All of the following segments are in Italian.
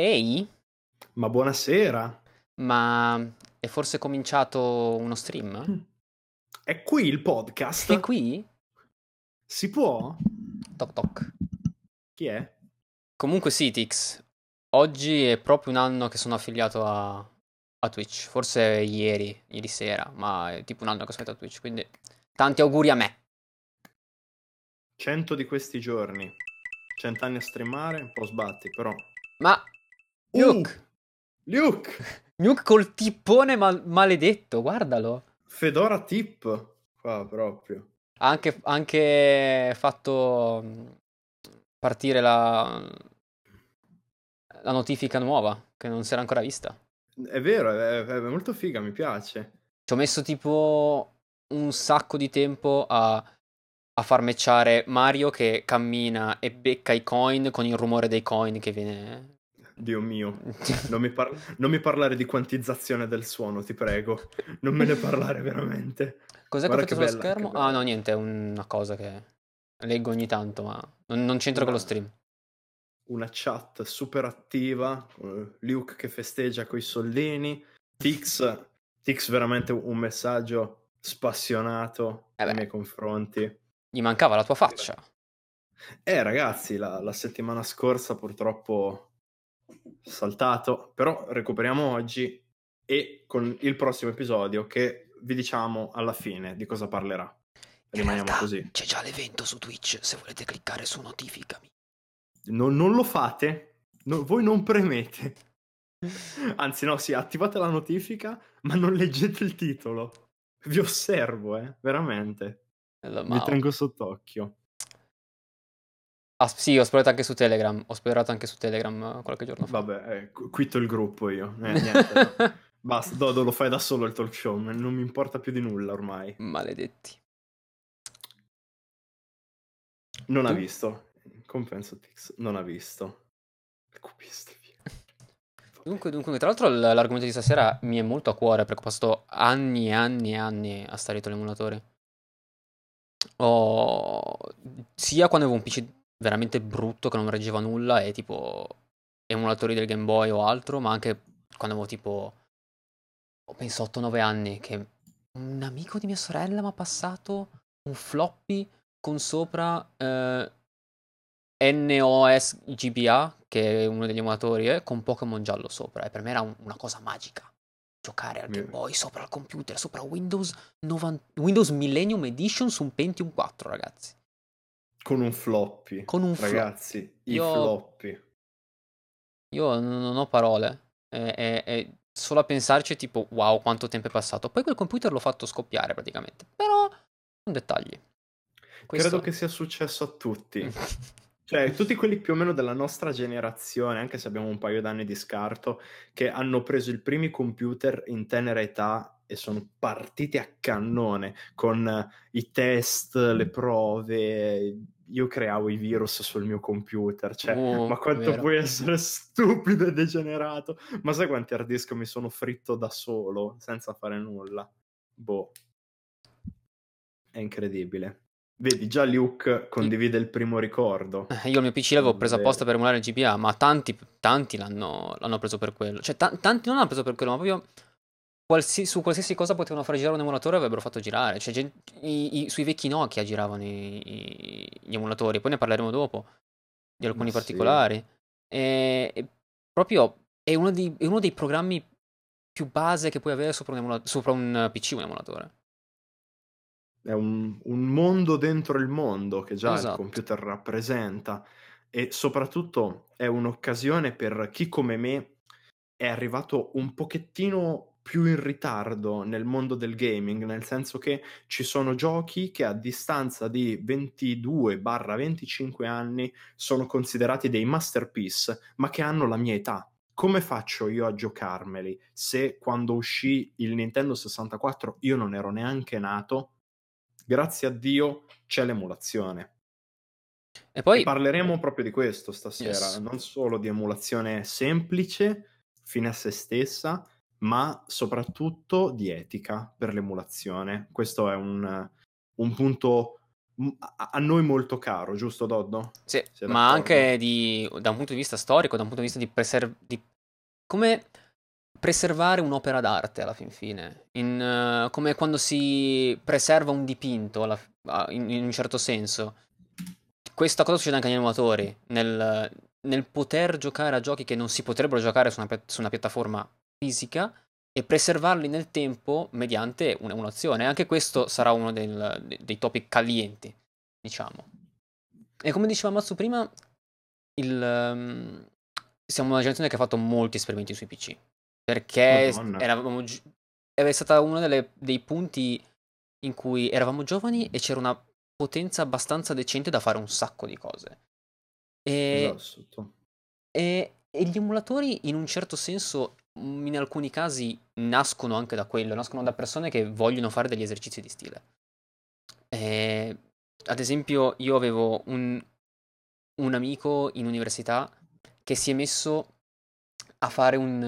Ehi, Ma buonasera. ma è forse cominciato uno stream? È qui il È podcast? qui? Si può? Toc toc. Chi è? Comunque sì, Tix, oggi è proprio un anno che sono affiliato a, a Twitch, forse ieri, ieri sera, ma è tipo un anno che sono affiliato a Twitch, quindi tanti auguri a me. 100 di questi giorni. Cent'anni a streamare, un po' sbatti, però. Ma Nuke, Luke! Nuke col tippone mal- maledetto, guardalo. Fedora tip. Qua proprio. Ha anche, anche fatto partire la, la notifica nuova, che non si era ancora vista. È vero, è, è molto figa, mi piace. Ci ho messo tipo un sacco di tempo a, a far matchare Mario che cammina e becca i coin con il rumore dei coin che viene... Dio mio. Non mi, par- non mi parlare di quantizzazione del suono, ti prego. Non me ne parlare veramente. Cos'è che ho Guarda fatto sullo bella, schermo? che Ah no, niente, è una cosa che leggo ogni tanto, ma non, non c'entra con lo Una- stream. una chat super attiva, eh, Luke che festeggia coi soldini, Tix, Tix veramente un messaggio spassionato Eh nei miei confronti. Gli mancava la tua faccia. Eh ragazzi, la, la settimana scorsa purtroppo saltato, però recuperiamo oggi e con il prossimo episodio che vi diciamo alla fine di cosa parlerà. Rimaniamo così. c'è già l'evento su Twitch, se volete cliccare su notificami. Non, non lo fate, no- voi non premete. Anzi, no, sì, attivate la notifica, ma non leggete il titolo. Vi osservo, eh, veramente. Vi tengo sott'occhio. Ah, sì, ho esplorato anche su Telegram. Ho esplorato anche su Telegram eh, qualche giorno fa. Vabbè, eh, qu- quitto il gruppo io. Eh, niente, no. Basta, Dodo lo fai da solo il talk show, non mi importa più di nulla ormai. Maledetti. Non ha Tu? visto. Compenso Tix, non ha visto. Il cubista. Dunque, dunque, tra l'altro l'argomento di stasera mi è molto a cuore perché ho passato anni e anni e anni a stare dietro l'emulatore. Ho... Sia quando avevo un PC veramente brutto che non reggeva nulla e tipo emulatori del Game Boy o altro, ma anche quando avevo tipo, ho penso 8-9 anni che un amico di mia sorella mi ha passato un floppy con sopra eh, NOS GBA, che è uno degli emulatori, eh, con Pokémon giallo sopra. E per me era un- una cosa magica. Giocare al Game Boy sopra il computer, sopra Windows, 90 Windows Millennium Edition su un Pentium 4, ragazzi. Con un floppy. Con un Ragazzi, i Io- floppy. Io non ho parole. E, e- e solo a pensarci, tipo, wow, quanto tempo è passato. Poi quel computer l'ho fatto scoppiare praticamente. Però, sono dettagli. Questo- Credo che sia successo a tutti. Cioè, tutti quelli più o meno della nostra generazione, anche se abbiamo un paio d'anni di scarto, che hanno preso i primi computer in tenera età e sono partiti a cannone con eh, i test, le prove. Io creavo i virus sul mio computer, cioè, Uh, ma quanto vero. puoi essere stupido e degenerato? Ma sai quanti hard disk mi sono fritto da solo, senza fare nulla? Boh. È incredibile. Vedi, già Luke condivide il primo ricordo. Eh, Io il mio PC l'avevo preso apposta per emulare il GBA, ma tanti, tanti l'hanno, l'hanno preso per quello. Cioè, ta- tanti non l'hanno preso per quello, ma proprio qualsi- su qualsiasi cosa potevano far girare un emulatore avrebbero fatto girare. Cioè, gen- i- i- sui vecchi Nokia giravano i- gli emulatori, poi ne parleremo dopo, di alcuni Ma sì. particolari. E, e proprio è uno, di- è uno dei programmi più base che puoi avere sopra un, emula- sopra un PC, un emulatore. È un, un mondo dentro il mondo che già Esatto. il computer rappresenta e soprattutto è un'occasione per chi come me è arrivato un pochettino più in ritardo nel mondo del gaming, nel senso che ci sono giochi che a distanza di 22-25 anni sono considerati dei masterpiece, ma che hanno la mia età. Come faccio io a giocarmeli se quando uscì il Nintendo 64 io non ero neanche nato? Grazie a Dio c'è l'emulazione. E poi... E parleremo proprio di questo stasera, Yes. non solo di emulazione semplice, fine a se stessa, ma soprattutto di etica per l'emulazione. Questo è un, un punto a noi molto caro, giusto Doddo? Sì, ma anche di, da un punto di vista storico, da un punto di vista di, preser- di come preservare un'opera d'arte alla fin fine, in, uh, come quando si preserva un dipinto alla, uh, in, in, un certo senso. Questa cosa succede anche agli animatori, nel, nel, poter giocare a giochi che non si potrebbero giocare su una, su una piattaforma fisica e preservarli nel tempo mediante un'emulazione. Anche questo sarà uno del, dei topic calienti, diciamo. E come diceva Matsu prima, il, um, siamo una generazione che ha fatto molti esperimenti sui PC. Perché eravamo, è stata uno delle, dei punti in cui eravamo giovani e c'era una potenza abbastanza decente da fare un sacco di cose. E, esatto. e, e gli emulatori in un certo senso Mm, in alcuni casi nascono anche da quello, nascono da persone che vogliono fare degli esercizi di stile. E, ad esempio, io avevo un, un, amico in università che si è messo a fare un,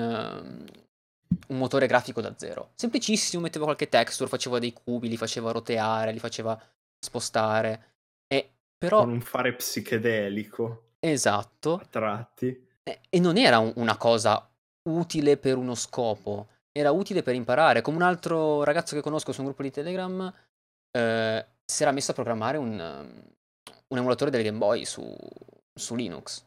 un motore grafico da zero. Semplicissimo, metteva qualche texture, faceva dei cubi, li faceva roteare, li faceva spostare. E, però... Con un fare psichedelico. Esatto. A tratti. E, e non era un, una cosa utile per uno scopo, era utile per imparare. Come un altro ragazzo che conosco su un gruppo di Telegram eh, si era messo a programmare un, un emulatore del Game Boy su, su, Linux.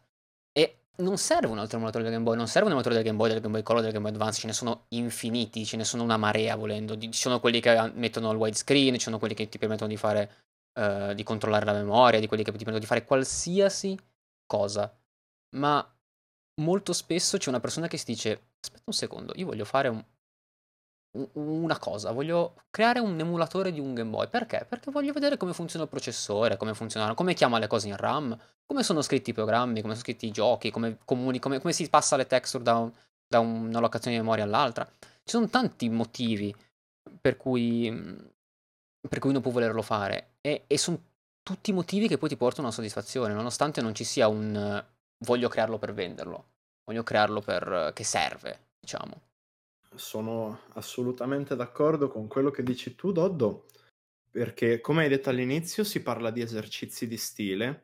E non serve un altro emulatore del Game Boy, non serve un emulatore del Game Boy, del Game Boy Color, del Game Boy Advance, ce ne sono infiniti, ce ne sono una marea volendo. Ci sono quelli che mettono il widescreen, ci sono quelli che ti permettono di fare, uh, di controllare la memoria, di quelli che ti permettono di fare qualsiasi cosa. Ma molto spesso c'è una persona che si dice: Aspetta un secondo, io voglio fare un, una cosa, voglio creare un emulatore di un Game Boy. Perché? Perché voglio vedere come funziona il processore, come funzionano, come chiama le cose in RAM, come sono scritti i programmi, come sono scritti i giochi, come comuni, come, come si passa le texture da, un, da una locazione di memoria all'altra. Ci sono tanti motivi per cui, per cui uno può volerlo fare e, e sono tutti motivi che poi ti portano a soddisfazione, nonostante non ci sia un voglio crearlo per venderlo, voglio crearlo per che serve, diciamo. Sono assolutamente d'accordo con quello che dici tu, Doddo, perché come hai detto all'inizio si parla di esercizi di stile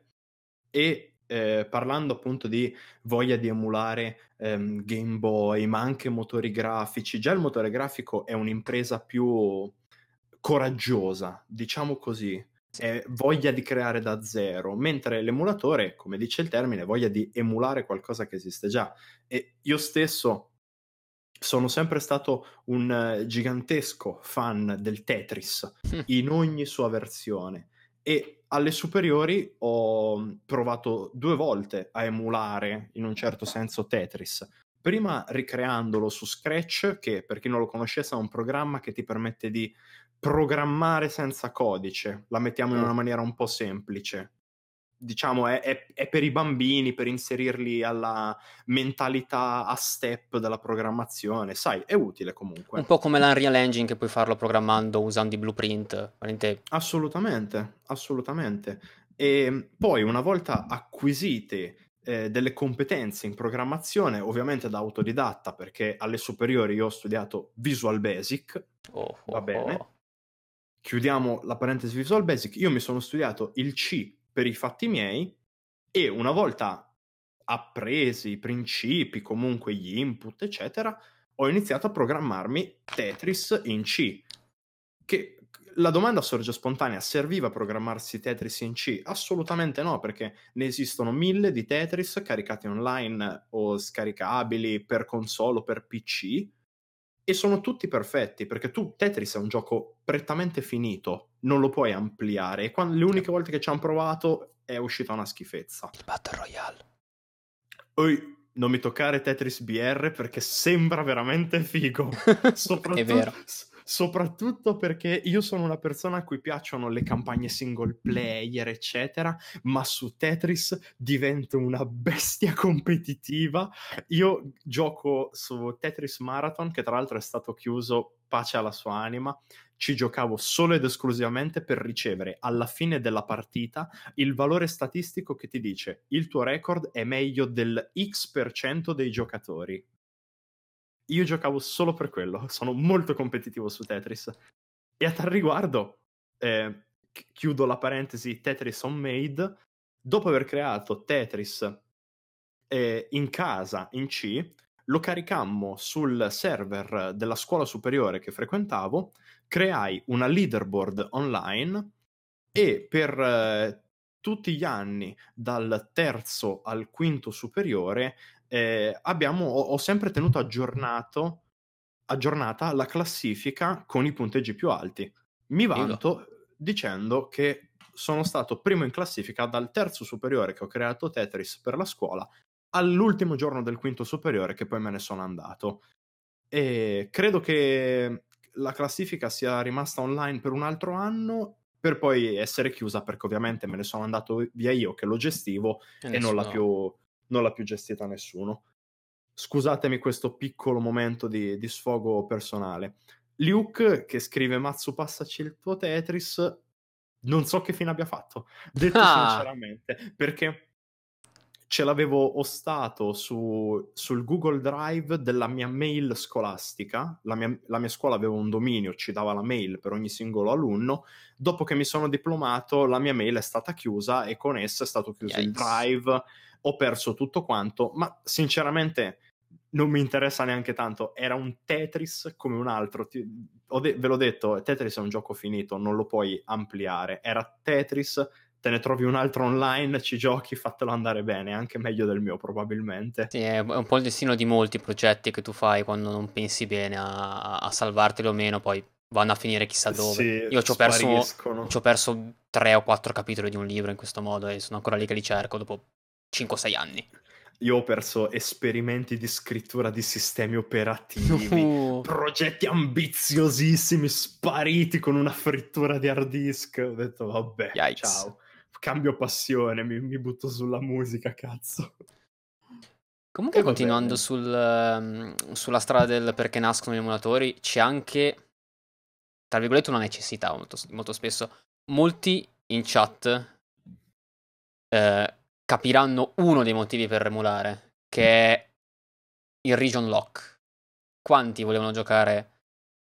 e eh, parlando appunto di voglia di emulare ehm, Game Boy, ma anche motori grafici, già il motore grafico è un'impresa più coraggiosa, diciamo così, è voglia di creare da zero, mentre l'emulatore, come dice il termine, voglia di emulare qualcosa che esiste già. E io stesso sono sempre stato un gigantesco fan del Tetris mm. in ogni sua versione e alle superiori ho provato due volte a emulare in un certo senso Tetris. Prima ricreandolo su Scratch, che per chi non lo conoscesse è un programma che ti permette di programmare senza codice, la mettiamo in una maniera un po' semplice. Diciamo, è, è, è, per i bambini, per inserirli alla mentalità a step della programmazione. Sai, è utile comunque. Un po' come l'Unreal Engine che puoi farlo programmando usando i blueprint. Veramente... Assolutamente, assolutamente. E poi, una volta acquisite eh, delle competenze in programmazione, ovviamente da autodidatta, perché alle superiori io ho studiato Visual Basic, oh, oh, va bene. Oh chiudiamo la parentesi Visual Basic, io mi sono studiato il C per i fatti miei e una volta appresi i principi, comunque gli input, eccetera, ho iniziato a programmarmi Tetris in C. Che la domanda sorge spontanea, serviva programmarsi Tetris in C? Assolutamente no, perché ne esistono mille di Tetris caricati online o scaricabili per console o per PC e sono tutti perfetti perché tu Tetris è un gioco prettamente finito, non lo puoi ampliare e quando, le uniche volte che ci hanno provato è uscita una schifezza. Il Battle Royale. Oi, non mi toccare Tetris BR perché sembra veramente figo. Soprattutto, è vero soprattutto perché io sono una persona a cui piacciono le campagne single player, eccetera, ma su Tetris divento una bestia competitiva. Io gioco su Tetris Marathon, che tra l'altro è stato chiuso, pace alla sua anima. Ci giocavo solo ed esclusivamente per ricevere alla fine della partita il valore statistico che ti dice il tuo record è meglio del X% dei giocatori io giocavo solo per quello, sono molto competitivo su Tetris. E a tal riguardo, eh, chiudo la parentesi Tetris on Made, dopo aver creato Tetris eh, in casa in C, lo caricammo sul server della scuola superiore che frequentavo, creai una leaderboard online e per eh, tutti gli anni, dal terzo al quinto superiore, eh, abbiamo, ho, ho, sempre tenuto aggiornato, aggiornata la classifica con i punteggi più alti. Mi vanto dicendo che sono stato primo in classifica dal terzo superiore che ho creato Tetris per la scuola all'ultimo giorno del quinto superiore che poi me ne sono andato. E credo che la classifica sia rimasta online per un altro anno per poi essere chiusa perché ovviamente me ne sono andato via io che lo gestivo e, e non, l'ha più, non, l'ha più, gestita nessuno. Scusatemi questo piccolo momento di, di sfogo personale. Luke che scrive Mazzu passaci il tuo Tetris non so che fine abbia fatto, detto ah. sinceramente, perché ce l'avevo ostato su, sul Google Drive della mia mail scolastica. La mia, la mia, scuola aveva un dominio, ci dava la mail per ogni singolo alunno. Dopo che mi sono diplomato, la mia mail è stata chiusa e con essa è stato chiuso Yikes. il drive. Ho perso tutto quanto, ma sinceramente non mi interessa neanche tanto. Era un Tetris come un altro. Ti, de- ve l'ho detto, Tetris è un gioco finito, non lo puoi ampliare. Era Tetris te ne trovi un altro online, ci giochi, fatelo andare bene, anche meglio del mio probabilmente. Sì, è un po' il destino di molti progetti che tu fai quando non pensi bene a, a salvarteli o meno, poi vanno a finire chissà dove. Sì, Io ci ho, perso, ci ho perso tre o quattro capitoli di un libro in questo modo e sono ancora lì che li cerco dopo 5-6 anni. Io ho perso esperimenti di scrittura di sistemi operativi, uh. progetti ambiziosissimi spariti con una frittura di hard disk. Ho detto vabbè, Yikes. ciao cambio passione, mi, mi butto sulla musica, cazzo. Comunque, e continuando sul, um, sulla strada del perché nascono gli emulatori, c'è anche, tra virgolette, una necessità molto, molto spesso. Molti in chat eh, capiranno uno dei motivi per emulare, che è il region lock. Quanti volevano giocare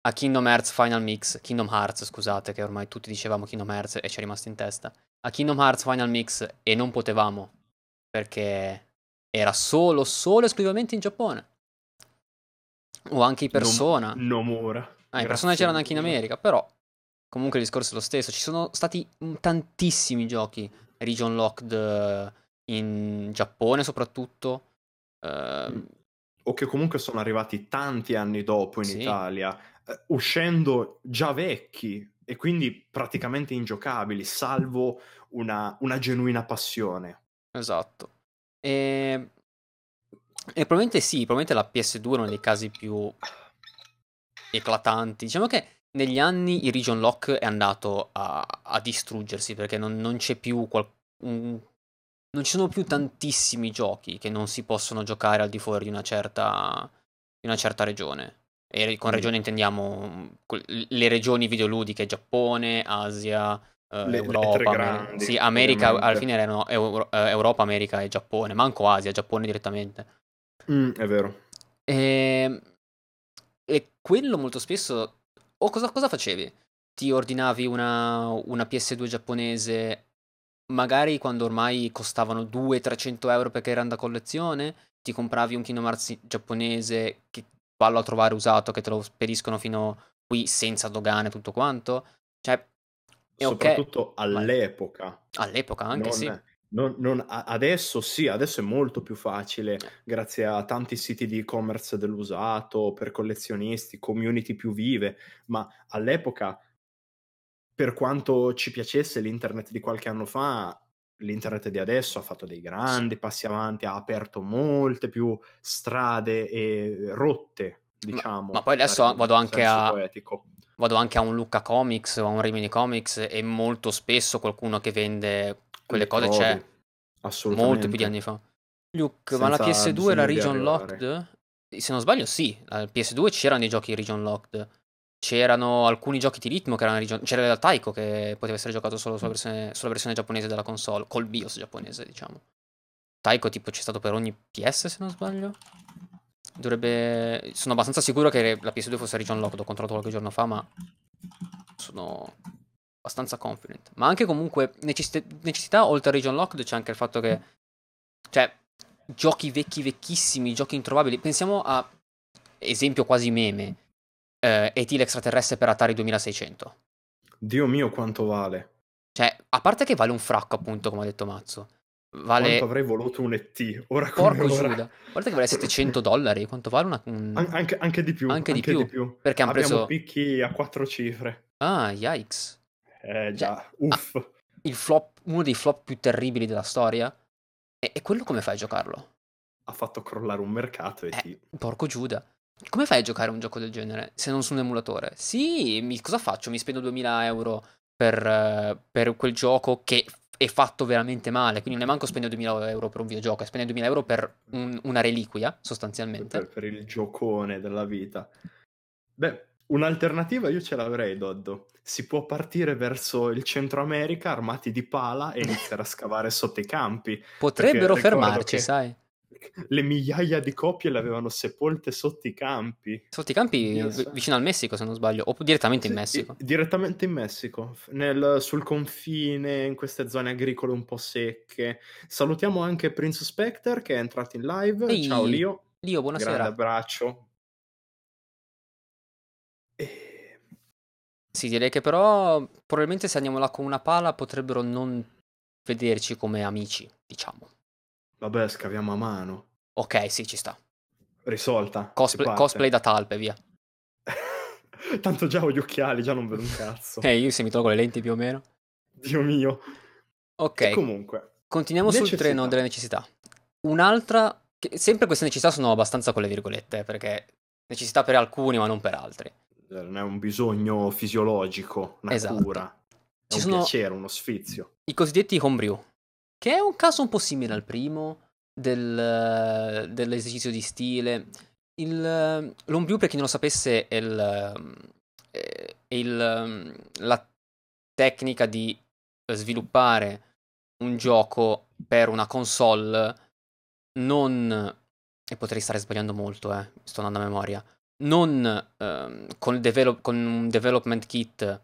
a Kingdom Hearts Final Mix, Kingdom Hearts, scusate, che ormai tutti dicevamo Kingdom Hearts e ci è rimasto in testa a Kingdom Hearts Final Mix e non potevamo perché era solo, solo esclusivamente in Giappone. O anche i Persona. No, Nomura. Ah, i Persona c'erano anche in America, però comunque il discorso è lo stesso. Ci sono stati tantissimi giochi region locked eh, in Giappone soprattutto. Uh, o che comunque sono arrivati tanti anni dopo in sì. Italia, uh, uscendo già vecchi e quindi praticamente ingiocabili, salvo una, una genuina passione. Esatto. E... e, probabilmente sì, probabilmente la PS2 è uno dei casi più eclatanti. Diciamo che negli anni il region lock è andato a, a distruggersi perché non, non c'è più qual... un... non ci sono più tantissimi giochi che non si possono giocare al di fuori di una certa, di una certa regione. E con regione intendiamo le regioni videoludiche, Giappone, Asia, uh, le, Europa. Le grandi, sì, America, ovviamente. alla fine erano Euro, uh, Europa, America e Giappone, manco Asia, Giappone direttamente. Mm, è vero. E, ehm, e, quello molto spesso... O cosa, cosa facevi? Ti ordinavi una, una PS2 giapponese magari quando ormai costavano 200-300 euro perché erano da collezione, ti compravi un Kingdom Hearts giapponese che vallo a trovare usato che te lo spediscono fino qui senza dogane e tutto quanto. Cioè, Soprattutto okay, all'epoca. All'epoca anche, non, sì. Non, non, adesso sì, adesso è molto più facile grazie a tanti siti di e-commerce dell'usato, per collezionisti, community più vive, ma all'epoca, per quanto ci piacesse l'internet di qualche anno fa, l'internet di adesso ha fatto dei grandi passi avanti, ha aperto molte più strade e rotte, diciamo. Ma, ma poi adesso vado anche a... Vado anche a un Lucca Comics o a un Rimini Comics e molto spesso qualcuno che vende quelle cose trovi. c'è. Assolutamente. Molto più di anni fa. Luke, ma la PS2 era region locked? Se non sbaglio sì, la PS2 c'erano dei giochi region locked c'erano alcuni giochi di ritmo che erano region... c'era il Taiko che poteva essere giocato solo sulla versione, sulla versione giapponese della console, col BIOS giapponese, diciamo. Taiko tipo c'è stato per ogni PS se non sbaglio. Dovrebbe sono abbastanza sicuro che la PS2 fosse region locked, ho controllato qualche giorno fa, ma sono abbastanza confident. Ma anche comunque necessità, necessità oltre a Region Locked c'è anche il fatto che, cioè, giochi vecchi, vecchissimi, giochi introvabili. Pensiamo a esempio quasi meme, eh, E.T. l'extraterrestre per Atari 2600. Dio mio, quanto vale. Cioè, a parte che vale un fracco, appunto, come ha detto Mazzo. Vale... Quanto avrei voluto un ET, ora Porco come ora. Giuda. Guarda che vale 700 dollari, quanto vale una... un- An- anche, anche di più. Anche di più, perché hanno preso- picchi a quattro cifre. Ah, yikes. Eh già, Ah. uff. Il flop, uno dei flop più terribili della storia. E, e quello come fai a giocarlo? Ha fatto crollare un mercato ET. Eh, porco Giuda. Come fai a giocare un gioco del genere se non su un emulatore? Sì, mi- cosa faccio? Mi spendo 2000 euro per, per quel gioco che è fatto veramente male. Quindi non è manco spendere 2000 euro per un videogioco, è spendere 2000 euro per un- una reliquia, sostanzialmente. per, per il giocone della vita. Beh, un'alternativa io ce l'avrei, Doddo. Si può partire verso il Centro America armati di pala e iniziare a scavare sotto i campi. Potrebbero fermarci, sai? Le migliaia di coppie le avevano sepolte sotto i campi. Sotto i campi so. vicino al Messico, se non sbaglio, o direttamente in Sì, Messico. i- direttamente in Messico, nel- sul confine, in queste zone agricole un po' secche. Salutiamo anche Prince Spectre che è entrato in live. Ehi, Ciao Lio, Lio, grande buonasera. abbraccio. E... Sì, direi che però probabilmente se andiamo là con una pala potrebbero non vederci come amici, diciamo. Vabbè, scaviamo a mano. Ok, sì, ci sta. Risolta. Cosplay, cosplay da talpe, via. Tanto già ho gli occhiali, già non vedo un cazzo. Eh, io se mi tolgo le lenti più o meno. Dio mio. Ok, E comunque, continuiamo sul necessità. treno delle necessità. Un'altra, sempre queste necessità sono abbastanza con le virgolette, eh, perché necessità per alcuni ma non per altri. eh, non è un bisogno fisiologico, una Esatto. cura. È Ci un sono- piacere, uno sfizio. I cosiddetti homebrew, che è un caso un po' simile al primo del- dell'esercizio di stile. Il, l'homebrew, per chi non lo sapesse, è, il, è il- la tecnica di sviluppare un gioco per una console non... e potrei stare sbagliando molto, eh, sto andando a memoria. Non ehm, con, develop- con un development kit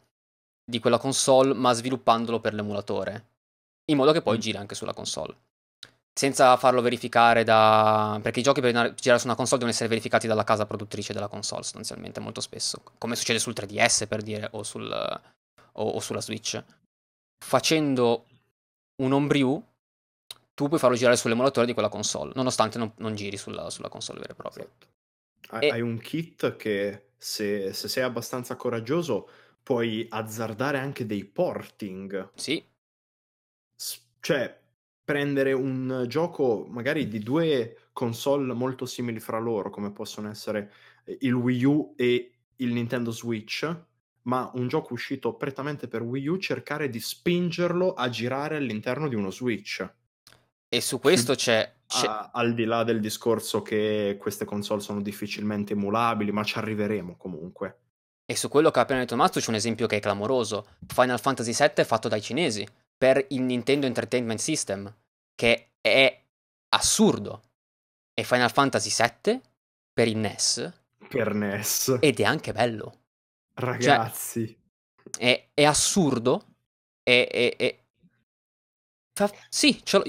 di quella console, ma sviluppandolo per l'emulatore, in modo che poi Mm. giri anche sulla console. Senza farlo verificare da... perché i giochi per girare su una console devono essere verificati dalla casa produttrice della console, sostanzialmente, molto spesso. Come succede sul 3DS, per dire, o, sul, o, o sulla Switch. Facendo un homebrew, tu puoi farlo girare sull'emulatore di quella console, nonostante non, non giri sulla, sulla console vera e propria. Esatto. Hai, E- hai un kit che se, se sei abbastanza coraggioso puoi azzardare anche dei porting. Sì, cioè, prendere un gioco magari di due console molto simili fra loro, come possono essere eh, il Wii U e il Nintendo Switch, ma un gioco uscito prettamente per Wii U, cercare di spingerlo a girare all'interno di uno Switch. e su questo c'è... c'è- A- al di là del discorso che queste console sono difficilmente emulabili, ma ci arriveremo comunque. E su quello che ha appena detto Mazzo c'è un esempio che è clamoroso. Final Fantasy VII è fatto dai cinesi per il Nintendo Entertainment System, che è assurdo. E Final Fantasy VII per il NES Per NES. ed è anche bello. Ragazzi, È, è assurdo. E, e- e- fa- Sì, l'ho,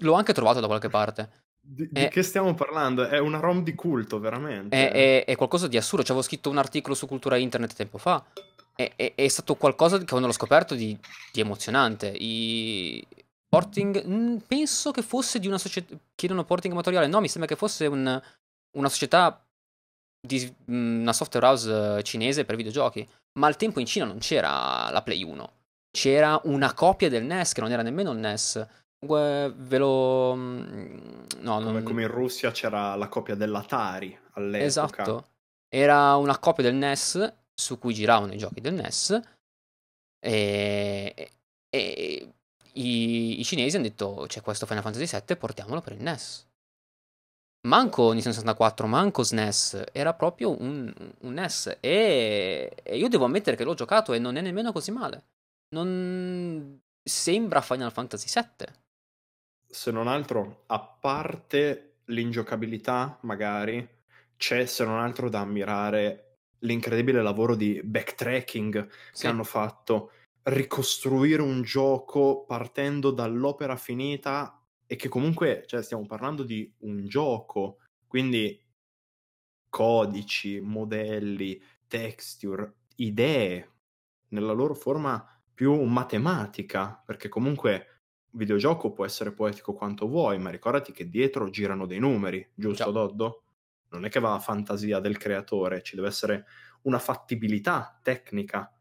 l'ho anche trovato da qualche parte. di, di è- che stiamo parlando? È una ROM di culto, veramente. È, è- è qualcosa di assurdo. Ci avevo scritto un articolo su cultura internet tempo fa. È, è- è stato qualcosa che quando l'ho scoperto di, di emozionante. I porting. penso che fosse di una società. Chiedono porting materiale. No, mi sembra che fosse un- una società. Di, mm, una software house eh, cinese per videogiochi. Ma al tempo in Cina non c'era la Play 1. C'era una copia del NES che non era nemmeno il NES. Ve lo. mm, No, come, non, come in Russia c'era la copia dell'Atari all'epoca. Esatto. Era una copia del NES su cui giravano i giochi del NES e, e i, i cinesi hanno detto c'è questo Final Fantasy VII, portiamolo per il NES. Manco Nintendo 64, manco SNES, era proprio un, un NES e, e io devo ammettere che l'ho giocato e non è nemmeno così male. Non sembra Final Fantasy VII. Se non altro, a parte l'ingiocabilità, magari, c'è se non altro da ammirare l'incredibile lavoro di backtracking Sì. che hanno fatto ricostruire un gioco partendo dall'opera finita e che comunque, cioè, stiamo parlando di un gioco, quindi codici, modelli, texture, idee nella loro forma più matematica, perché comunque un videogioco può essere poetico quanto vuoi, ma ricordati che dietro girano dei numeri, giusto Già. Doddo? Non è che va a fantasia del creatore, ci deve essere una fattibilità tecnica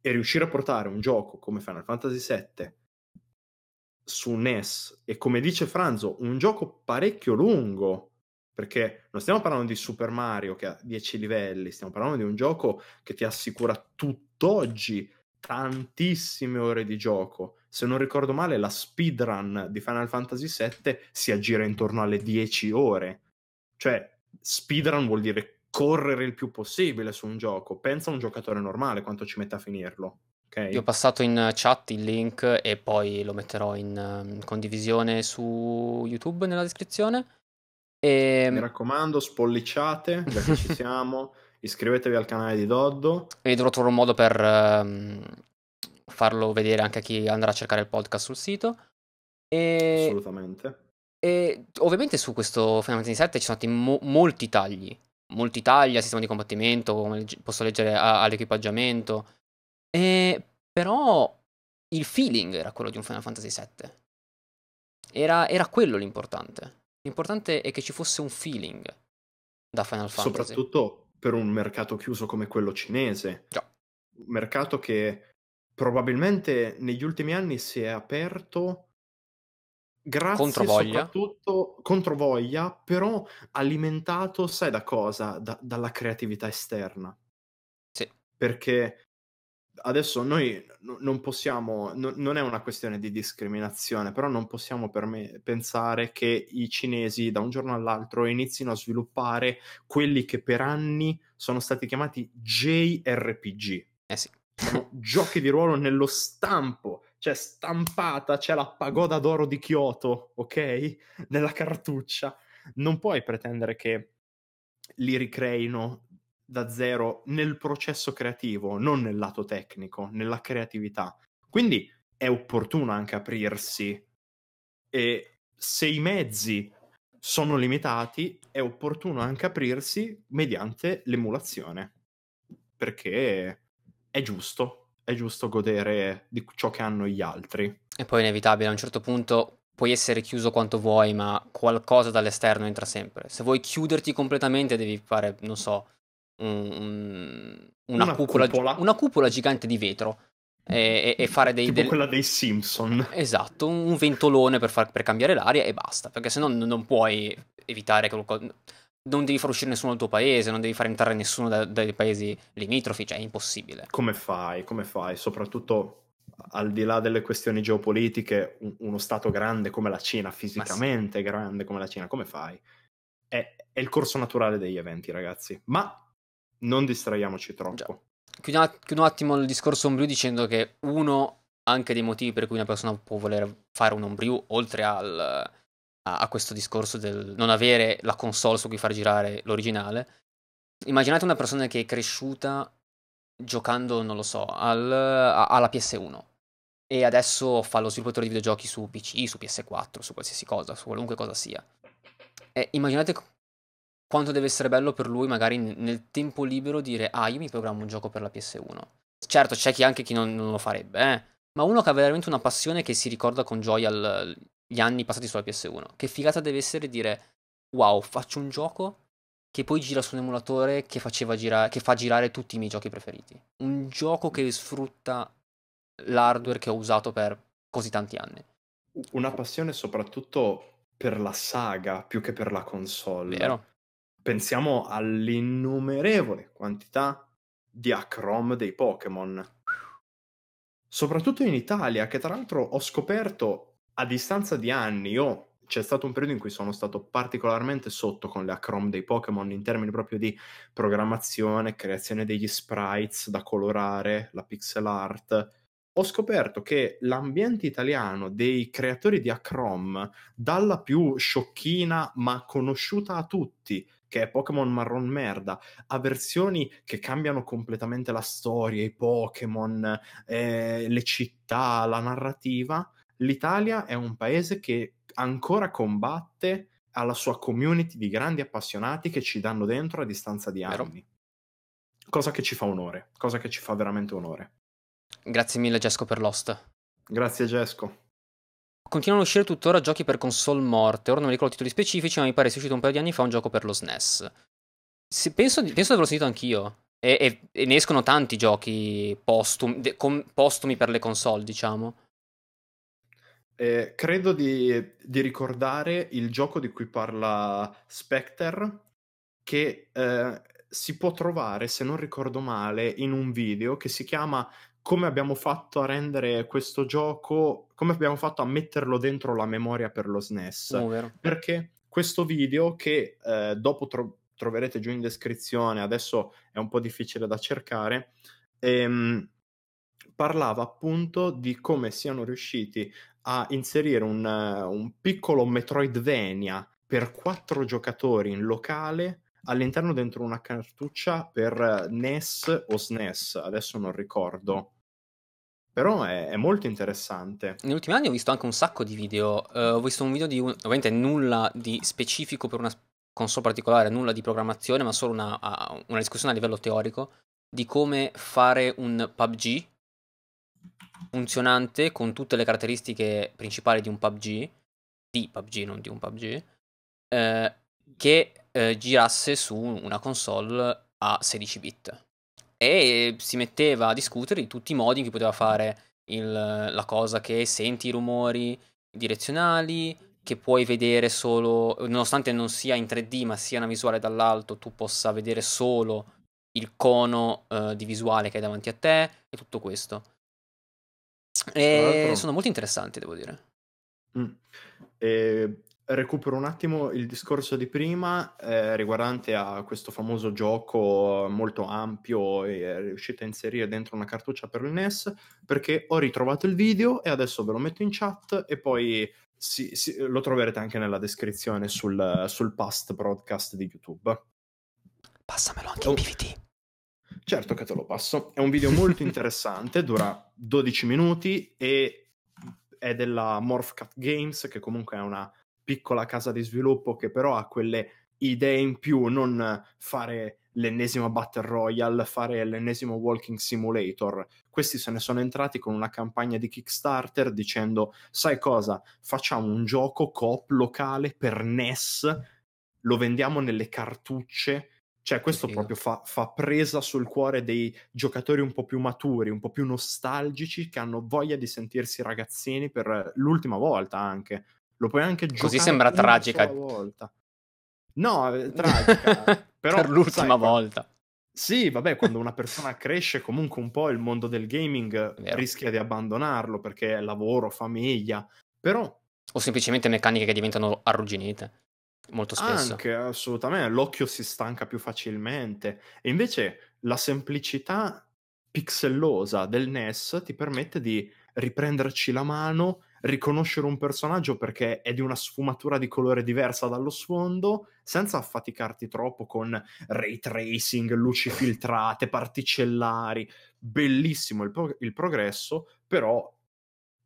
e riuscire a portare un gioco come Final Fantasy VII su NES e come dice Franzo, un gioco parecchio lungo, perché non stiamo parlando di Super Mario che ha 10 livelli, stiamo parlando di un gioco che ti assicura tutt'oggi tantissime ore di gioco. Se non ricordo male, la speedrun di Final Fantasy VII si aggira intorno alle 10 ore. Cioè, speedrun vuol dire correre il più possibile su un gioco. Pensa a un giocatore normale quanto ci mette a finirlo. Okay. Io ho passato in chat il link e poi lo metterò in um, condivisione su YouTube nella descrizione. E... Mi raccomando, spolliciate, già che ci siamo, iscrivetevi al canale di Doddo. E dovrò trovare un modo per um, farlo vedere anche a chi andrà a cercare il podcast sul sito. E... Assolutamente. E ovviamente su questo Final Fantasy VII ci sono stati mo- molti tagli molti tagli al sistema di combattimento, come posso leggere a- all'equipaggiamento. E, però il feeling era quello di un Final Fantasy VII. Era, era quello l'importante. L'importante è che ci fosse un feeling da Final Fantasy. Soprattutto per un mercato chiuso come quello cinese. Già. Un mercato che probabilmente negli ultimi anni si è aperto Grazie controvoglia. soprattutto controvoglia, però alimentato, sai da cosa? Da, dalla creatività esterna. Sì. Perché adesso noi n- non possiamo, n- non è una questione di discriminazione, però non possiamo per me pensare che i cinesi da un giorno all'altro inizino a sviluppare quelli che per anni sono stati chiamati JRPG. Eh sì. Sono giochi di ruolo nello stampo c'è stampata, c'è la pagoda d'oro di Kyoto, ok? Nella cartuccia. Non puoi pretendere che li ricreino da zero nel processo creativo, non nel lato tecnico, nella creatività. Quindi è opportuno anche aprirsi e se i mezzi sono limitati, è opportuno anche aprirsi mediante l'emulazione, perché è giusto è giusto godere di ciò che hanno gli altri. E poi è inevitabile, a un certo punto puoi essere chiuso quanto vuoi, ma qualcosa dall'esterno entra sempre. Se vuoi chiuderti completamente devi fare, non so, un, una, una, cupola, cupola. una, cupola, gigante di vetro. E, e fare dei... Tipo del... quella dei Simpson. Esatto, un ventolone per, far, per cambiare l'aria e basta, perché se no non puoi evitare che qualcosa non devi far uscire nessuno dal tuo paese, non devi far entrare nessuno da, dai paesi limitrofi, cioè è impossibile. Come fai? Come fai? Soprattutto al di là delle questioni geopolitiche, un, uno Stato grande come la Cina, fisicamente sì. grande come la Cina, come fai? È, è, il corso naturale degli eventi, ragazzi. Ma non distraiamoci troppo. Chiudo, chiudo un attimo il discorso Homebrew dicendo che uno anche dei motivi per cui una persona può voler fare un Homebrew, oltre al a, questo discorso del non avere la console su cui far girare l'originale. Immaginate una persona che è cresciuta giocando, non lo so, al, a, alla PS1 e adesso fa lo sviluppatore di videogiochi su PC, su PS4, su qualsiasi cosa, su qualunque cosa sia. E immaginate quanto deve essere bello per lui magari nel tempo libero dire ah io mi programmo un gioco per la PS1. Certo c'è chi anche chi non, non lo farebbe, eh? ma uno che ha veramente una passione che si ricorda con gioia il, gli anni passati sulla PS1. Che figata deve essere dire wow, faccio un gioco che poi gira su un emulatore che, gira- che fa girare tutti i miei giochi preferiti. Un gioco che sfrutta l'hardware che ho usato per così tanti anni. Una passione soprattutto per la saga più che per la console. Vero. Pensiamo all'innumerevole quantità di Acrom dei Pokémon. Soprattutto in Italia, che tra l'altro ho scoperto a distanza di anni, io c'è stato un periodo in cui sono stato particolarmente sotto con le Acrom dei Pokémon in termini proprio di programmazione, creazione degli sprites da colorare, la pixel art. Ho scoperto che l'ambiente italiano dei creatori di Acrom, dalla più sciocchina ma conosciuta a tutti che è Pokémon marron merda, a versioni che cambiano completamente la storia, i Pokémon, eh, le città, la narrativa, l'Italia è un paese che ancora combatte alla sua community di grandi appassionati che ci danno dentro a distanza di anni. Vero. Cosa che ci fa onore, cosa che ci fa veramente onore. Grazie mille Gesco per l'host. Grazie Gesco. Continuano ad uscire tuttora giochi per console morte. Ora non ricordo i titoli specifici, ma mi pare sia uscito un paio di anni fa un gioco per lo SNES. Se, penso, penso di averlo sentito anch'io. E, e, e, ne escono tanti giochi postumi, de, com, postumi per le console, diciamo. Eh, credo di, di, ricordare il gioco di cui parla Spectre, che eh, si può trovare, se non ricordo male, in un video che si chiama come abbiamo fatto a rendere questo gioco, come abbiamo fatto a metterlo dentro la memoria per lo SNES. Oh, perché questo video che eh, dopo tro- troverete giù in descrizione, adesso è un po' difficile da cercare, ehm, parlava appunto di come siano riusciti a inserire un, un piccolo Metroidvania per quattro giocatori in locale all'interno dentro una cartuccia per NES o SNES, adesso non ricordo. Però è, è, molto interessante. Negli ultimi anni ho visto anche un sacco di video. Uh, ho visto un video di un, ovviamente nulla di specifico per una console particolare, nulla di programmazione, ma solo una, una discussione a livello teorico di come fare un PUBG funzionante con tutte le caratteristiche principali di un PUBG, di PUBG, non di un PUBG, eh, che eh, girasse su una console a 16 bit e si metteva a discutere di tutti i modi in cui poteva fare il, la cosa che senti i rumori direzionali, che puoi vedere solo, nonostante non sia in 3D ma sia una visuale dall'alto, tu possa vedere solo il cono uh, di visuale che hai davanti a te e tutto questo. E sono molto interessanti, devo dire. Mm. E recupero un attimo il discorso di prima eh, riguardante a questo famoso gioco molto ampio e riuscite a inserire dentro una cartuccia per il NES perché ho ritrovato il video e adesso ve lo metto in chat e poi si, si, lo troverete anche nella descrizione sul, sul past broadcast di YouTube. Passamelo anche oh. in PVT. Certo che te lo passo. È un video molto interessante, dura 12 minuti e è della Morphcat Games, che comunque è una piccola casa di sviluppo che però ha quelle idee in più, non fare l'ennesima Battle Royale, fare l'ennesimo Walking Simulator. Questi se ne sono entrati con una campagna di Kickstarter dicendo, sai cosa, facciamo un gioco coop locale per NES, lo vendiamo nelle cartucce. Cioè, questo proprio fa, fa, presa sul cuore dei giocatori un po' più maturi, un po' più nostalgici, che hanno voglia di sentirsi ragazzini per l'ultima volta anche. Lo puoi anche giocare Così sembra tragica. Volta. No, è tragica. però, per l'ultima sai, volta. Sì, vabbè, quando una persona cresce comunque un po' il mondo del gaming Vero. rischia di abbandonarlo perché è lavoro, famiglia, però... O semplicemente meccaniche che diventano arrugginite, molto spesso. Anche, assolutamente, l'occhio si stanca più facilmente. E invece la semplicità pixellosa del NES ti permette di riprenderci la mano riconoscere un personaggio perché è di una sfumatura di colore diversa dallo sfondo, senza affaticarti troppo con ray tracing, luci filtrate, particellari. Bellissimo il, pro- il progresso, però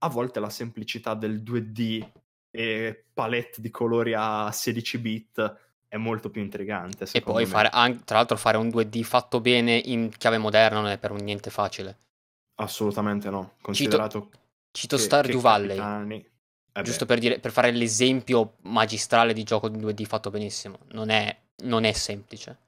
a volte la semplicità del 2D e palette di colori a 16 bit è molto più intrigante. E poi fare, anche, tra l'altro fare un 2D fatto bene in chiave moderna non è per niente facile. Assolutamente no, considerato Cito, Cito che, Stardew Valley. Eh giusto per, dire, per, fare l'esempio magistrale di gioco 2D fatto benissimo. Non è, non è semplice.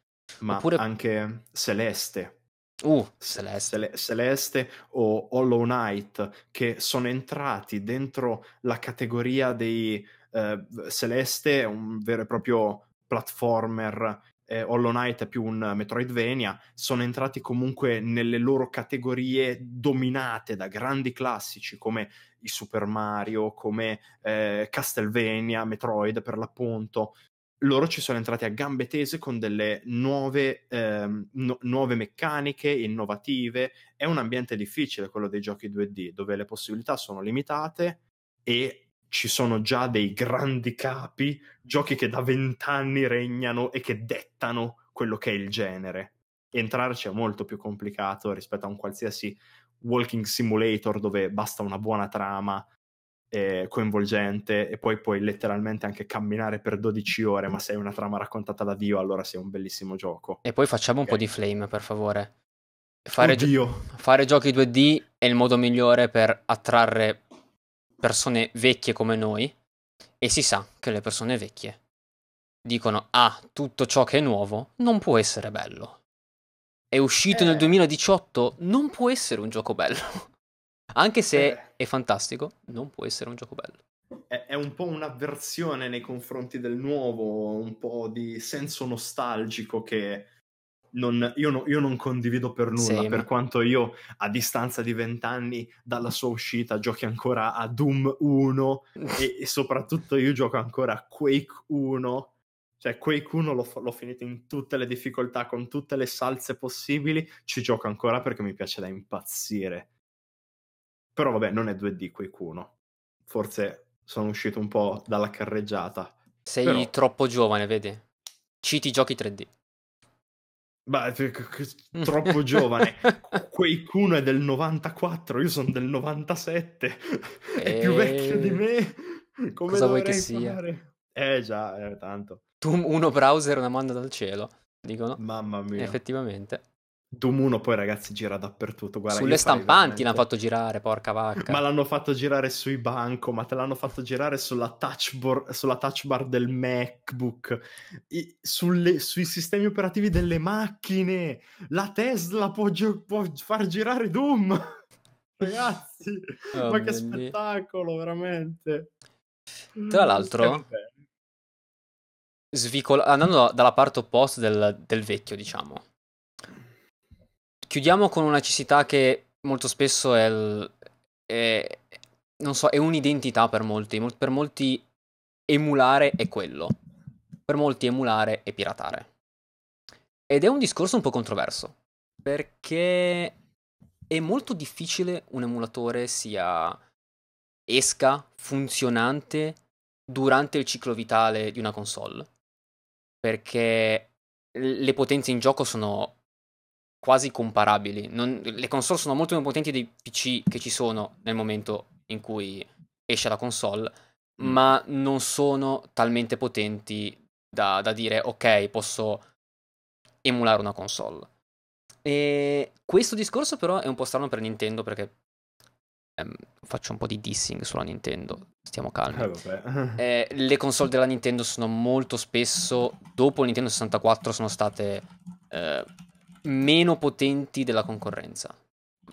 Ma Oppure... anche Celeste. Uh, Celeste. Cele- Celeste o Hollow Knight che sono entrati dentro la categoria dei uh, Celeste, un vero e proprio platformer eh, Hollow Knight è più un Metroidvania, sono entrati comunque nelle loro categorie dominate da grandi classici come i Super Mario, come eh, Castlevania, Metroid per l'appunto. Loro ci sono entrati a gambe tese con delle nuove, ehm, no, nuove meccaniche innovative. È un ambiente difficile quello dei giochi 2D, dove le possibilità sono limitate e ci sono già dei grandi capi, giochi che da vent'anni regnano e che dettano quello che è il genere. Entrarci è molto più complicato rispetto a un qualsiasi walking simulator dove basta una buona trama eh, coinvolgente e poi puoi letteralmente anche camminare per 12 ore, ma se hai una trama raccontata da Dio, allora sei un bellissimo gioco. E poi facciamo okay. un po' di flame, per favore. Fare, gio- fare giochi 2D è il modo migliore per attrarre persone vecchie come noi e si sa che le persone vecchie dicono ah, tutto ciò che è nuovo non può essere bello. È uscito eh. nel 2018, non può essere un gioco bello. Anche se eh. è fantastico, non può essere un gioco bello. È, un po' un'avversione nei confronti del nuovo, un po' di senso nostalgico che non, io, no, io, non condivido per nulla, Same. per quanto io a distanza di vent'anni dalla sua uscita giochi ancora a Doom 1 e, e, soprattutto io gioco ancora a Quake 1. Cioè, Quake 1 l'ho, l'ho, finito in tutte le difficoltà, con tutte le salse possibili, ci gioco ancora perché mi piace da impazzire. Però vabbè, non è 2D Quake 1. Forse sono uscito un po' dalla carreggiata. Sei Però... troppo giovane, vedi? Citi giochi 3D. Beh, troppo giovane. Quake 1 è del 94, io sono del 97. è più vecchio di me. Come Cosa vuoi che sia? Fare? Eh già, è tanto. Tu uno browser una manda dal cielo, dicono. Mamma mia. Effettivamente. Doom 1 poi ragazzi gira dappertutto. Guarda, Sulle stampanti veramente... l'hanno fatto girare, porca vacca. Ma l'hanno fatto girare sui banco, ma te l'hanno fatto girare sulla touch, bar, sulla touch bar del MacBook, I, sulle, sui sistemi operativi delle macchine. La Tesla può, gi- può far girare Doom. ragazzi, oh, ma che spettacolo, veramente. Tra l'altro, svicol- andando dalla parte opposta del, del vecchio, diciamo Chiudiamo con una necessità che molto spesso è, il, è, non so, è un'identità per molti. Per molti emulare è quello. Per molti emulare è piratare. Ed è un discorso un po' controverso. Perché è molto difficile un emulatore sia esca funzionante durante il ciclo vitale di una console. Perché le potenze in gioco sono quasi comparabili. Non, le console sono molto meno potenti dei PC che ci sono nel momento in cui esce la console, mm. ma non sono talmente potenti da, da, dire ok, posso emulare una console. E questo discorso però è un po' strano per Nintendo perché ehm, faccio un po' di dissing sulla Nintendo, stiamo calmi. Eh, eh, le console della Nintendo sono molto spesso, dopo il Nintendo 64, sono state eh, meno potenti della concorrenza.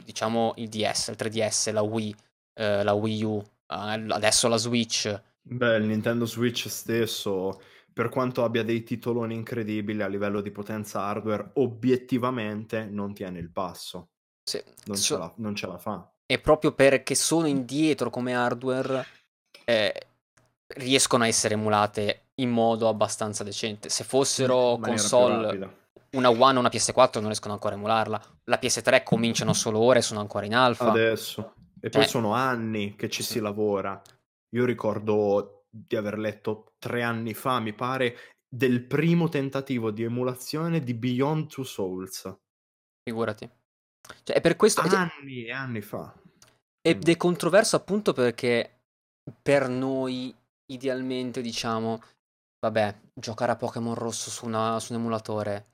Diciamo il DS, il 3DS, la Wii, eh, la Wii U, eh, adesso la Switch. Beh, il Nintendo Switch stesso, per quanto abbia dei titoloni incredibili a livello di potenza hardware, obiettivamente non tiene il passo. Sì. Non, so... ce la, non, ce la, fa. E proprio perché sono indietro come hardware, eh, riescono a essere emulate in modo abbastanza decente. Se fossero console una One o una PS4 non riescono ancora a emularla. La PS3 cominciano solo ora e sono ancora in alfa. Adesso. E poi eh. sono anni che ci sì. si lavora. Io ricordo di aver letto tre anni fa, mi pare, del primo tentativo di emulazione di Beyond Two Souls. Figurati. Cioè, è per questo... Anni e anni fa. Ed è controverso appunto perché per noi, idealmente, diciamo, vabbè, giocare a Pokémon Rosso su, una, su un emulatore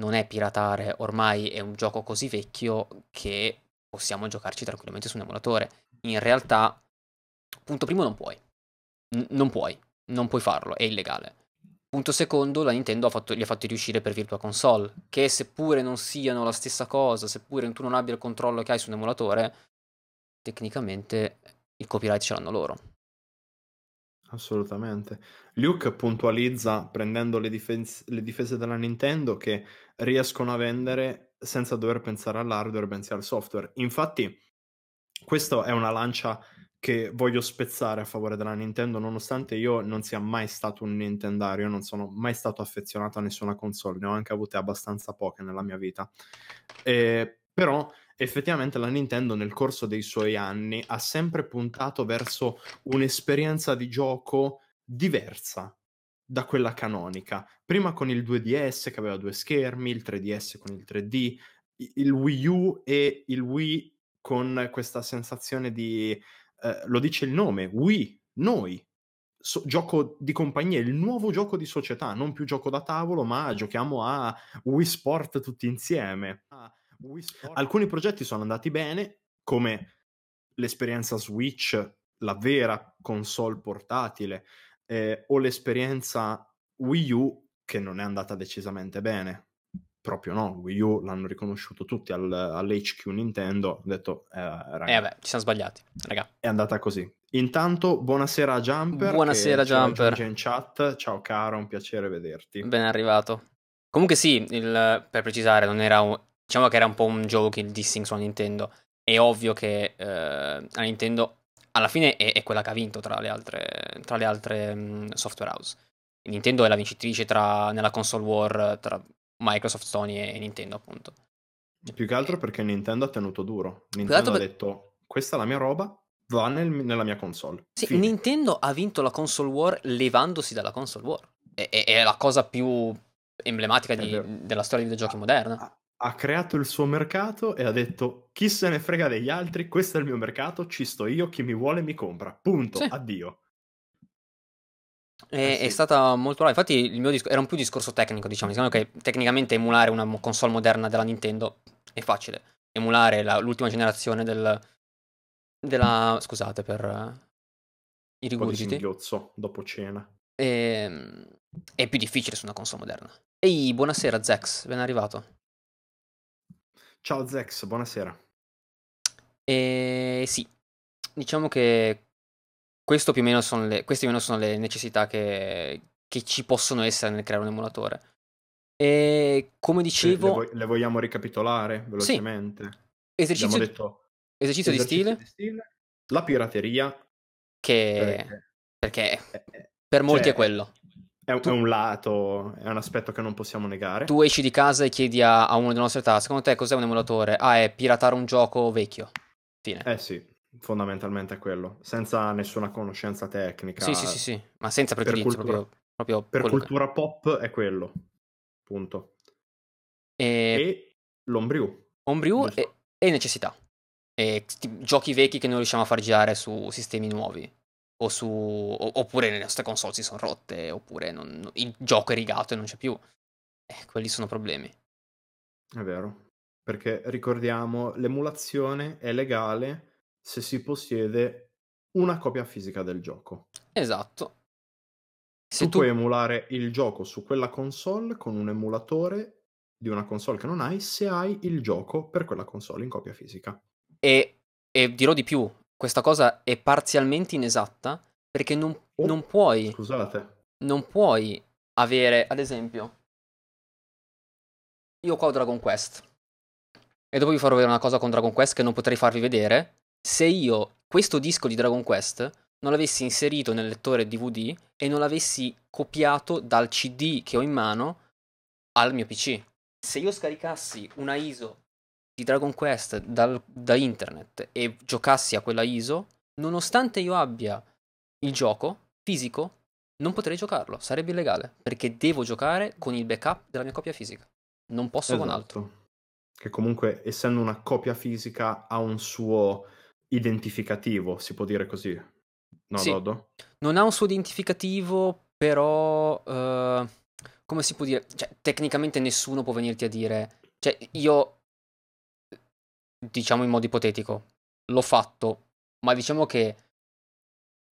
non è piratare, ormai è un gioco così vecchio che possiamo giocarci tranquillamente su un emulatore. In realtà, punto primo, non puoi. N- non puoi, non puoi farlo, è illegale. Punto secondo, la Nintendo ha fatto, li ha fatti riuscire per Virtua Console, che seppure non siano la stessa cosa, seppure tu non abbia il controllo che hai su un emulatore, tecnicamente il copyright ce l'hanno loro. Assolutamente. Luke puntualizza, prendendo le, difes- le difese della Nintendo, che riescono a vendere senza dover pensare all'hardware, bensì al software. Infatti, questa è una lancia che voglio spezzare a favore della Nintendo, nonostante io non sia mai stato un Nintendario, non sono mai stato affezionato a nessuna console, ne ho anche avute abbastanza poche nella mia vita. E, però effettivamente la Nintendo nel corso dei suoi anni ha sempre puntato verso un'esperienza di gioco diversa da quella canonica. Prima con il 2DS che aveva due schermi, il 3DS con il 3D, il Wii U e il Wii con questa sensazione di, eh, lo dice il nome, Wii, noi, so- gioco di compagnia, il nuovo gioco di società, non più gioco da tavolo, ma giochiamo a Wii Sport tutti insieme. Alcuni progetti sono andati bene, come l'esperienza Switch, la vera console portatile, eh, o l'esperienza Wii U, che non è andata decisamente bene. Proprio no, Wii U l'hanno riconosciuto tutti al, all'HQ Nintendo, ho detto, eh, raga, Eh vabbè, ci siamo sbagliati, raga. è andata così. Intanto, buonasera a Jumper. Buonasera, Jumper. in chat. Ciao caro, un piacere vederti. Ben arrivato. Comunque sì, il- per precisare, non era un- diciamo che era un po' un gioco il dissing sulla Nintendo. È ovvio che eh, la Nintendo alla fine è, è quella che ha vinto tra le altre, tra le altre mh, software house. Nintendo è la vincitrice tra, nella console war tra Microsoft, Sony e Nintendo, appunto. Più che altro perché Nintendo ha tenuto duro. Nintendo ha per- detto, questa è la mia roba, va nel- nella mia console. Sì, Fine. Nintendo ha vinto la console war levandosi dalla console war. È, è- è la cosa più emblematica di- della storia dei videogiochi moderna. Ha, creato il suo mercato e ha detto chi se ne frega degli altri, questo è il mio mercato, ci sto io, chi mi vuole mi compra. Punto, Sì. addio. È, Eh è sì. stata molto brava. Infatti, il mio disco- era un più discorso tecnico, diciamo. Diciamo che tecnicamente emulare una console moderna della Nintendo è facile. Emulare la- l'ultima generazione del, della. Scusate per eh, i Un po' rigurgiti. dopo cena. Ehm, È più difficile su una console moderna. Ehi, buonasera, Zex, ben arrivato. Ciao Zex, buonasera. E sì, diciamo che questo più o meno sono le, queste più o meno sono le necessità che, che ci possono essere nel creare un emulatore. E come dicevo, le vo- le vogliamo ricapitolare velocemente? Abbiamo esercizio, detto esercizio di esercizio stile di stile, la pirateria, che perché perché è, è- per molti cioè, è quello. È un, Tu- è un lato, è un aspetto che non possiamo negare. Tu esci di casa e chiedi a, a uno della nostra età, secondo te cos'è un emulatore? Ah, è piratare un gioco vecchio. Fine. Eh sì, fondamentalmente è quello, senza nessuna conoscenza tecnica. Sì, sì, sì, sì, ma senza Per pregiudizio, cultura- proprio, proprio Per quello che- cultura pop è quello, punto. E E l'ombriu. Giusto. e, e necessità. E giochi vecchi che non riusciamo a far girare su sistemi nuovi. O su, oppure le nostre console si sono rotte, oppure non- il gioco è rigato e non c'è più. Eh, quelli sono problemi. È vero, perché ricordiamo, l'emulazione è legale se si possiede una copia fisica del gioco. Esatto. Se tu tu, puoi emulare il gioco su quella console con un emulatore di una console che non hai se hai il gioco per quella console in copia fisica. e, e dirò di più, questa cosa è parzialmente inesatta perché non, Oh, non puoi, Scusate. non puoi avere, ad esempio, io qua ho Dragon Quest e dopo vi farò vedere una cosa con Dragon Quest che non potrei farvi vedere se io questo disco di Dragon Quest non l'avessi inserito nel lettore DVD e non l'avessi copiato dal CD che ho in mano al mio PC. Se io scaricassi una ISO di Dragon Quest dal- da internet e giocassi a quella ISO, nonostante io abbia il gioco fisico, non potrei giocarlo, sarebbe illegale, perché devo giocare con il backup della mia copia fisica. Non posso con altro. Esatto. Che comunque, essendo una copia fisica, ha un suo identificativo, si può dire così. No, Sì. Dodo? Non ha un suo identificativo, però eh, come si può dire? Cioè, tecnicamente nessuno può venirti a dire, cioè io diciamo in modo ipotetico, l'ho fatto, ma diciamo che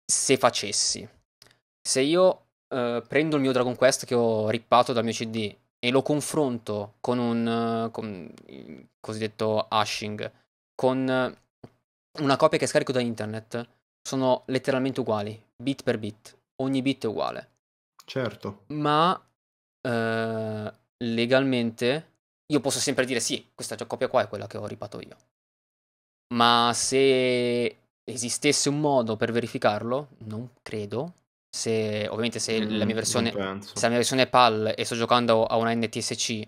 se facessi, se io eh, prendo il mio Dragon Quest che ho rippato dal mio CD e lo confronto con un eh, con il cosiddetto hashing, con una copia che scarico da internet, sono letteralmente uguali, bit per bit, ogni bit è uguale. Certo. ma eh, legalmente io posso sempre dire sì, questa copia qua è quella che ho ripato io. Ma se esistesse un modo per verificarlo, non credo. Se, ovviamente se la Mm, mia versione, se la mia versione è PAL e sto giocando a una NTSC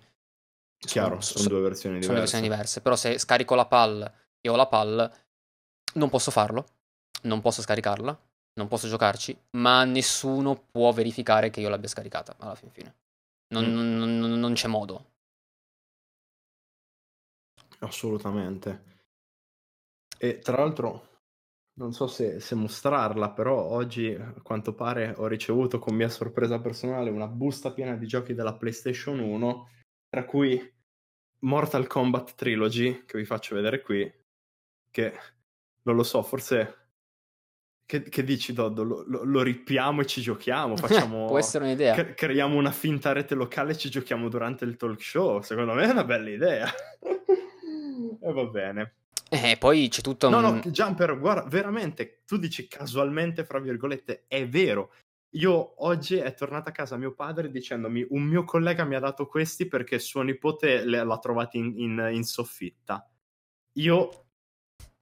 Chiaro, sono, sono due versioni diverse. Sono versioni diverse, però se scarico la PAL e ho la PAL, non posso farlo, non posso scaricarla, non posso giocarci, ma nessuno può verificare che io l'abbia scaricata alla fin fine. Non, mm. non, non, non c'è modo. Assolutamente. E tra l'altro, non so se, se, mostrarla, però oggi a quanto pare ho ricevuto con mia sorpresa personale una busta piena di giochi della PlayStation 1, tra cui Mortal Kombat Trilogy, che vi faccio vedere qui, che non lo so, forse... Che, che dici, Doddo? Lo, lo, lo, rippiamo e ci giochiamo? Facciamo... Può essere un'idea. Cre- creiamo una finta rete locale e ci giochiamo durante il talk show. Secondo me è una bella idea. e va bene. E eh, poi c'è tutto. No, no, Jumper, guarda, veramente, tu dici casualmente, fra virgolette, è vero. Io oggi è tornato a casa mio padre dicendomi un mio collega mi ha dato questi perché suo nipote l'ha trovati in, in, in soffitta. Io,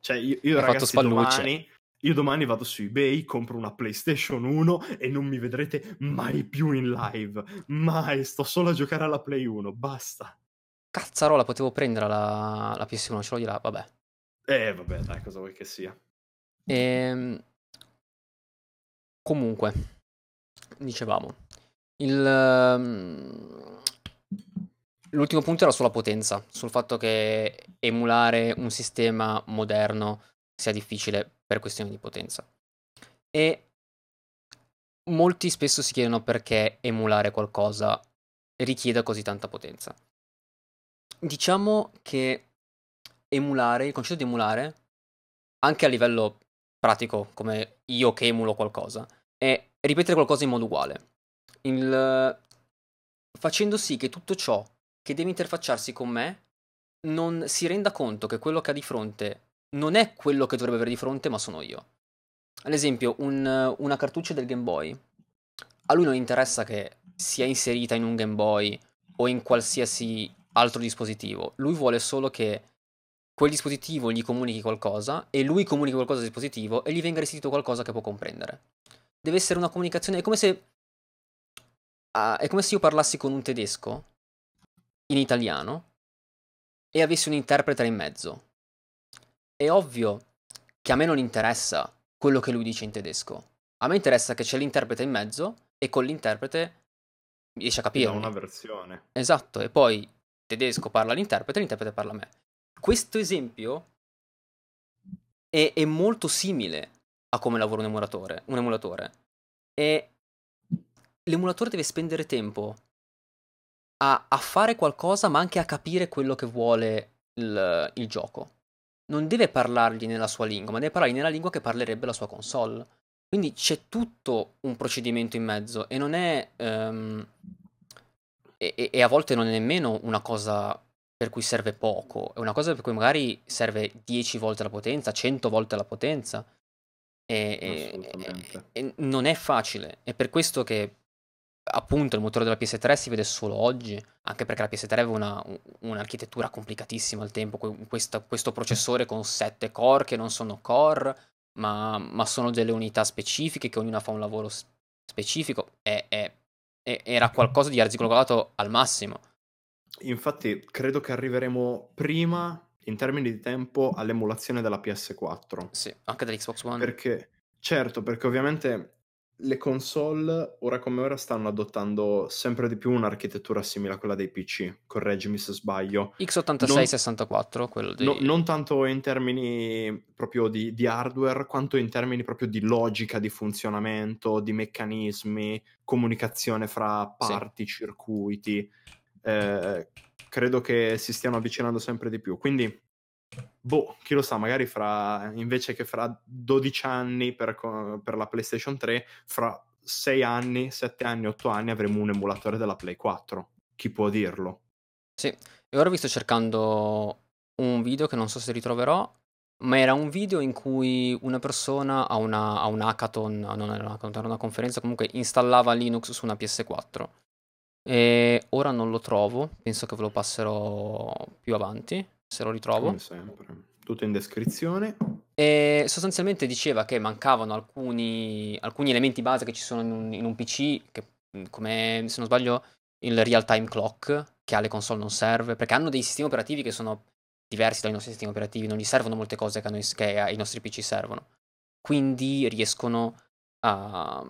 cioè, io, io ragazzi, domani, io domani vado su eBay, compro una PlayStation 1 e non mi vedrete mai più in live. Mai, sto solo a giocare alla Play 1, basta. Cazzarola, potevo prendere la, la PS1, ce l'ho di là, vabbè. Eh, vabbè, dai, cosa vuoi che sia. Ehm... Comunque, dicevamo, il, um... l'ultimo punto era sulla potenza, sul fatto che emulare un sistema moderno sia difficile per questioni di potenza. E molti spesso si chiedono perché emulare qualcosa richieda così tanta potenza. Diciamo che emulare, il concetto di emulare, anche a livello pratico, come io che emulo qualcosa, è ripetere qualcosa in modo uguale. Il, facendo sì che tutto ciò che deve interfacciarsi con me non si renda conto che quello che ha di fronte non è quello che dovrebbe avere di fronte, ma sono io. Ad esempio, un, una cartuccia del Game Boy. A lui non interessa che sia inserita in un Game Boy o in qualsiasi altro dispositivo. Lui vuole solo che quel dispositivo gli comunichi qualcosa e lui comunichi qualcosa al dispositivo e gli venga restituito qualcosa che può comprendere. Deve essere una comunicazione, è come se... Uh, è come se io parlassi con un tedesco in italiano e avessi un interprete in mezzo. È ovvio che a me non interessa quello che lui dice in tedesco. A me interessa che c'è l'interprete in mezzo e con l'interprete riesce a capire. una versione. Esatto, e poi tedesco parla l'interprete e l'interprete parla a me questo esempio è, è, molto simile a come lavora un emulatore. Un emulatore. E l'emulatore deve spendere tempo a, a, fare qualcosa, ma anche a capire quello che vuole il, il, gioco. Non deve parlargli nella sua lingua, ma deve parlargli nella lingua che parlerebbe la sua console. Quindi c'è tutto un procedimento in mezzo e non è. Um, e, e, a volte non è nemmeno una cosa per cui serve poco, è una cosa per cui magari serve 10 volte la potenza, 100 volte la potenza. E, e, e, non è facile. È per questo che appunto il motore della PS3 si vede solo oggi, anche perché la PS3 aveva una, un'architettura complicatissima al tempo, questa, questo processore con 7 core che non sono core, ma, ma, sono delle unità specifiche che ognuna fa un lavoro specifico. È, è, era qualcosa di arzigogolato al massimo. Infatti, credo che arriveremo prima in termini di tempo all'emulazione della PS4. Sì, anche dell'Xbox One. Perché, certo, perché ovviamente le console, ora come ora, stanno adottando sempre di più un'architettura simile a quella dei PC. Correggimi se sbaglio. X86-64, quello di... No, non tanto in termini proprio di, di, hardware, quanto in termini proprio di logica, di funzionamento, di meccanismi, comunicazione fra parti, sì. circuiti eh, credo che si stiano avvicinando sempre di più. Quindi, boh, chi lo sa, magari fra, invece che fra 12 anni per, per la PlayStation 3, fra 6 anni, 7 anni, 8 anni avremo un emulatore della Play 4. Chi può dirlo? Sì, e ora vi sto cercando un video che non so se ritroverò, ma era un video in cui una persona a, una, a un hackathon, non era un hackathon, era una conferenza, comunque installava Linux su una PS4 e ora non lo trovo, penso che ve lo passerò più avanti, se lo ritrovo. Come sempre, tutto in descrizione. E sostanzialmente diceva che mancavano alcuni, alcuni elementi base che ci sono in un, in un PC, che come se non sbaglio il real time clock che alle console non serve, perché hanno dei sistemi operativi che sono diversi dai nostri sistemi operativi, non gli servono molte cose che, noi, che ai nostri PC servono. Quindi riescono a...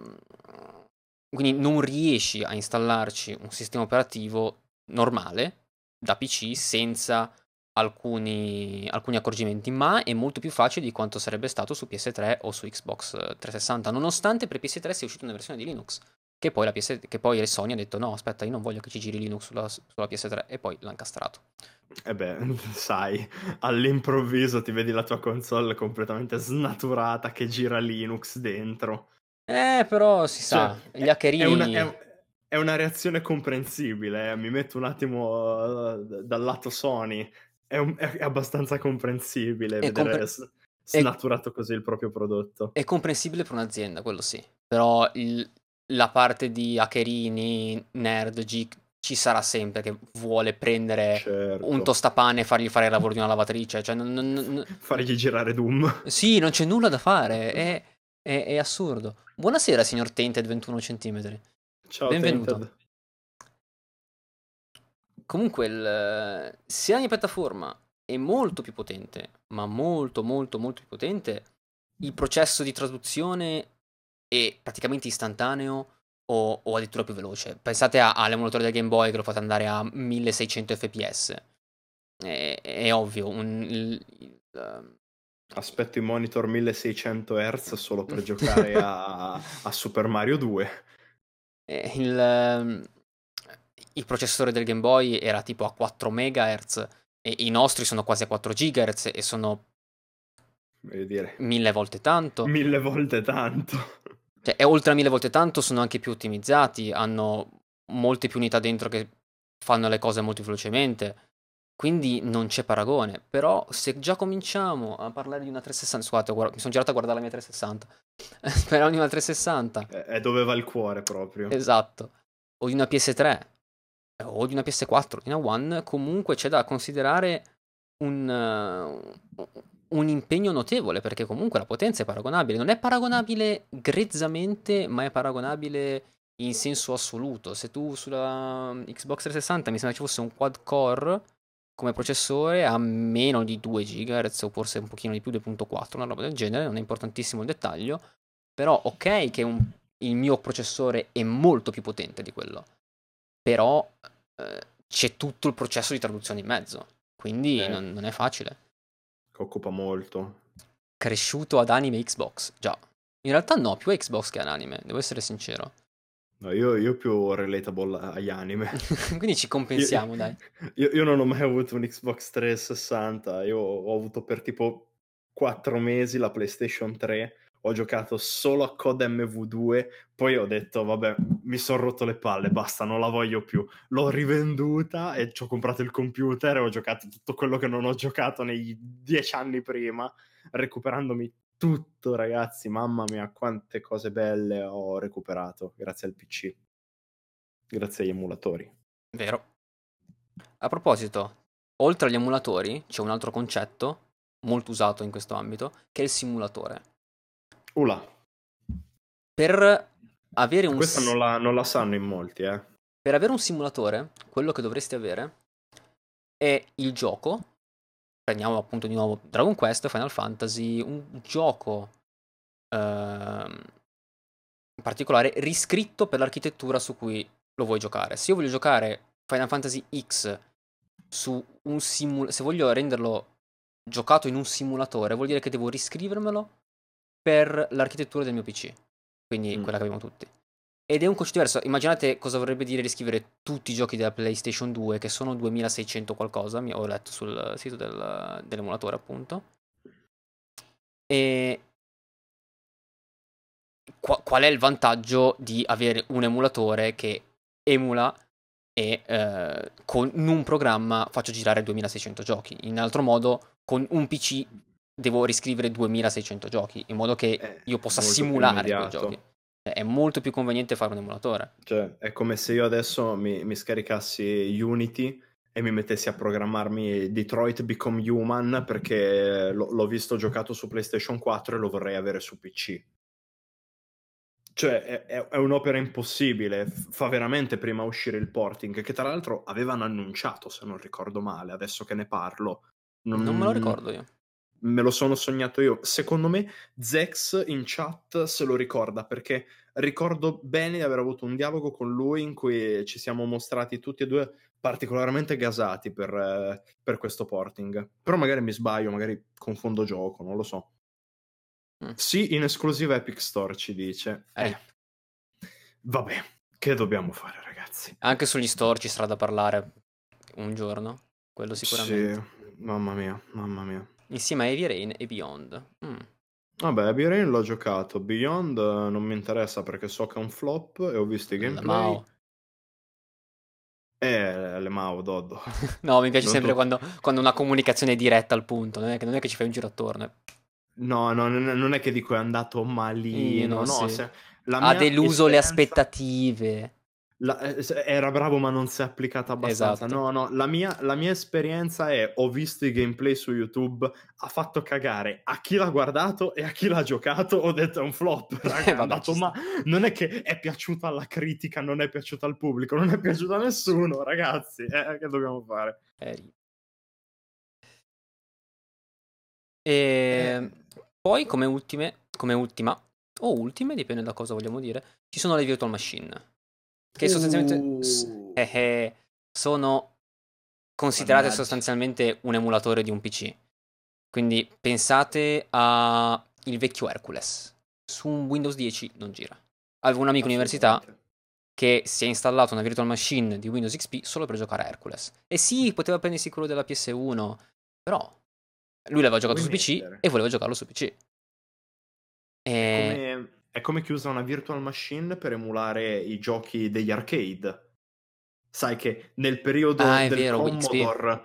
Quindi non riesci a installarci un sistema operativo normale da PC senza alcuni, alcuni, accorgimenti, ma è molto più facile di quanto sarebbe stato su PS3 o su Xbox 360, nonostante per PS3 sia uscita una versione di Linux, che poi, la PS, che poi Sony ha detto no, aspetta, io non voglio che ci giri Linux sulla, sulla PS3 e poi l'ha incastrato. E eh beh, sai, all'improvviso ti vedi la tua console completamente snaturata che gira Linux dentro. Eh, però si sa, cioè, gli hackerini... È una, è, è una reazione comprensibile, eh. mi metto un attimo dal lato Sony, è, un, è abbastanza comprensibile è vedere compre- snaturato è, così il proprio prodotto. È comprensibile per un'azienda, quello sì, però il, la parte di hackerini, nerd, geek, ci sarà sempre che vuole prendere certo. un tostapane e fargli fare il lavoro di una lavatrice. Cioè, non, non, non... Fargli girare Doom. Sì, non c'è nulla da fare. È, è, è assurdo. Buonasera, signor Tainted 21 cm. Ciao, Benvenuto. Tainted. Comunque, il, se la mia piattaforma è molto più potente, ma molto, molto, molto più potente, il processo di traduzione è praticamente istantaneo o, o addirittura più veloce. Pensate all'emulatore del Game Boy che lo fate andare a 1600 fps. È, è ovvio. Un, il, il, ehm, Aspetto i monitor 1600 Hz solo per giocare a, a, Super Mario 2. Il, ehm, il, processore del Game Boy era tipo a 4 MHz e i nostri sono quasi a 4 GHz e sono dire. mille volte tanto. Mille volte tanto. Cioè, e oltre a mille volte tanto sono anche più ottimizzati, hanno molte più unità dentro che fanno le cose molto velocemente. Quindi non c'è paragone. Però se già cominciamo a parlare di una 360, scusate, guarda, mi sono girato a guardare la mia 360. Speriamo di una 360. È dove va il cuore proprio. Esatto. O di una PS3. O di una PS4, di una One. Comunque c'è da considerare un, uh, un impegno notevole perché comunque la potenza è paragonabile. Non è paragonabile grezzamente, ma è paragonabile in senso assoluto. Se tu sulla Xbox 360 mi sembra ci fosse un quad core come processore a meno di 2 GHz o forse un pochino di più 2.4, una roba del genere, non è importantissimo il dettaglio, però ok che un, il mio processore è molto più potente di quello, però c'è tutto il processo di traduzione in mezzo, quindi eh. non, non è facile occupa molto. Cresciuto ad anime Xbox, già. In realtà no, più Xbox che ad anime, devo essere sincero. No, io, io più relatable agli anime. Quindi ci compensiamo, io, dai. Io, io, non ho mai avuto un Xbox 360, io ho avuto per tipo 4 mesi la PlayStation 3 ho giocato solo a COD MV2, poi ho detto vabbè mi sono rotto le palle, basta, non la voglio più. L'ho rivenduta e ci ho comprato il computer e ho giocato tutto quello che non ho giocato nei dieci anni prima, recuperandomi tutto ragazzi, mamma mia quante cose belle ho recuperato grazie al PC, grazie agli emulatori. Vero. A proposito, oltre agli emulatori c'è un altro concetto molto usato in questo ambito, che è il simulatore. Ula. Per avere un... Questa non la, non la sanno in molti, eh. Per avere un simulatore, quello che dovresti avere è il gioco. Prendiamo appunto di nuovo Dragon Quest, Final Fantasy, un gioco eh, in particolare riscritto per l'architettura su cui lo vuoi giocare. Se io voglio giocare Final Fantasy X su un simulatore, se voglio renderlo giocato in un simulatore, vuol dire che devo riscrivermelo per l'architettura del mio PC, quindi mm. quella che abbiamo tutti. Ed è un concetto diverso. Immaginate cosa vorrebbe dire riscrivere tutti i giochi della PlayStation 2, che sono 2600 qualcosa, mi ho letto sul sito del, dell'emulatore appunto. E qual è il vantaggio di avere un emulatore che emula e eh, con un programma faccio girare 2600 giochi? In altro modo, con un PC devo riscrivere 2600 giochi in modo che io possa simulare quei giochi. È molto più conveniente fare un emulatore. Cioè, è come se io adesso mi, mi scaricassi Unity e mi mettessi a programmarmi Detroit Become Human perché l- l'ho visto giocato su PlayStation 4 e lo vorrei avere su PC. cioè è, è, è, un'opera impossibile, fa veramente prima uscire il porting, che tra l'altro avevano annunciato, se non ricordo male, adesso che ne parlo. Non, non me lo ricordo io. Me lo sono sognato io. Secondo me Zex in chat se lo ricorda perché ricordo bene di aver avuto un dialogo con lui in cui ci siamo mostrati tutti e due particolarmente gasati per, eh, per questo porting. Però magari mi sbaglio, magari confondo gioco, non lo so. Mm. Sì, in esclusiva Epic Store ci dice. Eh. eh. Vabbè, che dobbiamo fare, ragazzi? Anche sugli store ci sarà da parlare un giorno, quello sicuramente. Sì, mamma mia, mamma mia. Insieme a Heavy Rain e Beyond. Mm. Vabbè, Heavy Rain l'ho giocato, Beyond eh, non mi interessa perché so che è un flop e ho visto i gameplay. Mao. Eh, le Mao, Doddo. no, mi piace non sempre to... quando, quando, una comunicazione è diretta al punto, non è che, non è che ci fai un giro attorno. No, no, non è che dico è andato malino, no, sì. se, ha deluso esperienza... le aspettative. La, eh, era bravo ma non si è applicata abbastanza. Esatto. No, no, la mia, la mia, esperienza è ho visto i gameplay su YouTube, ha fatto cagare a chi l'ha guardato e a chi l'ha giocato, ho detto è un flop, raga, è andato, ma non è che è piaciuta alla critica, non è piaciuta al pubblico, non è piaciuta a nessuno, ragazzi, eh, che dobbiamo fare? Eh. E poi come ultime, come ultima, o ultime, dipende da cosa vogliamo dire, ci sono le virtual machine che sostanzialmente uh. eh, eh, sono considerate Mannaggia. sostanzialmente un emulatore di un PC. Quindi pensate al vecchio Hercules. Su un Windows 10 non gira. Avevo un amico all'università che si è installato una virtual machine di Windows XP solo per giocare a Hercules. E sì, poteva prendersi quello della PS1, però lui l'aveva giocato Vuoi su mettere? PC e voleva giocarlo su PC. E... Come è come chi usa una virtual machine per emulare i giochi degli arcade. Sai che nel periodo ah, del vero, Commodore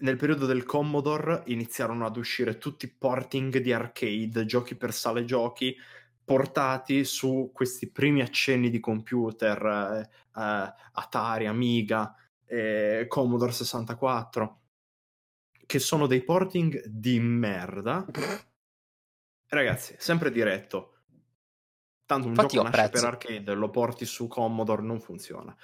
nel periodo del Commodore iniziarono ad uscire tutti i porting di arcade, giochi per sale giochi portati su questi primi accenni di computer eh, eh, Atari, Amiga, eh, Commodore 64 che sono dei porting di merda. Ragazzi, sempre diretto Tanto un Infatti gioco nasce per arcade, lo porti su Commodore, non funziona.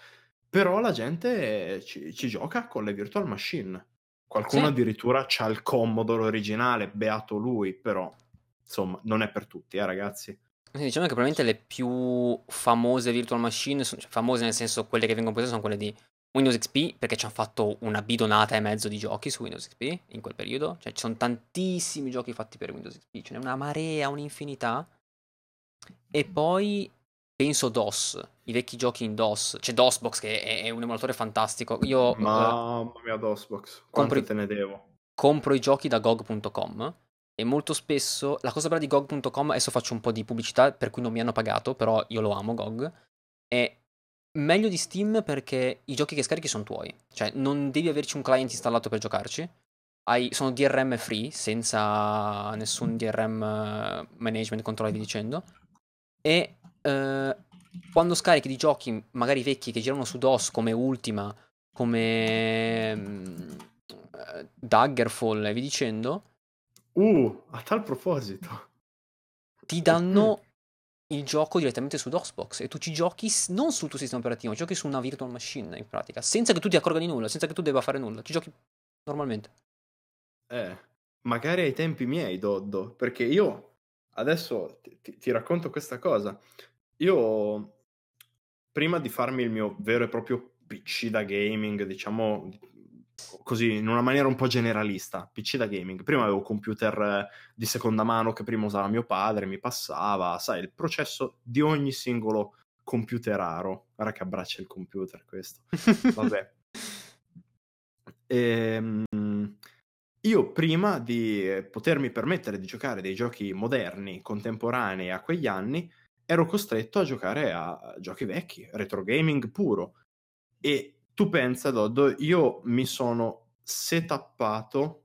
Però la gente ci, ci gioca con le virtual machine. Qualcuno sì. addirittura c'ha il Commodore originale, beato lui, però insomma non è per tutti, eh ragazzi. diciamo che probabilmente le più famose virtual machine, sono, cioè, famose nel senso quelle che vengono prese sono quelle di Windows XP, perché ci hanno fatto una bidonata e mezzo di giochi su Windows XP in quel periodo. Cioè ci sono tantissimi giochi fatti per Windows XP, ce n'è una marea, un'infinità. E poi penso DOS, i vecchi giochi in DOS. C'è DOSBox che è, è un emulatore fantastico. Io Mamma mia, DOSBox, quanto compro, te ne devo? Compro i giochi da GOG.com e molto spesso la cosa bella di GOG.com, adesso faccio un po' di pubblicità per cui non mi hanno pagato, però io lo amo GOG, è meglio di Steam perché i giochi che scarichi sono tuoi, cioè non devi averci un client installato per giocarci. Hai, sono DRM free, senza nessun DRM eh, management, controllo via dicendo e eh, quando scarichi di giochi magari vecchi che girano su DOS come Ultima, come um, Daggerfall e vi dicendo, uh, a tal proposito, ti danno il gioco direttamente su DOSBox e tu ci giochi non sul tuo sistema operativo, giochi su una virtual machine in pratica, senza che tu ti accorga di nulla, senza che tu debba fare nulla, ci giochi normalmente. Eh, magari ai tempi miei, Doddo, perché io adesso ti, ti, racconto questa cosa. Io, prima di farmi il mio vero e proprio PC da gaming, diciamo così, in una maniera un po' generalista, PC da gaming, prima avevo computer di seconda mano che prima usava mio padre, mi passava, sai, il processo di ogni singolo computer raro. Guarda che abbraccia il computer questo. Vabbè. Ehm io prima di potermi permettere di giocare dei giochi moderni, contemporanei a quegli anni, ero costretto a giocare a giochi vecchi, retro gaming puro. E tu pensa, Doddo, io mi sono setappato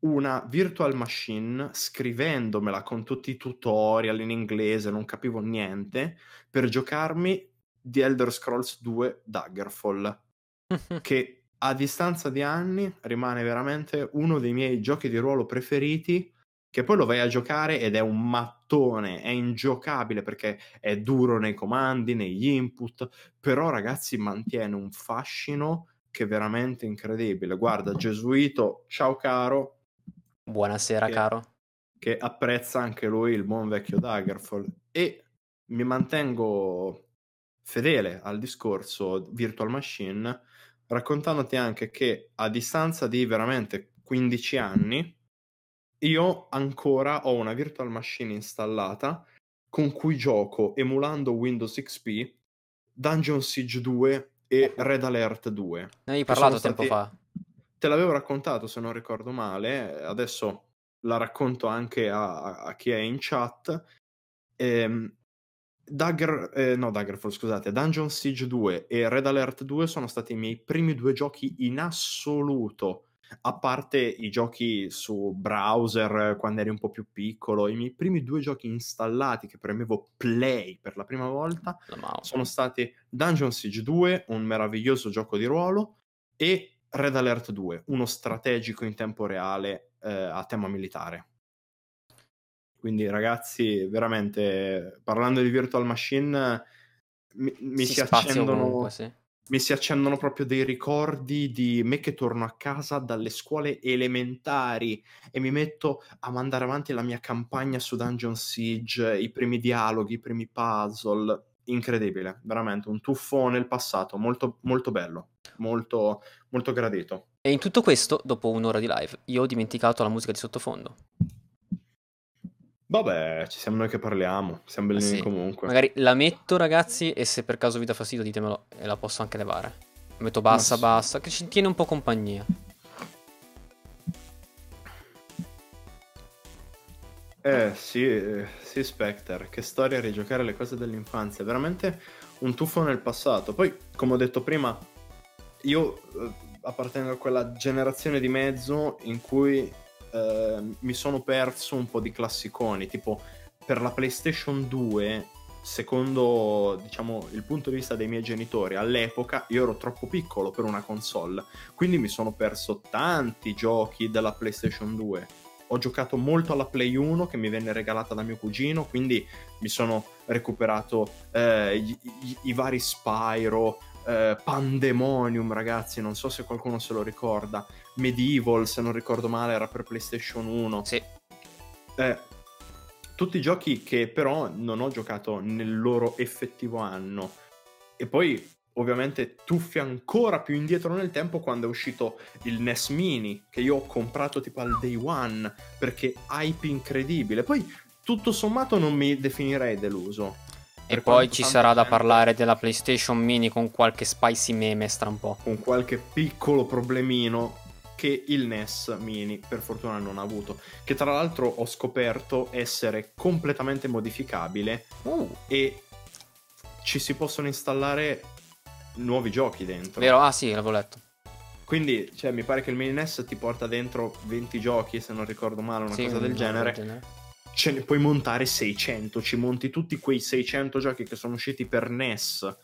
una virtual machine scrivendomela con tutti i tutorial in inglese, non capivo niente, per giocarmi di Elder Scrolls 2 Daggerfall, che a distanza di anni rimane veramente uno dei miei giochi di ruolo preferiti che poi lo vai a giocare ed è un mattone, è ingiocabile perché è duro nei comandi, negli input, però ragazzi mantiene un fascino che è veramente incredibile. Guarda, Gesuito, ciao caro. Buonasera che, caro. Che apprezza anche lui il buon vecchio Daggerfall e mi mantengo fedele al discorso Virtual Machine raccontandoti anche che a distanza di veramente 15 anni io ancora ho una virtual machine installata con cui gioco emulando Windows XP Dungeon Siege 2 e Red Alert 2. Ne avevi parlato tempo fa. Te l'avevo raccontato se non ricordo male, adesso la racconto anche a, a chi è in chat. Ehm, Dagger, eh, no, Daggerfall, scusate, Dungeon Siege 2 e Red Alert 2 sono stati i miei primi due giochi in assoluto a parte i giochi su browser quando eri un po' più piccolo, i miei primi due giochi installati che premevo play per la prima volta sono stati Dungeon Siege 2, un meraviglioso gioco di ruolo, e Red Alert 2, uno strategico in tempo reale eh, a tema militare. Quindi ragazzi, veramente, parlando di Virtual Machine, mi, mi si, si accendono... Comunque, sì mi si accendono proprio dei ricordi di me che torno a casa dalle scuole elementari e mi metto a mandare avanti la mia campagna su Dungeon Siege, i primi dialoghi, i primi puzzle. Incredibile, veramente un tuffo nel passato, molto, molto bello, molto, molto gradito. E in tutto questo, dopo un'ora di live, io ho dimenticato la musica di sottofondo. Vabbè, ci siamo noi che parliamo, siamo bellini sì. comunque. Magari la metto, ragazzi, e se per caso vi dà fastidio ditemelo e la posso anche levare. La metto bassa, sì. bassa, che ci tiene un po' compagnia. Eh sì, eh, sì Spectre, che storia rigiocare le cose dell'infanzia, veramente un tuffo nel passato. Poi, come ho detto prima, io eh, appartengo a quella generazione di mezzo in cui Ehm, mi sono perso un po' di classiconi, tipo per la PlayStation 2, secondo diciamo il punto di vista dei miei genitori, all'epoca io ero troppo piccolo per una console, quindi mi sono perso tanti giochi della PlayStation 2. Ho giocato molto alla Play 1 che mi venne regalata da mio cugino, quindi mi sono recuperato eh, i, i, i vari Spyro, eh, Pandemonium, ragazzi, non so se qualcuno se lo ricorda. Medieval, se non ricordo male, era per PlayStation 1. Sì. Eh, tutti giochi che però non ho giocato nel loro effettivo anno. E poi, ovviamente, tuffi ancora più indietro nel tempo quando è uscito il NES Mini, che io ho comprato tipo al day one, perché hype incredibile. Poi, tutto sommato, non mi definirei deluso e poi ci sarà da parlare della PlayStation Mini con qualche spicy meme tra un po'. Con qualche piccolo problemino che il NES Mini per fortuna non ha avuto. Che tra l'altro ho scoperto essere completamente modificabile uh. e ci si possono installare nuovi giochi dentro. Vero? Ah sì, l'avevo letto. Quindi, cioè, mi pare che il mini NES ti porta dentro 20 giochi, se non ricordo male, una sì, cosa del genere. genere ce ne puoi montare 600, ci monti tutti quei 600 giochi che sono usciti per NES,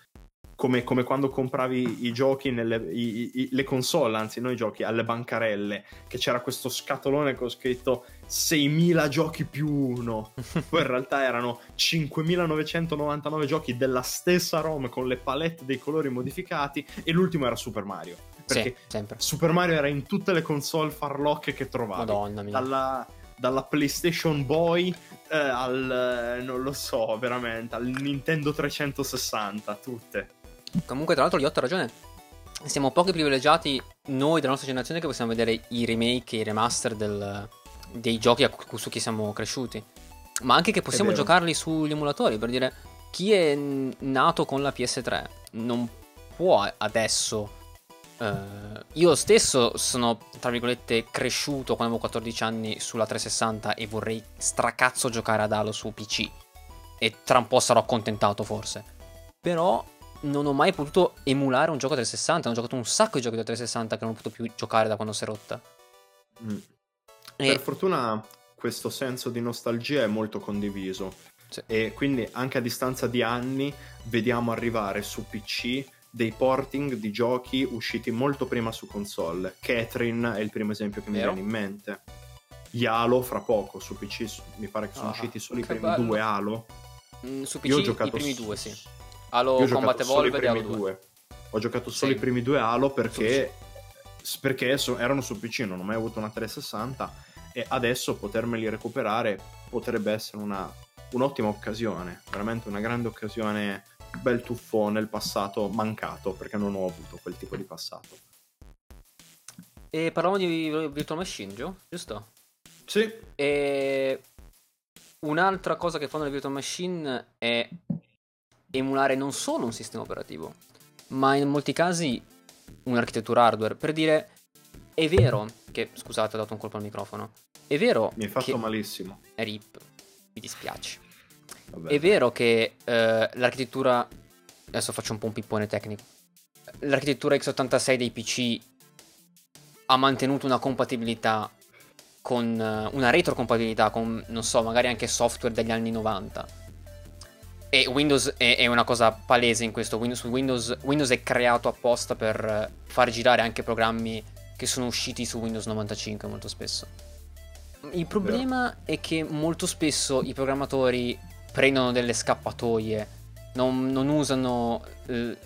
come, come quando compravi i giochi nelle i, i, le console, anzi noi giochi alle bancarelle, che c'era questo scatolone con scritto 6.000 giochi più uno, poi in realtà erano 5.999 giochi della stessa ROM con le palette dei colori modificati e l'ultimo era Super Mario. Perché sì, Super Mario era in tutte le console farlocche che trovavi. Madonna mia. Dalla, dalla PlayStation Boy eh, al, non lo so, veramente, al Nintendo 360, tutte. Comunque, tra l'altro, gli 8 ha ragione. Siamo pochi privilegiati noi della nostra generazione che possiamo vedere i remake e i remaster del, dei giochi su cui siamo cresciuti. Ma anche che possiamo giocarli sugli emulatori, per dire, chi è nato con la PS3 non può adesso Uh, io stesso sono, tra virgolette, cresciuto quando avevo 14 anni sulla 360 e vorrei stracazzo giocare ad Halo su PC. E tra un po' sarò accontentato forse. Però non ho mai potuto emulare un gioco 360. Ho giocato un sacco di giochi da 360 che non ho potuto più giocare da quando si è rotta. Mm. E... Per fortuna questo senso di nostalgia è molto condiviso. Sì. E quindi anche a distanza di anni vediamo arrivare su PC dei porting di giochi usciti molto prima su console. Catherine è il primo esempio che mi Vero. viene in mente. gli Halo fra poco su PC, mi pare che sono Ah, usciti solo i primi bello. due Halo. Mm, su Io ho PC giocato i primi due, sì. Halo Combat Evolved e Halo primi 2. due. Ho giocato solo Sì. i primi due Halo perché, perché so- erano su PC, non ho mai avuto una 360 e adesso potermeli recuperare potrebbe essere una, un'ottima occasione, veramente una grande occasione, bel tuffo nel passato mancato perché non ho avuto quel tipo di passato. E parlavamo di Virtual Machine, giusto? Sì, E un'altra cosa che fanno le Virtual Machine è emulare non solo un sistema operativo, ma in molti casi un'architettura hardware. Per dire, è vero che, scusate, ho dato un colpo al microfono, è vero mi hai fatto che... malissimo. Rip, mi dispiace. Vabbè. È vero che eh, l'architettura. Adesso faccio un po' un pippone tecnico. L'architettura x86 dei PC ha mantenuto una compatibilità con. eh, una retrocompatibilità con, non so, magari anche software degli anni 90. E Windows è, è una cosa palese in questo. Windows, Windows, Windows è creato apposta per eh, far girare anche programmi che sono usciti su Windows 95 molto spesso. Il problema è che molto spesso i programmatori prendono delle scappatoie, non, non usano eh,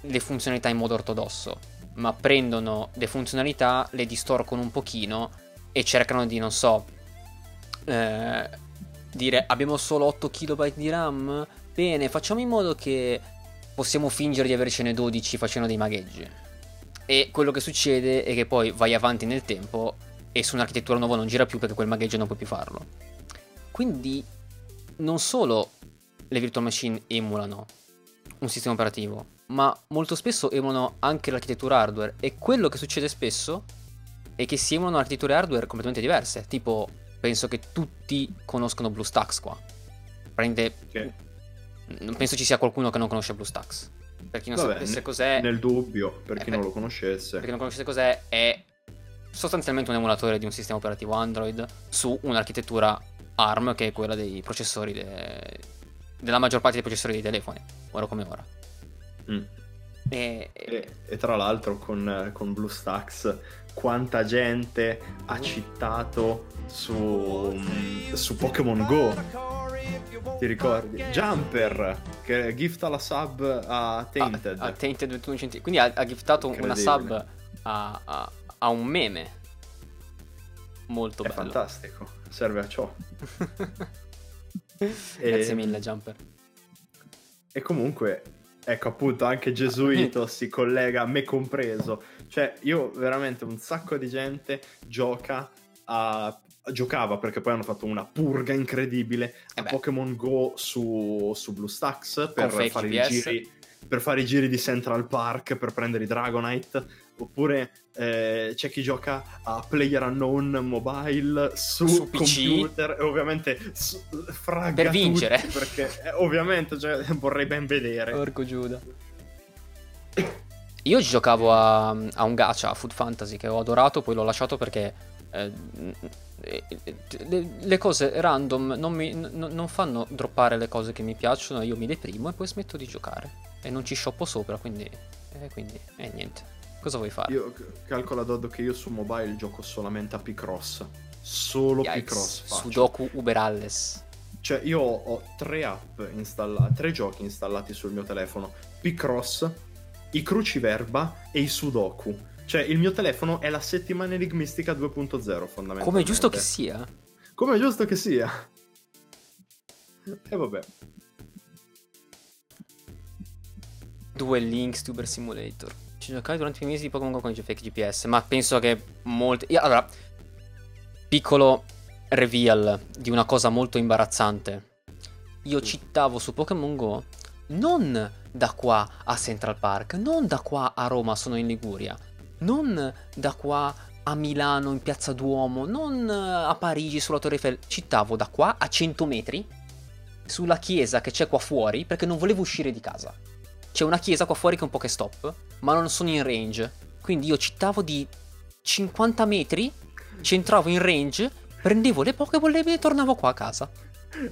le funzionalità in modo ortodosso, ma prendono le funzionalità, le distorcono un pochino e cercano di, non so, eh, dire abbiamo solo 8 KB di RAM? Bene, facciamo in modo che possiamo fingere di avercene 12 facendo dei magheggi. E quello che succede è che poi vai avanti nel tempo e su un'architettura nuova non gira più perché quel magheggio non puoi più farlo. Quindi non solo le virtual machine emulano un sistema operativo, ma molto spesso emulano anche l'architettura hardware e quello che succede spesso è che si emulano architetture hardware completamente diverse, tipo penso che tutti conoscono BlueStacks qua. Prende Che- non penso ci sia qualcuno che non conosce BlueStacks. Per chi non Vabbè, sapesse ne- cos'è, Nel dubbio, per Eh, chi beh, non lo conoscesse. perché non conoscete cos'è, è sostanzialmente un emulatore di un sistema operativo Android su un'architettura ARM che è quella dei processori de- della maggior parte dei processori dei telefoni, ora come ora. Mm. E, E, e tra l'altro con, con BlueStacks quanta gente ha citato su, su Pokémon Go. Ti ricordi? Jumper che gifta la sub a Tainted. a, a Tainted 21 centi- Quindi ha, ha giftato una sub a, a- a un meme. Molto È bello. fantastico, serve a ciò. Grazie mille, Jumper. E comunque, ecco appunto, anche Gesuito si collega, me compreso. Cioè, io veramente un sacco di gente gioca a... giocava perché poi hanno fatto una purga incredibile Eh a. Pokémon Go su, su BlueStacks per fare, i giri, per fare i giri di Central Park, per prendere i Dragonite. Oppure eh, c'è chi gioca a Player Unknown Mobile su, Su PC. computer e ovviamente su, fragga Per vincere. perché eh, ovviamente cioè, vorrei ben vedere. Porco Giuda. Io giocavo a, a un gacha, a Food Fantasy, che ho adorato, poi l'ho lasciato perché le, le cose random non, mi, non fanno droppare le cose che mi piacciono, io mi deprimo e poi smetto di giocare. E non ci shoppo sopra, quindi... Eh, quindi, eh, niente. Cosa vuoi fare? Io calcola Doddo che io su mobile gioco solamente a Picross. Solo Yikes. Picross faccio. Sudoku Uber Alles. Cioè, io ho, ho tre app installate, tre giochi installati sul mio telefono: Picross, i Cruciverba e i Sudoku. Cioè, il mio telefono è la settimana enigmistica 2.0, fondamentalmente. Come è giusto che sia. Come è giusto che sia. E vabbè. Duel Links Tuber Simulator. Ci giocai durante i mesi di Pokémon Go con i fake GPS, ma penso che molte... allora, piccolo reveal di una cosa molto imbarazzante. Io citavo su Pokémon Go non da qua a Central Park, non da qua a Roma, sono in Liguria, non da qua a Milano in Piazza Duomo, non a Parigi sulla Torre Eiffel, citavo da qua a 100 metri sulla chiesa che c'è qua fuori perché non volevo uscire di casa. C'è una chiesa qua fuori che è un Pokestop, ma non sono in range. Quindi io cittavo di 50 metri, c'entravo in range, prendevo le Pokéball e tornavo qua a casa.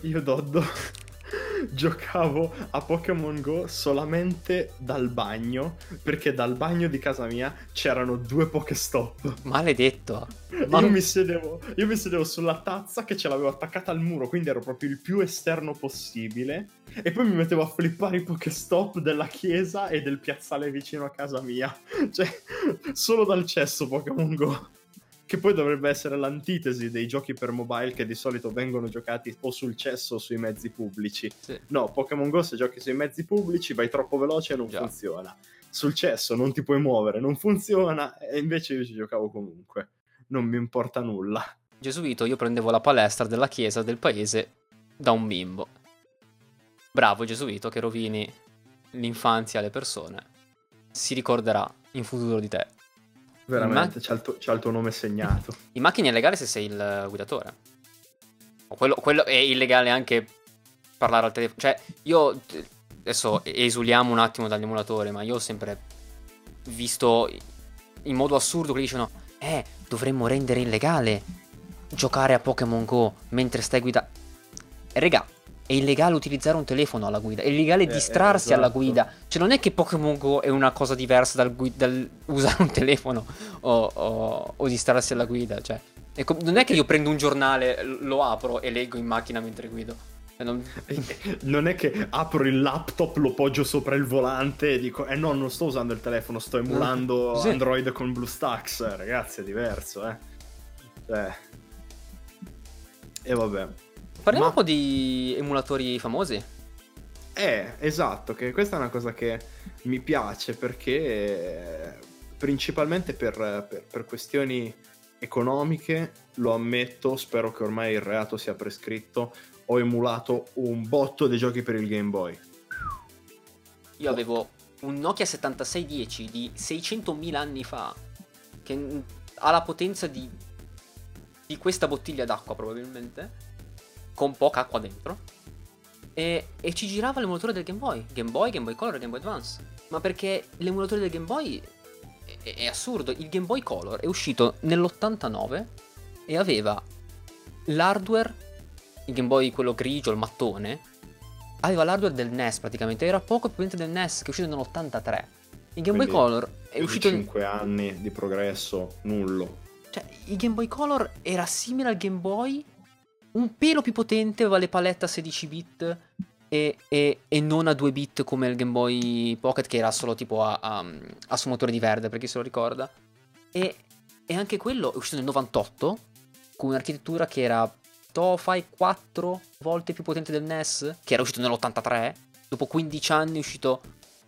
Io Doddo. giocavo a Pokémon Go solamente dal bagno, perché dal bagno di casa mia c'erano due Pokéstop. Maledetto. Ma... Io, mi sedevo, io mi sedevo sulla tazza che ce l'avevo attaccata al muro, quindi ero proprio il più esterno possibile. E poi mi mettevo a flippare i Pokéstop della chiesa e del piazzale vicino a casa mia. Cioè, solo dal cesso Pokémon Go che poi dovrebbe essere l'antitesi dei giochi per mobile che di solito vengono giocati o sul cesso o sui mezzi pubblici. Sì. No, Pokémon Go se giochi sui mezzi pubblici vai troppo veloce e non Già. funziona. Sul cesso non ti puoi muovere, non funziona e invece io ci giocavo comunque. Non mi importa nulla. Gesuito, io prendevo la palestra della chiesa del paese da un bimbo. Bravo Gesuito che rovini l'infanzia alle persone. Si ricorderà in futuro di te. Veramente, ma... c'ha, il tuo, c'ha, il tuo, nome segnato. In macchina è illegale se sei il guidatore. Quello, quello è illegale anche parlare al telefono. Cioè, io adesso esuliamo un attimo dall'emulatore, ma io ho sempre visto in modo assurdo che dicono: Eh, dovremmo rendere illegale giocare a Pokémon Go mentre stai guidando. Regà, è illegale utilizzare un telefono alla guida, è illegale eh, distrarsi esatto. alla guida. Cioè, non è che Pokémon Go è una cosa diversa dal, gui- dal usare un telefono o, o, o, distrarsi alla guida. Cioè, è co- non è che io prendo un giornale, lo apro e leggo in macchina mentre guido. Cioè, non... non... è che apro il laptop, lo poggio sopra il volante e dico, eh no, non sto usando il telefono, sto emulando sì. Android con BlueStacks. Ragazzi, è diverso, eh. Cioè... E vabbè. Parliamo Ma... un po' di emulatori famosi. Eh, esatto, che questa è una cosa che mi piace perché principalmente per, per, per questioni economiche, lo ammetto, spero che ormai il reato sia prescritto, ho emulato un botto dei giochi per il Game Boy. Io avevo un Nokia 7610 di 600.000 anni fa, che ha la potenza di, di questa bottiglia d'acqua probabilmente con poca acqua dentro. E, e, ci girava l'emulatore del Game Boy, Game Boy, Game Boy Color e Game Boy Advance. Ma perché l'emulatore del Game Boy è, è assurdo. Il Game Boy Color è uscito nell'89 e aveva l'hardware, il Game Boy quello grigio, il mattone, aveva l'hardware del NES praticamente, era poco più potente del NES che è uscito nell'83. Il Game Quindi, Boy Color è uscito... 5 anni di progresso, nullo. Cioè, il Game Boy Color era simile al Game Boy, un pelo più potente, aveva le palette a 16 bit e, e, e, non a 2 bit come il Game Boy Pocket che era solo tipo a, a, a sfumature di verde per chi se lo ricorda. E, e, anche quello è uscito nel 98 con un'architettura che era Tofai 4 volte più potente del NES, che era uscito nell'83. Dopo 15 anni è uscito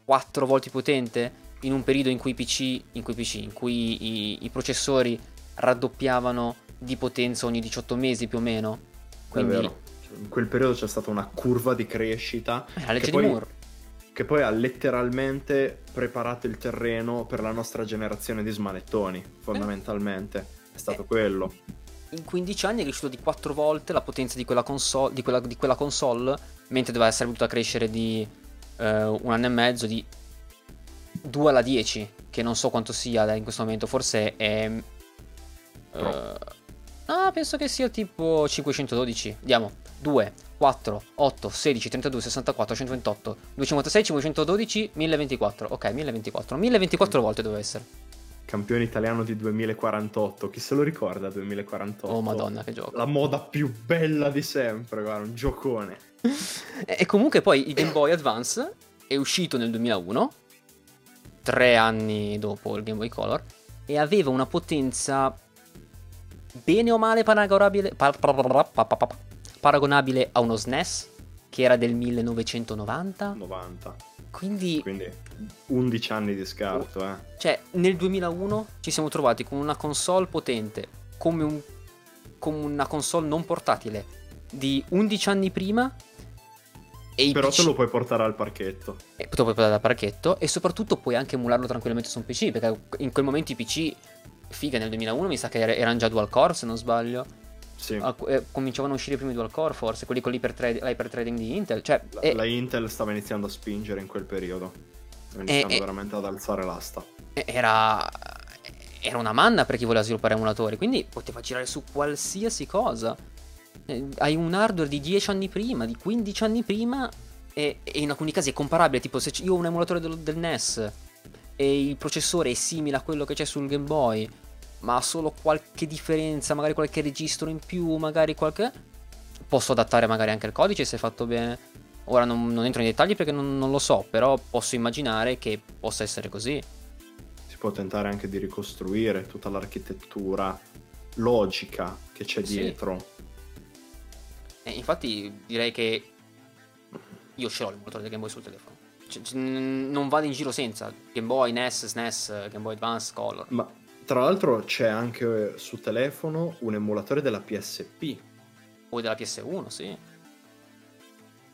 4 volte più potente in un periodo in cui PC, in cui, PC, in cui i, i processori raddoppiavano di potenza ogni 18 mesi più o meno quindi... È vero. In quel periodo c'è stata una curva di crescita. Eh, la legge di poi, Moore. Che poi ha letteralmente preparato il terreno per la nostra generazione di smanettoni, fondamentalmente. Eh. È stato eh. quello. In 15 anni è cresciuto di 4 volte la potenza di quella console, di quella, di quella console mentre doveva essere potuta crescere di eh, un anno e mezzo, di 2 alla 10, che non so quanto sia in questo momento, forse è... Uh, Ah, penso che sia tipo 512. Andiamo. 2, 4, 8, 16, 32, 64, 128, 256, 512, 1024. Ok, 1024. 1024 mm. volte deve essere. Campione italiano di 2048. Chi se lo ricorda 2048? Oh madonna che gioco. La moda più bella di sempre, guarda, un giocone. e comunque poi il Game Boy Advance è uscito nel 2001, tre anni dopo il Game Boy Color, e aveva una potenza bene o male paragonabile, paragonabile a uno SNES che era del 1990. 90. Quindi, Quindi 11 anni di scarto, eh. Cioè, nel 2001 ci siamo trovati con una console potente come, un, come una console non portatile di 11 anni prima. Però PC... te lo puoi portare al parchetto. E te lo puoi portare al parchetto e soprattutto puoi anche emularlo tranquillamente su un PC, perché in quel momento i PC figa nel 2001 mi sa che er-, erano già dual core se non sbaglio. Sì. Eh, cominciavano a uscire i primi dual core forse, quelli con l'hyperthreading di Intel. Cioè, la, e... la, Intel stava iniziando a spingere in quel periodo. Iniziando e, veramente ad alzare l'asta. Era, era una manna per chi voleva sviluppare emulatori, quindi poteva girare su qualsiasi cosa. Eh, hai un hardware di 10 anni prima, di 15 anni prima, e, e in alcuni casi è comparabile. Tipo, se io ho un emulatore del, del NES e il processore è simile a quello che c'è sul Game Boy, ma ha solo qualche differenza, magari qualche registro in più, magari qualche... Posso adattare magari anche il codice se è fatto bene. Ora non, non entro nei dettagli perché non, non, lo so, però posso immaginare che possa essere così. Si può tentare anche di ricostruire tutta l'architettura logica che c'è dietro. Sì. Eh, infatti direi che io ce l'ho il motore del Game Boy sul telefono. C- c- non vado in giro senza Game Boy, NES, SNES, Game Boy Advance, Color. Ma tra l'altro c'è anche su telefono un emulatore della PSP. O della PS1, sì.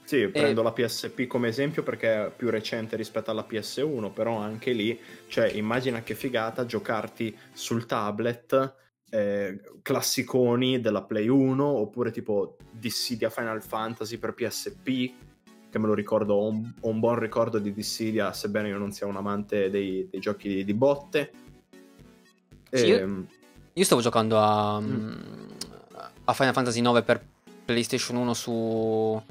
Sì, prendo la PSP come esempio perché è più recente rispetto alla PS1, però anche lì, cioè, immagina che figata giocarti sul tablet eh, classiconi della Play 1 oppure tipo Dissidia Final Fantasy per PSP, che me lo ricordo, ho un, ho un buon ricordo di Dissidia, sebbene io non sia un amante dei, dei giochi di, di botte. Sì, e, io, ehm, io, stavo giocando a, mm. a Final Fantasy 9 per PlayStation 1 su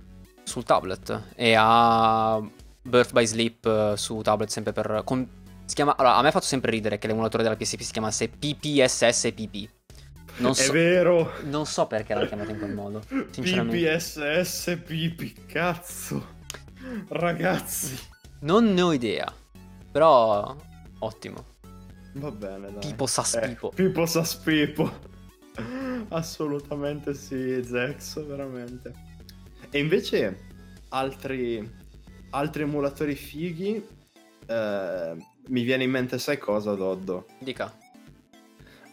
sul tablet e ha Birth by Sleep eh, su tablet sempre per... Con, si chiama, allora, a me ha fatto sempre ridere che l'emulatore della PSP si chiamasse PPSSPP. Non so, È vero. Non so perché l'hanno chiamato in quel modo. PPSSPP, cazzo. Ragazzi. Non ne ho idea. Però ottimo. Va bene, dai. Pipo Saspipo. Eh, Pipo Saspipo. Assolutamente sì, Zex, veramente. E invece altri, altri emulatori fighi, eh, mi viene in mente, sai cosa, Doddo? Dica.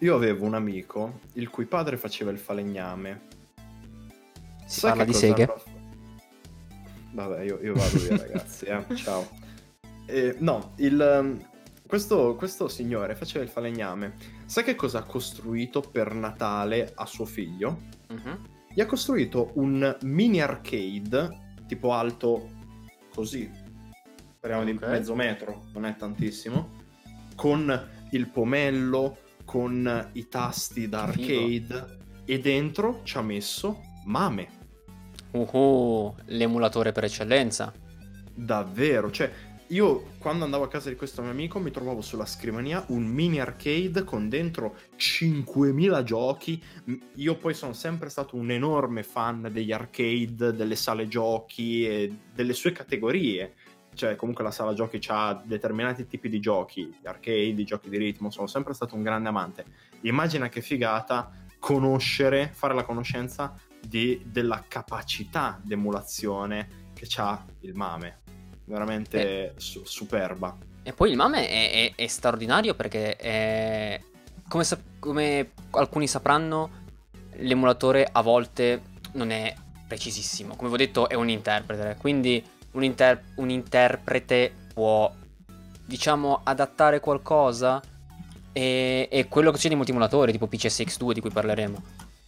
Io avevo un amico il cui padre faceva il falegname. Si sai parla di seghe? Fa... Vabbè, io, io vado via ragazzi, eh. ciao. Eh, no, il, ehm, questo, questo, signore faceva il falegname. Sai che cosa ha costruito per Natale a suo figlio? Uh-huh gli ha costruito un mini arcade tipo alto così, speriamo okay. di mezzo metro, non è tantissimo, con il pomello, con i tasti da arcade e dentro ci ha messo Mame. Uh, l'emulatore per eccellenza. Davvero, cioè io quando andavo a casa di questo mio amico mi trovavo sulla scrivania un mini arcade con dentro 5000 giochi. Io poi sono sempre stato un enorme fan degli arcade, delle sale giochi e delle sue categorie. Cioè, comunque la sala giochi ha determinati tipi di giochi, arcade, giochi di ritmo, sono sempre stato un grande amante. Immagina che figata conoscere, fare la conoscenza di, della capacità d'emulazione che ha il MAME veramente eh. su- superba. E poi il MAME è, è, è straordinario perché è, come, sa- come alcuni sapranno, l'emulatore a volte non è precisissimo. Come vi ho detto, è un interprete. Quindi un, inter- un interprete può, diciamo, adattare qualcosa. E, e quello che c'è in molti emulatori, tipo PCSX2 di cui parleremo,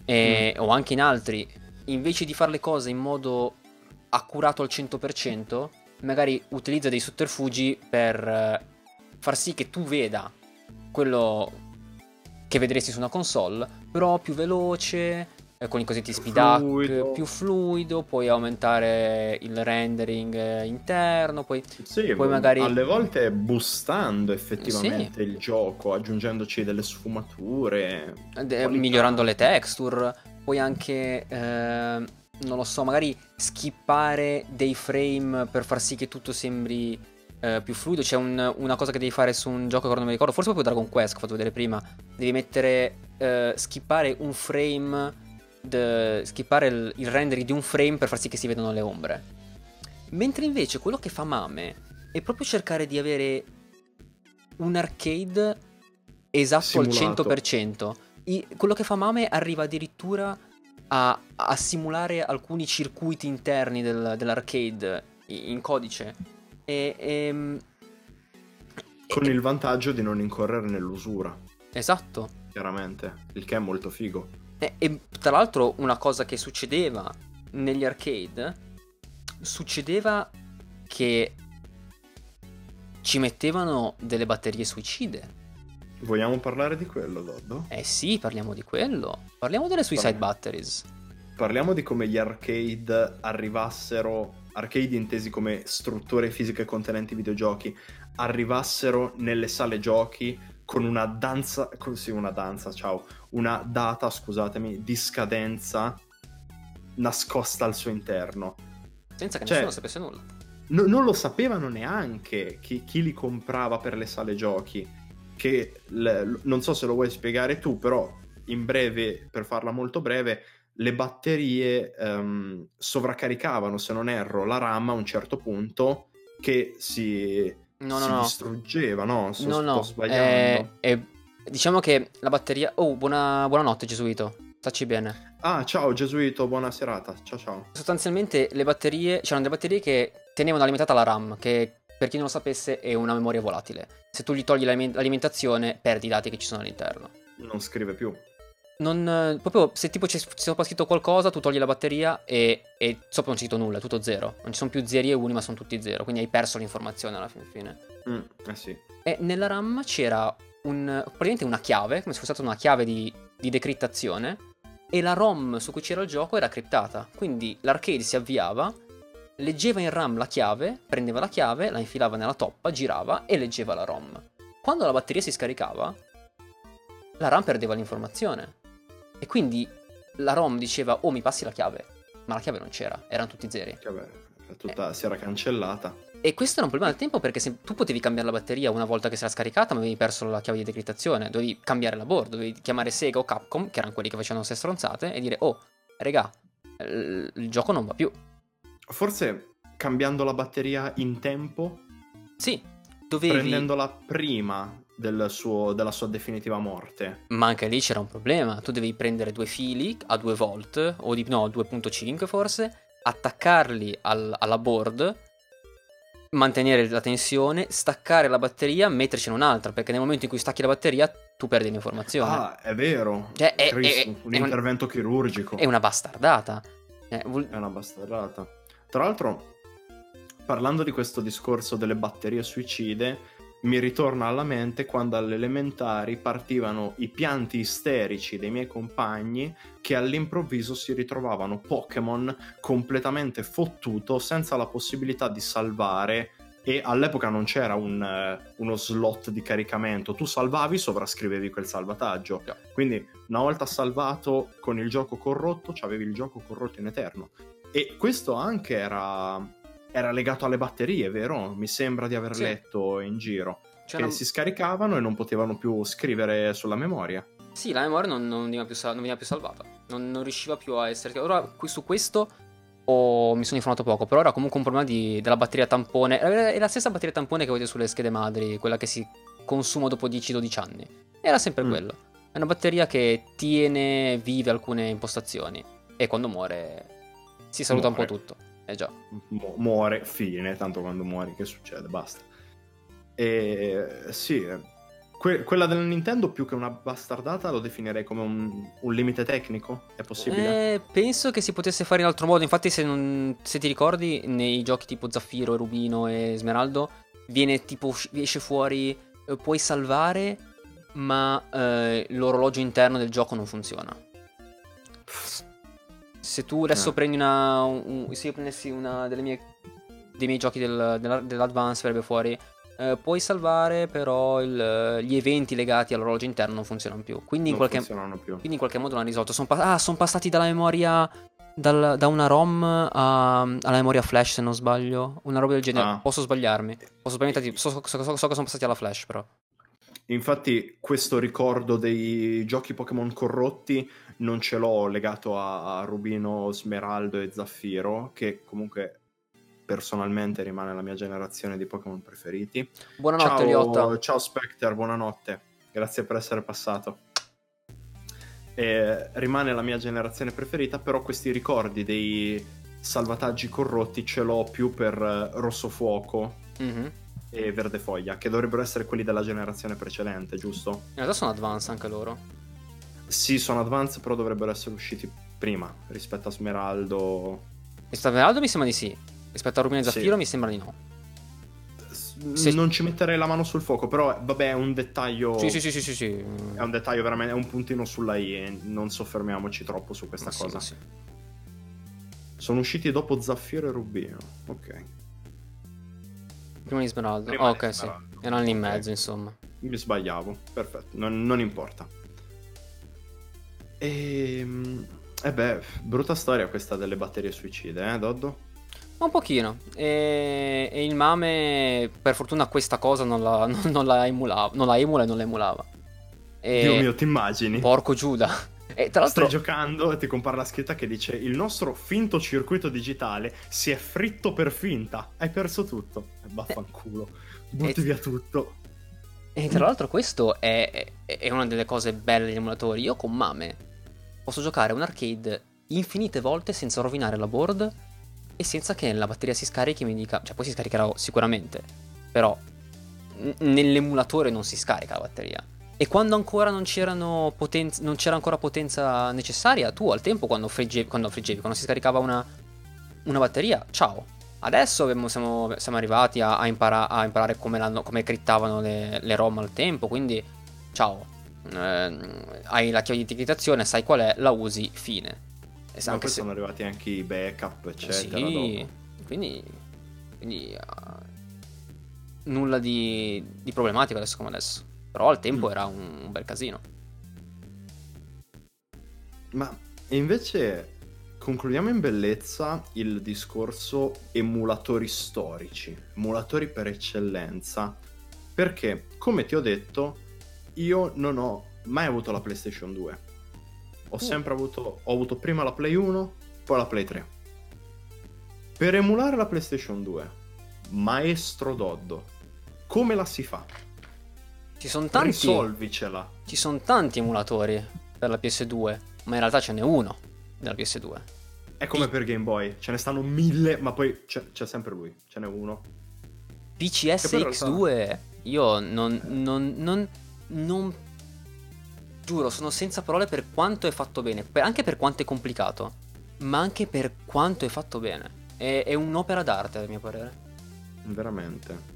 e, mm. o anche in altri, invece di fare le cose in modo accurato al 100%, magari utilizza dei sotterfugi per eh, far sì che tu veda quello che vedresti su una console, però più veloce, eh, con i cosiddetti speed up, più fluido, puoi aumentare il rendering eh, interno, poi, sì, poi magari... alle volte boostando effettivamente sì. il gioco, aggiungendoci delle sfumature, migliorando le texture, poi anche... Eh, non lo so, magari skippare dei frame per far sì che tutto sembri eh, più fluido. C'è un, una cosa che devi fare su un gioco che non mi ricordo, forse proprio Dragon Quest, che ho fatto vedere prima. Devi mettere, eh, skippare un frame, de, skippare il, il rendering di un frame per far sì che si vedano le ombre. Mentre invece quello che fa Mame è proprio cercare di avere un arcade esatto Simulato. al 100%. I, quello che fa Mame arriva addirittura a, a simulare alcuni circuiti interni del, dell'arcade in codice. E, e, ehm, Con e, il vantaggio di non incorrere nell'usura. Esatto. Chiaramente, il che è molto figo. E, e tra l'altro una cosa che succedeva negli arcade, succedeva che ci mettevano delle batterie suicide. Vogliamo parlare di quello, Doddo? Eh sì, parliamo di quello. Parliamo delle suicide batteries. parliamo di come gli arcade arrivassero, arcade intesi come strutture fisiche contenenti videogiochi, arrivassero nelle sale giochi con una danza, sì, una danza, ciao, una data, scusatemi, di scadenza nascosta al suo interno. Senza che cioè, nessuno sapesse nulla. No, non lo sapevano neanche chi, chi, li comprava per le sale giochi. Che le, non so se lo vuoi spiegare tu, però in breve, per farla molto breve, le batterie um, sovraccaricavano, se non erro, la RAM a un certo punto che si, no, si no, distruggeva, no? So, no, no, sbagliando. Eh, eh, diciamo che la batteria... Oh, buona, buonanotte Gesuito, stacci bene. Ah, ciao Gesuito, buona serata, ciao ciao. Sostanzialmente le batterie, c'erano delle batterie che tenevano alimentata la RAM, che per chi non lo sapesse è una memoria volatile. Se tu gli togli l'alimentazione perdi i dati che ci sono all'interno. Non scrive più non, proprio se tipo c'è, sopra scritto qualcosa, tu togli la batteria e, e, sopra non c'è scritto nulla, è tutto zero. Non ci sono più zeri e uni, ma sono tutti zero. Quindi hai perso l'informazione alla fine. fine. Mm, eh sì. E nella RAM c'era un, praticamente una chiave, come se fosse stata una chiave di, di decrittazione. E la ROM su cui c'era il gioco era criptata. Quindi l'arcade si avviava, leggeva in RAM la chiave, prendeva la chiave, la infilava nella toppa, girava e leggeva la ROM. Quando la batteria si scaricava, la RAM perdeva l'informazione. E quindi la ROM diceva, oh mi passi la chiave, ma la chiave non c'era, erano tutti zeri. Chiave, tutta, eh. si era cancellata. E questo era un problema del tempo perché se tu potevi cambiare la batteria una volta che si era scaricata, ma avevi perso la chiave di decrittazione, dovevi cambiare la board, dovevi chiamare Sega o Capcom, che erano quelli che facevano queste stronzate, e dire, oh, regà, il, il gioco non va più. Forse cambiando la batteria in tempo? Sì, dovevi... Prendendola prima del suo, della sua definitiva morte. Ma anche lì c'era un problema. Tu devi prendere due fili a 2 volt, o di no, 2.5 forse, attaccarli al, alla board, mantenere la tensione, staccare la batteria, mettercene un'altra, perché nel momento in cui stacchi la batteria tu perdi l'informazione. Ah, è vero. Cioè, è, Cristo, è, un è intervento un, chirurgico. È una bastardata. Eh, vol- è una bastardata. Tra l'altro, parlando di questo discorso delle batterie suicide, mi ritorna alla mente quando alle elementari partivano i pianti isterici dei miei compagni che all'improvviso si ritrovavano Pokémon completamente fottuto senza la possibilità di salvare e all'epoca non c'era un, uh, uno slot di caricamento, tu salvavi, sovrascrivevi quel salvataggio. Quindi una volta salvato con il gioco corrotto, avevi il gioco corrotto in eterno. E questo anche era era legato alle batterie, vero? Mi sembra di aver sì. letto in giro. Cioè, che non... si scaricavano e non potevano più scrivere sulla memoria. Sì, la memoria non, non, veniva, più, non veniva, più, salvata. Non, non, riusciva più a essere. Ora, qui, su questo ho, mi sono informato poco. Però era comunque un problema di, della batteria tampone. È la stessa batteria tampone che avete sulle schede madri, quella che si consuma dopo 10-12 anni. Era sempre mm. quella. È una batteria che tiene vive alcune impostazioni. E quando muore si saluta muore. un po' tutto. Eh già. Mu- muore, fine, tanto quando muori che succede, basta. E sì, que- quella del Nintendo più che una bastardata lo definirei come un, un limite tecnico, è possibile? Eh, penso che si potesse fare in altro modo, infatti se, non, se ti ricordi nei giochi tipo Zaffiro, e Rubino e Smeraldo viene tipo, esce fuori, eh, puoi salvare ma eh, l'orologio interno del gioco non funziona se tu adesso eh. prendi una. Un, se io prendessi una delle mie, dei miei giochi del, dell'Advance, verrebbe fuori. Eh, puoi salvare, però il, gli eventi legati all'orologio interno non funzionano più. Quindi, in qualche, quindi in qualche, modo l'hanno risolto. Sono, ah, sono passati dalla memoria. Dal, da una ROM a, alla memoria flash, se non sbaglio. Una roba del genere. Ah. Posso sbagliarmi. Posso so, so, so, so che sono passati alla flash, però. Infatti, questo ricordo dei giochi Pokémon corrotti non ce l'ho legato a, a Rubino, Smeraldo e Zaffiro, che comunque personalmente rimane la mia generazione di Pokémon preferiti. Buonanotte, ciao, Liotta. Ciao Spectre, buonanotte. Grazie per essere passato. E rimane la mia generazione preferita, però questi ricordi dei salvataggi corrotti ce l'ho più per Rosso Fuoco mm-hmm. e Verde Foglia, che dovrebbero essere quelli della generazione precedente, giusto? In realtà sono advanced anche loro. Sì, sono advanced, però dovrebbero essere usciti prima rispetto a Smeraldo. Rispetto a Smeraldo mi sembra di sì. Rispetto a Rubino e Zaffiro sì. mi sembra di no. Se... Non ci metterei la mano sul fuoco, però vabbè è un dettaglio. Sì, sì, sì, sì, sì, È un dettaglio veramente, è un puntino sulla I e non soffermiamoci troppo su questa ma cosa. Sì, sì. Sono usciti dopo Zaffiro e Rubino. Ok. Prima di Smeraldo. Prima Oh, di ok, sì. Smeraldo. Erano lì in mezzo, insomma. Mi sbagliavo. Perfetto, non, non importa. E... E beh, brutta storia questa delle batterie suicide, eh, Doddo? Un pochino. E, e il mame, per fortuna, questa cosa non la, non, non la emulava. Non la emula e non la emulava. E... Dio mio, ti immagini? Porco Giuda. E tra l'altro, Stai giocando e ti compare la scritta che dice il nostro finto circuito digitale si è fritto per finta. Hai perso tutto. E vaffanculo. Butti E- via tutto. e tra l'altro questo è, è- è una delle cose belle degli emulatori. Io con Mame posso giocare un arcade infinite volte senza rovinare la board e senza che la batteria si scarichi e mi dica... Cioè, poi si scaricherà sicuramente, però n- nell'emulatore non si scarica la batteria. E quando ancora non, potenz- non c'era ancora potenza necessaria, tu al tempo quando friggevi, quando, friggevi, quando si scaricava una, una batteria, ciao. Adesso abbiamo- siamo, siamo arrivati a, a impara- a imparare come, come crittavano le, le ROM al tempo, quindi ciao. Eh, hai la chiave di etichettazione, sai qual è, la usi, fine. E Ma anche poi se- sono arrivati anche i backup, eccetera. sì, quindi, quindi ah, nulla di, di problematico adesso come adesso. Però al tempo Mm. era un, un bel casino. Ma invece concludiamo in bellezza il discorso emulatori storici, emulatori per eccellenza. Perché, come ti ho detto, io non ho mai avuto la PlayStation 2. Ho Mm. sempre avuto, ho avuto prima la Play 1, poi la Play 3. Per emulare la PlayStation 2, maestro Doddo, come la si fa? Ci sono tanti, Risolvicela. ci son tanti emulatori per la PS2, ma in realtà ce n'è uno della PS2. È come per Game Boy, ce ne stanno mille, ma poi c'è, c'è sempre lui, ce n'è uno. PCS Che poi in X2, io non, non, non, non- Giuro, sono senza parole per quanto è fatto bene, per- anche per quanto è complicato, ma anche per quanto è fatto bene. È, è un'opera d'arte, a mio parere. Veramente.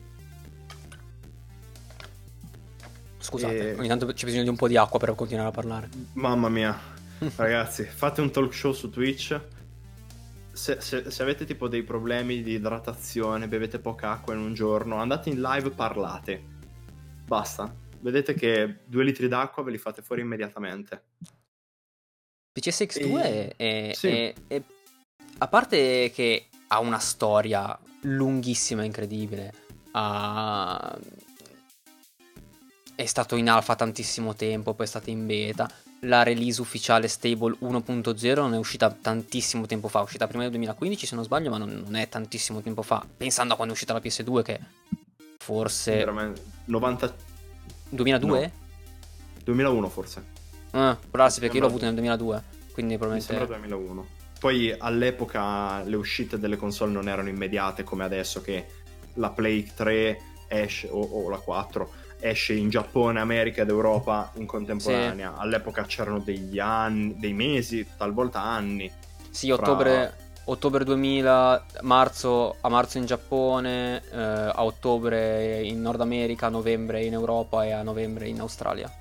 Scusate, E- ogni tanto c'è bisogno di un po' di acqua per continuare a parlare. Mamma mia, ragazzi, fate un talk show su Twitch. Se, se- se avete tipo dei problemi di idratazione, bevete poca acqua in un giorno, andate in live, parlate. Basta. Vedete che due litri d'acqua ve li fate fuori immediatamente. PCS X2 E- è, sì. è- è- a parte che ha una storia lunghissima incredibile, ha- è stato in alfa tantissimo tempo, poi è stato in beta. La release ufficiale stable 1.0 non è uscita tantissimo tempo fa, è uscita prima del 2015 se non sbaglio, ma non, non è tantissimo tempo fa. Pensando a quando è uscita la PS2 che forse... Veramente. 90... 2002? 2001 forse. Ah, può darsi perché io l'ho avuto nel 2002, quindi Mi probabilmente... sembra 2001. Poi all'epoca le uscite delle console non erano immediate come adesso che la Play 3 esce, o, o la 4 esce in Giappone, America ed Europa in contemporanea. All'epoca c'erano degli anni, dei mesi, talvolta anni. Sì, ottobre, ottobre 2000, marzo, a marzo in Giappone, eh, a ottobre in Nord America, a novembre in Europa e a novembre in Australia.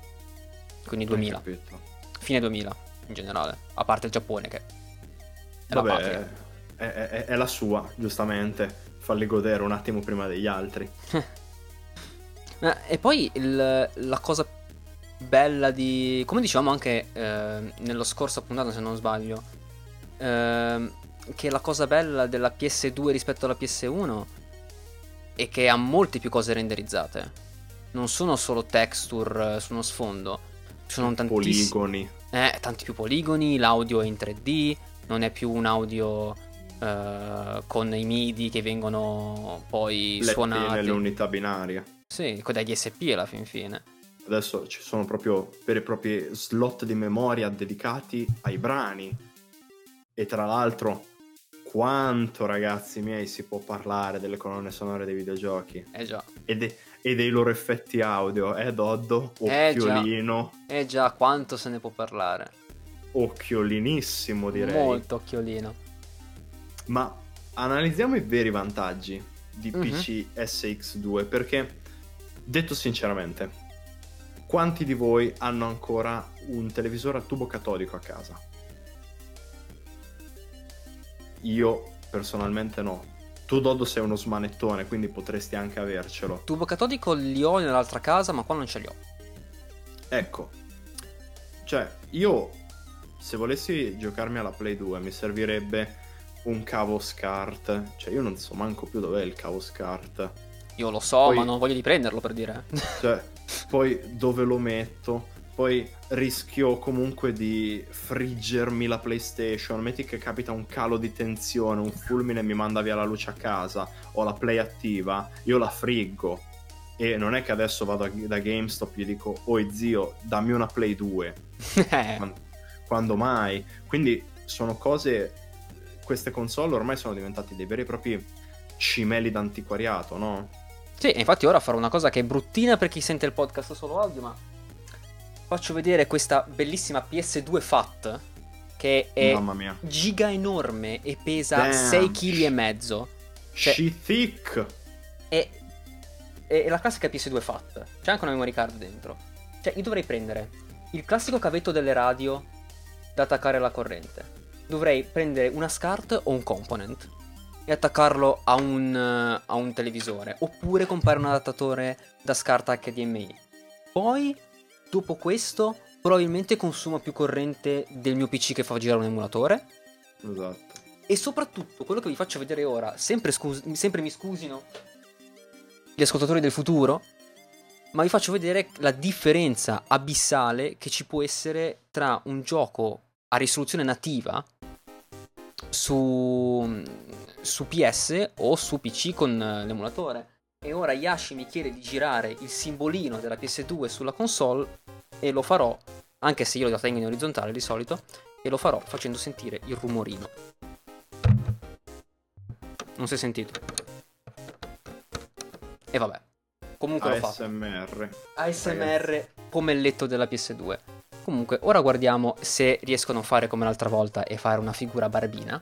Quindi 2000, Hai capito? fine 2000 in generale, a parte il Giappone che è la Vabbè, patria. è, è- è la sua, giustamente. Falli godere un attimo prima degli altri. Eh, E poi il- la cosa bella di... come dicevamo anche eh, nello scorso puntata se non sbaglio, ehm, che la cosa bella della PS2 rispetto alla PS1 è che ha molte più cose renderizzate. Non sono solo texture eh, su uno sfondo, sono tantissimi... Poligoni. Eh, tanti più poligoni, l'audio è in 3D, non è più un audio eh, con i MIDI che vengono poi Letti suonati. nelle unità binarie. Sì, con degli SP alla fin fine. Adesso ci sono proprio veri e propri slot di memoria dedicati ai brani. E tra l'altro, quanto ragazzi miei si può parlare delle colonne sonore dei videogiochi Eh già. e, de- e dei loro effetti audio, eh Doddo? Eh, già. Occhiolino, Eh già, quanto se ne può parlare. occhiolinissimo direi. Molto occhiolino. Ma analizziamo i veri vantaggi di Mhm. PC SX2 perché, detto sinceramente, quanti di voi hanno ancora un televisore a tubo catodico a casa? Io personalmente no. Tu Dodo sei uno smanettone, quindi potresti anche avercelo. Tubo catodico li ho nell'altra casa, ma qua non ce li ho. Ecco, cioè io se volessi giocarmi alla Play 2 mi servirebbe un cavo SCART. Cioè io non so manco più dov'è il cavo SCART. Io lo so, Poi- ma non voglio di prenderlo per dire. Cioè, poi dove lo metto? Poi rischio comunque di friggermi la PlayStation. Metti che capita un calo di tensione, un fulmine mi manda via la luce a casa, ho la Play attiva, io la friggo. E non è che adesso vado da GameStop e gli dico, oi zio, dammi una Play 2. Eh, Quan- Quando mai? Quindi sono cose. Queste console ormai sono diventati dei veri e propri cimeli d'antiquariato, no? Sì, infatti ora farò una cosa che è bruttina per chi sente il podcast solo audio, ma faccio vedere questa bellissima PS2 FAT che è giga enorme e pesa Damn. 6 kg e mezzo. Cioè- She thick. È, è la classica PS2 FAT. C'è anche una memory card dentro. Cioè, io dovrei prendere il classico cavetto delle radio da attaccare alla corrente. Dovrei prendere una SCART o un component e attaccarlo a un, a un televisore. Oppure comprare un adattatore da SCART HDMI. Poi, dopo questo, probabilmente consumo più corrente del mio PC che fa girare un emulatore. Esatto. E soprattutto quello che vi faccio vedere ora, sempre, scus- sempre mi scusino gli ascoltatori del futuro, ma vi faccio vedere la differenza abissale che ci può essere tra un gioco a risoluzione nativa su, su PS o su PC con eh, l'emulatore. E ora Yashi mi chiede di girare il simbolino della PS2 sulla console e lo farò, anche se io lo tengo in orizzontale di solito, e lo farò facendo sentire il rumorino. Non si è sentito. E vabbè. Comunque l'ho fatto. ASMR. ASMR pomelletto della PS2. Comunque, ora guardiamo se riescono a fare come l'altra volta e fare una figura barbina.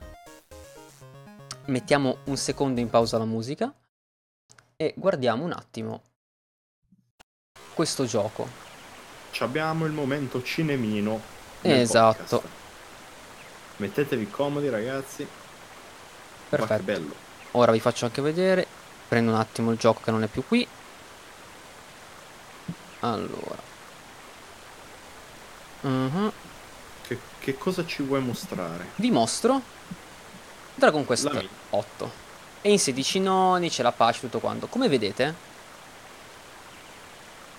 Mettiamo un secondo in pausa la musica e guardiamo un attimo questo gioco. Ci abbiamo il momento cinemino. Esatto. podcast. Mettetevi comodi, ragazzi. Perfetto. bello. Ora vi faccio anche vedere. Prendo un attimo il gioco che non è più qui. Allora. Mhm. Che, che cosa ci vuoi mostrare? Vi mostro Dragon Quest La mia. 8. E in 16 noni c'è la pace tutto quanto. Come vedete,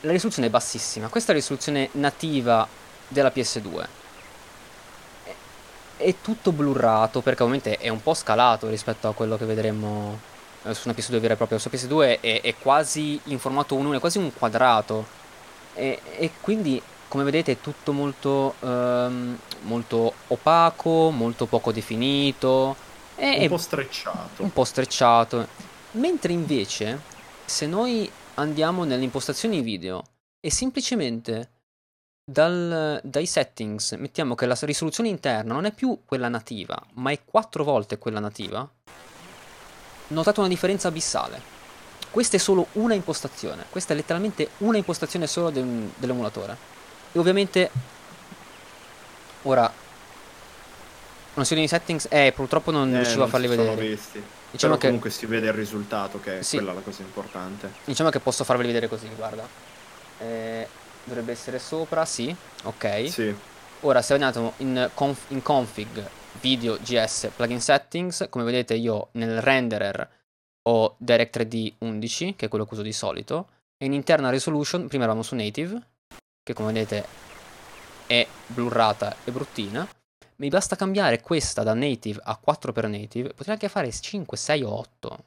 la risoluzione è bassissima. Questa è la risoluzione nativa della PS2. È- tutto blurrato perché ovviamente è un po' scalato rispetto a quello che vedremo eh, su una PS2 vera e propria. Su PS2 è, è quasi in formato 1, è quasi un quadrato. E, e quindi, come vedete, è tutto molto, ehm, molto opaco, molto poco definito. E, Un po' strecciato. un po' strecciato. Mentre invece, se noi andiamo nelle impostazioni video e semplicemente dal- dai settings mettiamo che la risoluzione interna non è più quella nativa, ma è quattro volte quella nativa, notate una differenza abissale. Questa è solo una impostazione, questa è letteralmente una impostazione solo del- dell'emulatore. E ovviamente ora una serie di settings eh purtroppo non Eh, riuscivo non a farli sono vedere. visti. Diciamo Però che comunque si vede il risultato, che è Sì. quella la cosa importante. Diciamo che posso farveli vedere così, guarda. Eh, dovrebbe essere sopra, sì. Ok. Sì, Ora, se andiamo in, conf- in config, video, GS, plugin settings, come vedete io nel renderer ho Direct3D 11, che è quello che uso di solito, e in internal resolution, prima eravamo su native, che come vedete è blurrata e bruttina. Mi basta cambiare questa da native a 4x native, potrei anche fare 5, 6 o 8.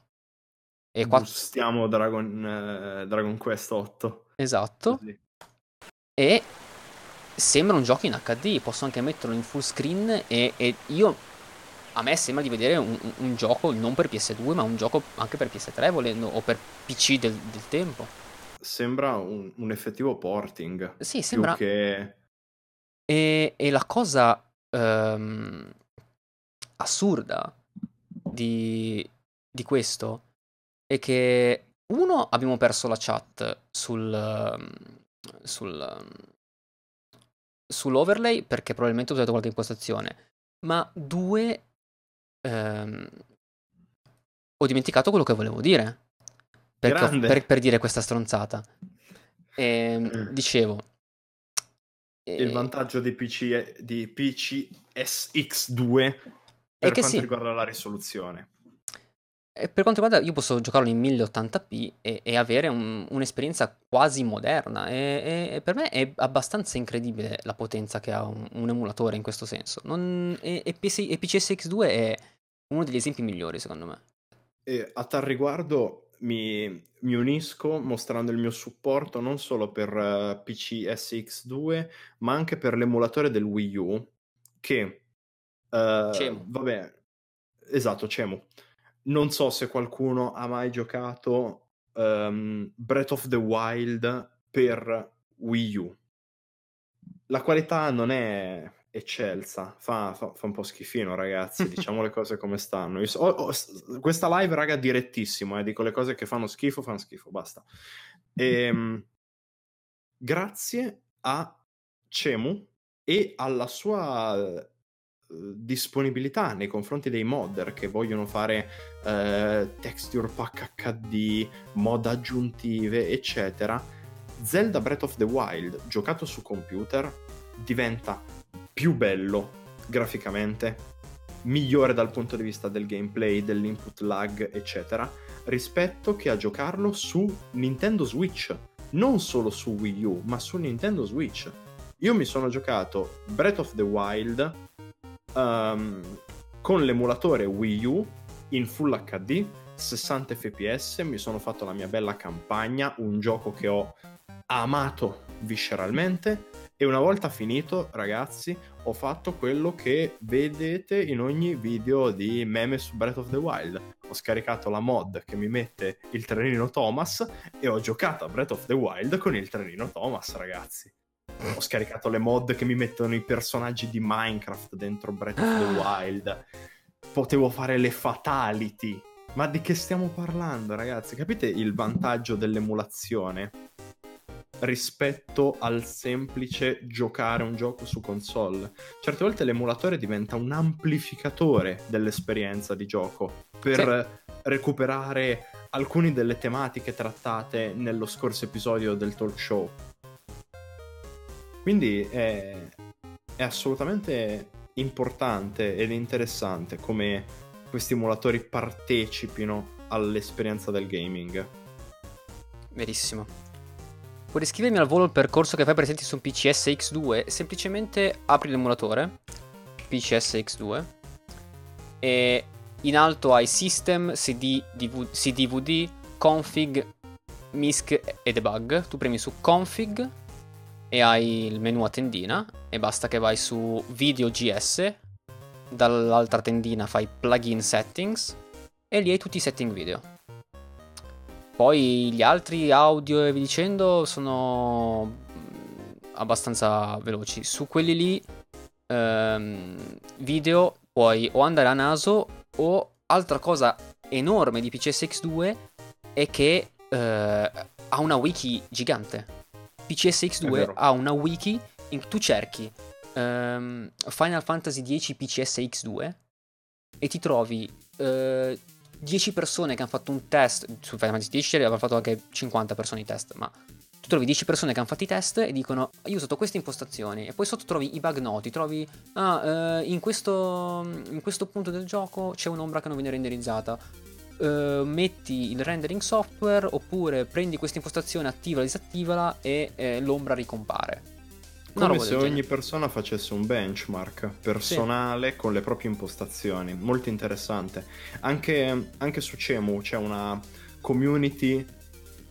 E 4... stiamo Dragon, eh, Dragon Quest 8. Esatto. Così. E sembra un gioco in HD, posso anche metterlo in full screen e, e io a me sembra di vedere un, un- gioco non per PS2 ma un gioco anche per PS3 volendo o per PC del, del tempo. Sembra un, un effettivo porting. Sì, Più sembra... che... E, e la cosa ehm, assurda di, di questo è che uno abbiamo perso la chat sul, sul, sull'overlay perché probabilmente ho usato qualche impostazione, ma due ehm, ho dimenticato quello che volevo dire. Perché, per, per, dire questa stronzata. E, ehm, dicevo. Il vantaggio di, PC, di PCSX2 per quanto sì. riguarda la risoluzione. E per quanto riguarda, io posso giocarlo in 1080p e, e avere un, un'esperienza quasi moderna. E, e, per me è abbastanza incredibile la potenza che ha un, un emulatore in questo senso. Non, e, e, PC, e PCSX2 è uno degli esempi migliori, secondo me. E a tal riguardo mi, mi unisco mostrando il mio supporto non solo per uh, eh, PC SX2, ma anche per l'emulatore del Wii U, che... Uh, Cemu. Vabbè, esatto, Cemu non so se qualcuno ha mai giocato um, Breath of the Wild per Wii U. La qualità non è eccelsa, fa, fa, fa un po' schifino ragazzi, diciamo le cose come stanno. So, oh, oh, questa live raga direttissimo, eh, dico le cose che fanno schifo, fanno schifo, basta. E, ehm, grazie a Cemu e alla sua disponibilità nei confronti dei modder che vogliono fare eh, texture pack HD, mod aggiuntive, eccetera, Zelda Breath of the Wild giocato su computer diventa più bello graficamente, migliore dal punto di vista del gameplay, dell'input lag, eccetera, rispetto che a giocarlo su Nintendo Switch, non solo su Wii U, ma su Nintendo Switch. Io mi sono giocato Breath of the Wild um, con l'emulatore Wii U in Full HD, 60 fps, mi sono fatto la mia bella campagna, un gioco che ho amato visceralmente e una volta finito, ragazzi, ho fatto quello che vedete in ogni video di meme su Breath of the Wild. Ho scaricato la mod che mi mette il trenino Thomas e ho giocato a Breath of the Wild con il trenino Thomas, ragazzi ho scaricato le mod che mi mettono i personaggi di Minecraft dentro Breath of the Wild. Potevo fare le fatality. Ma di che stiamo parlando, ragazzi? Capite il vantaggio dell'emulazione rispetto al semplice giocare un gioco su console? Certe volte l'emulatore diventa un amplificatore dell'esperienza di gioco per sì. recuperare alcune delle tematiche trattate nello scorso episodio del talk show quindi è, è assolutamente importante ed interessante come questi emulatori partecipino all'esperienza del gaming. Verissimo. Puoi descrivermi al volo il percorso che fai presente su un PCS X2? Semplicemente apri l'emulatore, PCS X2, e in alto hai System, CD, DV, CDVD, Config, MISC e Debug. Tu premi su Config e hai il menu a tendina e basta che vai su video GS, dall'altra tendina fai plugin settings e lì hai tutti i setting video. Poi gli altri audio e vi dicendo sono mm, abbastanza veloci. Su quelli lì ehm, video puoi o andare a naso o altra cosa enorme di PCSX2 è che eh, ha una wiki gigante PCSX2 ha una wiki in cui tu cerchi um, Final Fantasy X PCSX2 e ti trovi eh, 10 persone che hanno fatto un test su Final Fantasy X aveva fatto anche 50 persone i test ma tu trovi 10 persone che hanno fatto i test e dicono io ho usato queste impostazioni e poi sotto trovi i bug noti trovi ah, uh, in, questo, in questo punto del gioco c'è un'ombra che non viene renderizzata Uh, metti il rendering software oppure prendi questa impostazione, attivala, disattivala e eh, l'ombra ricompare. Come se ogni persona facesse un benchmark personale sì. con le proprie impostazioni, molto interessante. Anche, anche su Cemu c'è una community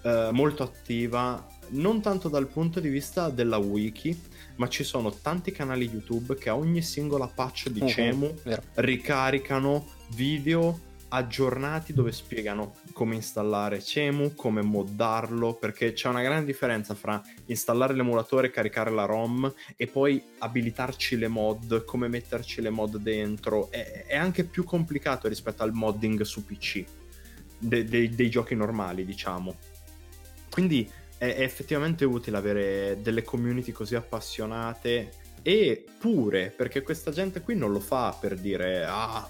eh, molto attiva, non tanto dal punto di vista della wiki, ma ci sono tanti canali YouTube che a ogni singola patch di uh-huh, Cemu vero. ricaricano video aggiornati dove spiegano come installare Cemu, come moddarlo, perché c'è una grande differenza fra installare l'emulatore, caricare la ROM e poi abilitarci le mod, come metterci le mod dentro. È, è anche più complicato rispetto al modding su PC, de, de, dei giochi normali, diciamo. Quindi è, è effettivamente utile avere delle community così appassionate e pure perché questa gente qui non lo fa per dire ah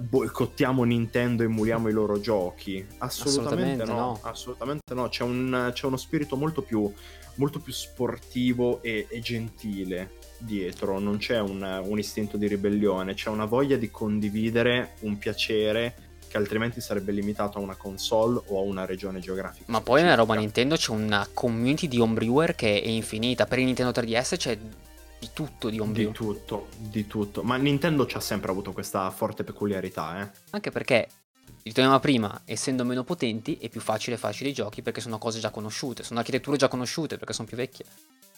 boicottiamo Nintendo e emuliamo i loro giochi. Assolutamente, Assolutamente no, no. Assolutamente no. C'è, un- c'è uno spirito molto più, molto più sportivo e, e gentile dietro. Non c'è un, un istinto di ribellione, c'è una voglia di condividere un piacere che altrimenti sarebbe limitato a una console o a una regione geografica. Ma poi nella roba. Nintendo c'è una community di homebrewer che è infinita. Per il Nintendo 3DS c'è di tutto di homebrew. Di tutto, di tutto. Ma Nintendo ci ha sempre avuto questa forte peculiarità, eh. Anche perché, dicevamo prima, essendo meno potenti è più facile farci dei giochi perché sono cose già conosciute, sono architetture già conosciute perché sono più vecchie.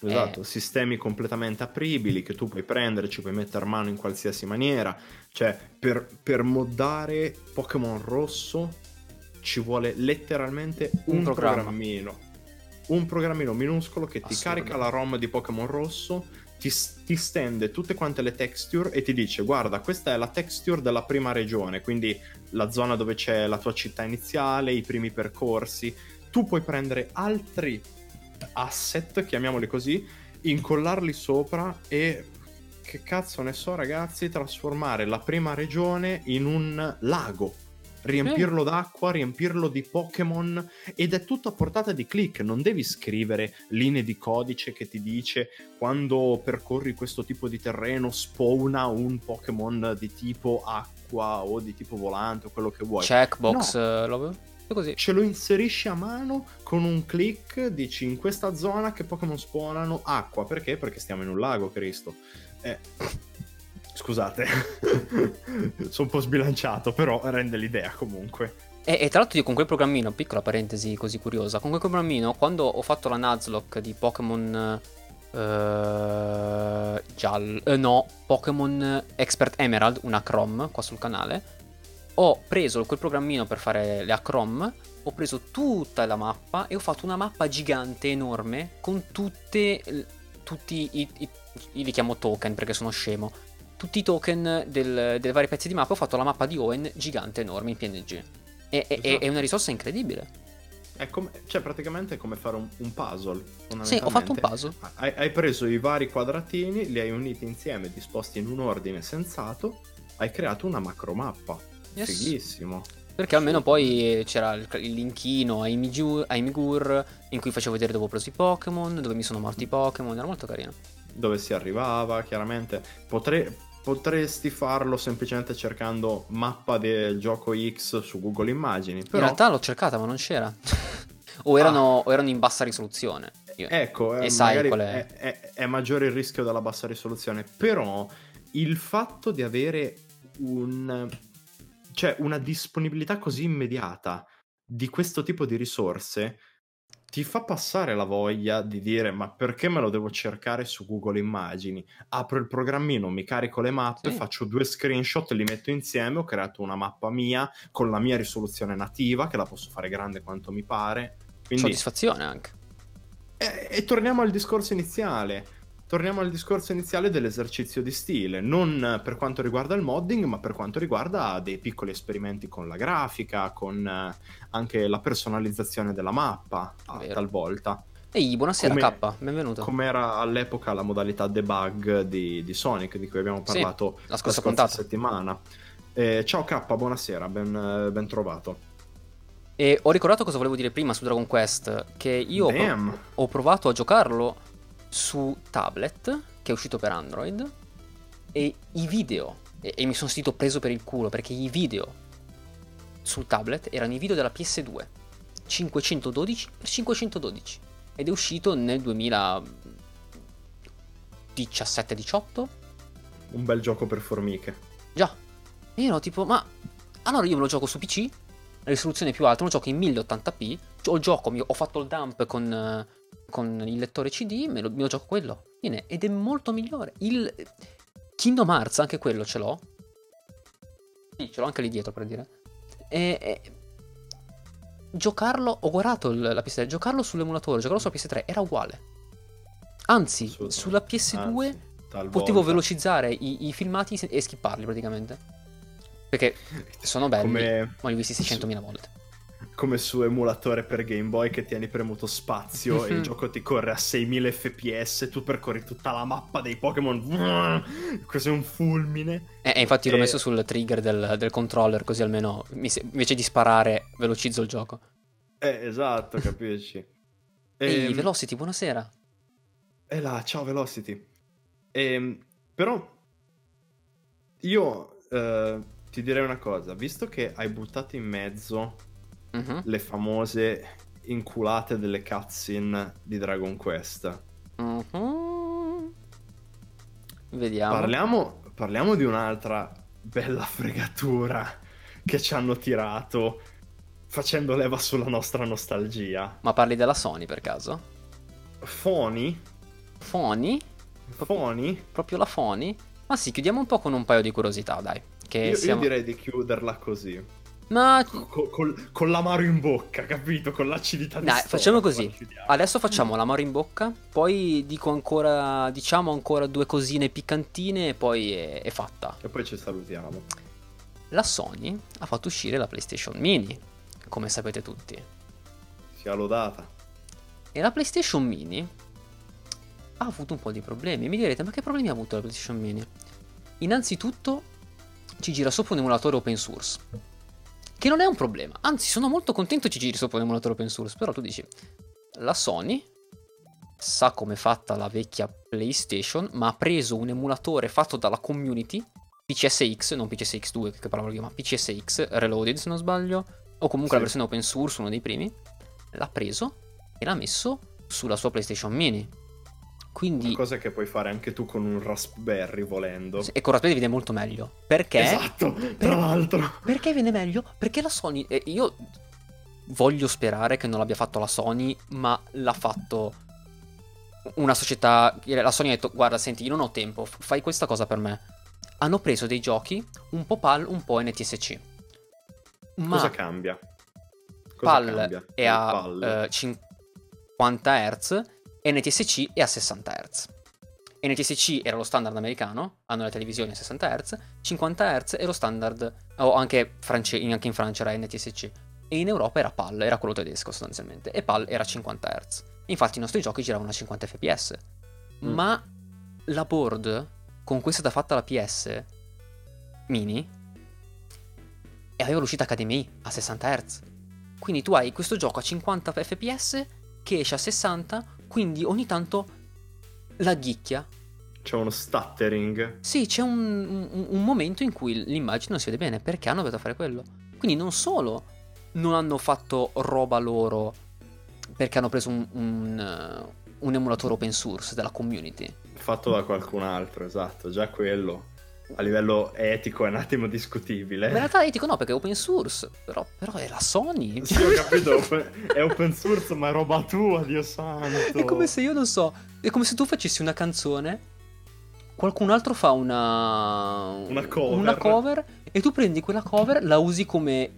Esatto, Eh. sistemi completamente apribili che tu puoi prendere, ci puoi mettere mano in qualsiasi maniera. Cioè, per, per moddare Pokémon rosso ci vuole letteralmente un, Un programma. programmino. Un programmino minuscolo che ti carica la ROM di Pokémon rosso, ti, ti stende tutte quante le texture e ti dice guarda, questa è la texture della prima regione, quindi la zona dove c'è la tua città iniziale, i primi percorsi. Tu puoi prendere altri asset, chiamiamoli così, incollarli sopra e che cazzo ne so ragazzi, trasformare la prima regione in un lago. Riempirlo d'acqua, riempirlo di Pokémon ed è tutto a portata di click, non devi scrivere linee di codice che ti dice quando percorri questo tipo di terreno spawna un Pokémon di tipo acqua o di tipo volante o quello che vuoi Checkbox, eh, lo... è così. ce lo inserisci a mano con un click, dici in questa zona che Pokémon spawnano acqua, perché? Perché stiamo in un lago, Cristo. Eh, scusate, sono un po' sbilanciato, però rende l'idea comunque. E, e tra l'altro io con quel programmino, piccola parentesi così curiosa, con quel programmino quando ho fatto la Nuzlocke di Pokémon eh, giallo, eh, no, Pokémon Expert Emerald, una Chrome qua sul canale, ho preso quel programmino per fare le Acrom, ho preso tutta la mappa e ho fatto una mappa gigante, enorme, con tutte, tutti i, i- io li chiamo token perché sono scemo, tutti i token del- dei vari pezzi di mappa, ho fatto la mappa di Owen gigante, enorme, in PNG. E- Esatto. è una risorsa incredibile. È come, cioè, praticamente è come fare un, un puzzle. Sì, ho fatto un puzzle. Hai, hai preso i vari quadratini, li hai uniti insieme, disposti in un ordine sensato, hai creato una macromappa. Yes. Fighissimo. Perché almeno poi c'era il, il linkino ai, Migu- ai Migur in cui facevo vedere dove ho preso i Pokémon, dove mi sono morti i Pokémon, era molto carino. dove si arrivava, chiaramente. Potre- potresti farlo semplicemente cercando mappa del gioco X su Google Immagini. In Però, realtà l'ho cercata ma non c'era. o, erano, o erano in bassa risoluzione. Io- ecco, eh, e sai qual è. è, è- è maggiore il rischio della bassa risoluzione. Però il fatto di avere un, cioè, una disponibilità così immediata di questo tipo di risorse ti fa passare la voglia di dire ma perché me lo devo cercare su Google Immagini? Apro il programmino, mi carico le mappe, Sì. faccio due screenshot, li metto insieme, ho creato una mappa mia con la mia risoluzione nativa che la posso fare grande quanto mi pare. Quindi Soddisfazione anche. e, e torniamo al discorso iniziale. Torniamo al discorso iniziale dell'esercizio di stile, non per quanto riguarda il modding, ma per quanto riguarda dei piccoli esperimenti con la grafica, con eh, anche la personalizzazione della mappa, Vero. talvolta. Ehi, buonasera Come- K, benvenuto. Come era all'epoca la modalità debug di, di Sonic, di cui abbiamo Sì, parlato la scorsa puntata. settimana. Eh, ciao K, buonasera, ben, eh, ben trovato. E ho ricordato cosa volevo dire prima su Dragon Quest, che io ho, ho provato a giocarlo su tablet, che è uscito per Android, e i video, e, e mi sono sentito preso per il culo, perché i video sul tablet erano i video della PS2, 512 x 512, ed è uscito nel 2017-18? Un bel gioco per formiche. Già. E io ero tipo, ma allora io me lo gioco su PC, la risoluzione più alta, lo gioco in 1080p, ho gioco, ho fatto il dump con, con il lettore CD, me lo, me lo gioco quello. Bene, ed è molto migliore. Il Kingdom Hearts, anche quello ce l'ho. Sì, ce l'ho anche lì dietro per dire. E, e- giocarlo, ho guardato il- la PS3, giocarlo sull'emulatore, giocarlo sulla PS3 era uguale. Anzi, sulla PS2 Anzi, potevo velocizzare i, i filmati e skipparli praticamente. Perché sono belli, Come, ma li ho visti 600.000 volte. Come su emulatore per Game Boy che tieni premuto spazio e il gioco ti corre a 6000 fps, tu percorri tutta la mappa dei Pokémon, cos'è un fulmine. E eh, infatti e... l'ho messo sul trigger del, del controller così almeno invece di sparare velocizzo il gioco. Eh, esatto, capisci. Ehi, ehm... Velocity, buonasera. E là, ciao Velocity. Ehm, però io eh, ti direi una cosa, visto che hai buttato in mezzo uh-huh. le famose inculate delle cutscene di Dragon Quest. Uh-huh. Vediamo. Parliamo, parliamo di un'altra bella fregatura che ci hanno tirato facendo leva sulla nostra nostalgia. Ma parli della Sony per caso? Foni? Foni? Foni? Proprio la Foni? Ma sì, chiudiamo un po' con un paio di curiosità, dai. Che io, siamo... io direi di chiuderla così. Ma... Con, l'amaro in bocca, capito? Con l'acidità di Dai, facciamo così. Adesso facciamo l'amaro in bocca, poi dico ancora, diciamo ancora due cosine piccantine e poi è, è fatta. E poi ci salutiamo. La Sony ha fatto uscire la PlayStation Mini, come sapete tutti. Sia lodata. E la PlayStation Mini ha avuto un po' di problemi. Mi direte, ma che problemi ha avuto la PlayStation Mini? Innanzitutto ci gira sopra un emulatore open source che non è un problema. Anzi, sono molto contento ci giri sopra un emulatore open source. Però tu dici, la Sony sa come è fatta la vecchia PlayStation, ma ha preso un emulatore fatto dalla community, PCSX, non PCSX2, che parola chiama, PCSX Reloaded se non sbaglio, o comunque sì. la versione open source, uno dei primi, l'ha preso e l'ha messo sulla sua PlayStation Mini. Quindi... Una cosa che puoi fare anche tu con un Raspberry volendo. E con Raspberry viene molto meglio. Perché? Esatto, tra l'altro. Perché viene meglio? Perché la Sony... Eh, io voglio sperare che non l'abbia fatto la Sony, ma l'ha fatto una società... La Sony ha detto, guarda, senti, io non ho tempo, fai questa cosa per me. Hanno preso dei giochi un po' PAL, un po' NTSC. Ma cosa cambia? Cosa PAL cambia? è a PAL. Uh, 50 Hz NTSC è a 60 Hz. NTSC era lo standard americano, hanno le televisioni a 60 Hz, 50 Hz è lo standard, o anche, France, anche in Francia era NTSC, e in Europa era PAL, era quello tedesco sostanzialmente, e PAL era 50 Hz. Infatti i nostri giochi giravano a 50 fps. Mm. Ma la board con cui è stata fatta la PS mini e aveva l'uscita HDMI a 60 Hz. Quindi tu hai questo gioco a 50 fps che esce a 60 quindi ogni tanto la ghicchia. C'è uno stuttering. Sì, c'è un, un, un, momento in cui l'immagine non si vede bene perché hanno dovuto fare quello. Quindi non solo non hanno fatto roba loro perché hanno preso un, un, un emulatore open source della community. Fatto da qualcun altro, esatto, già quello a livello etico è un attimo discutibile. In realtà etico no, perché è open source, però, però è la Sony. Sì, ho capito, è open source, ma è roba tua, Dio santo. È come se io non so, è come se tu facessi una canzone, qualcun altro fa una... Una cover. Una cover e tu prendi quella cover, la usi come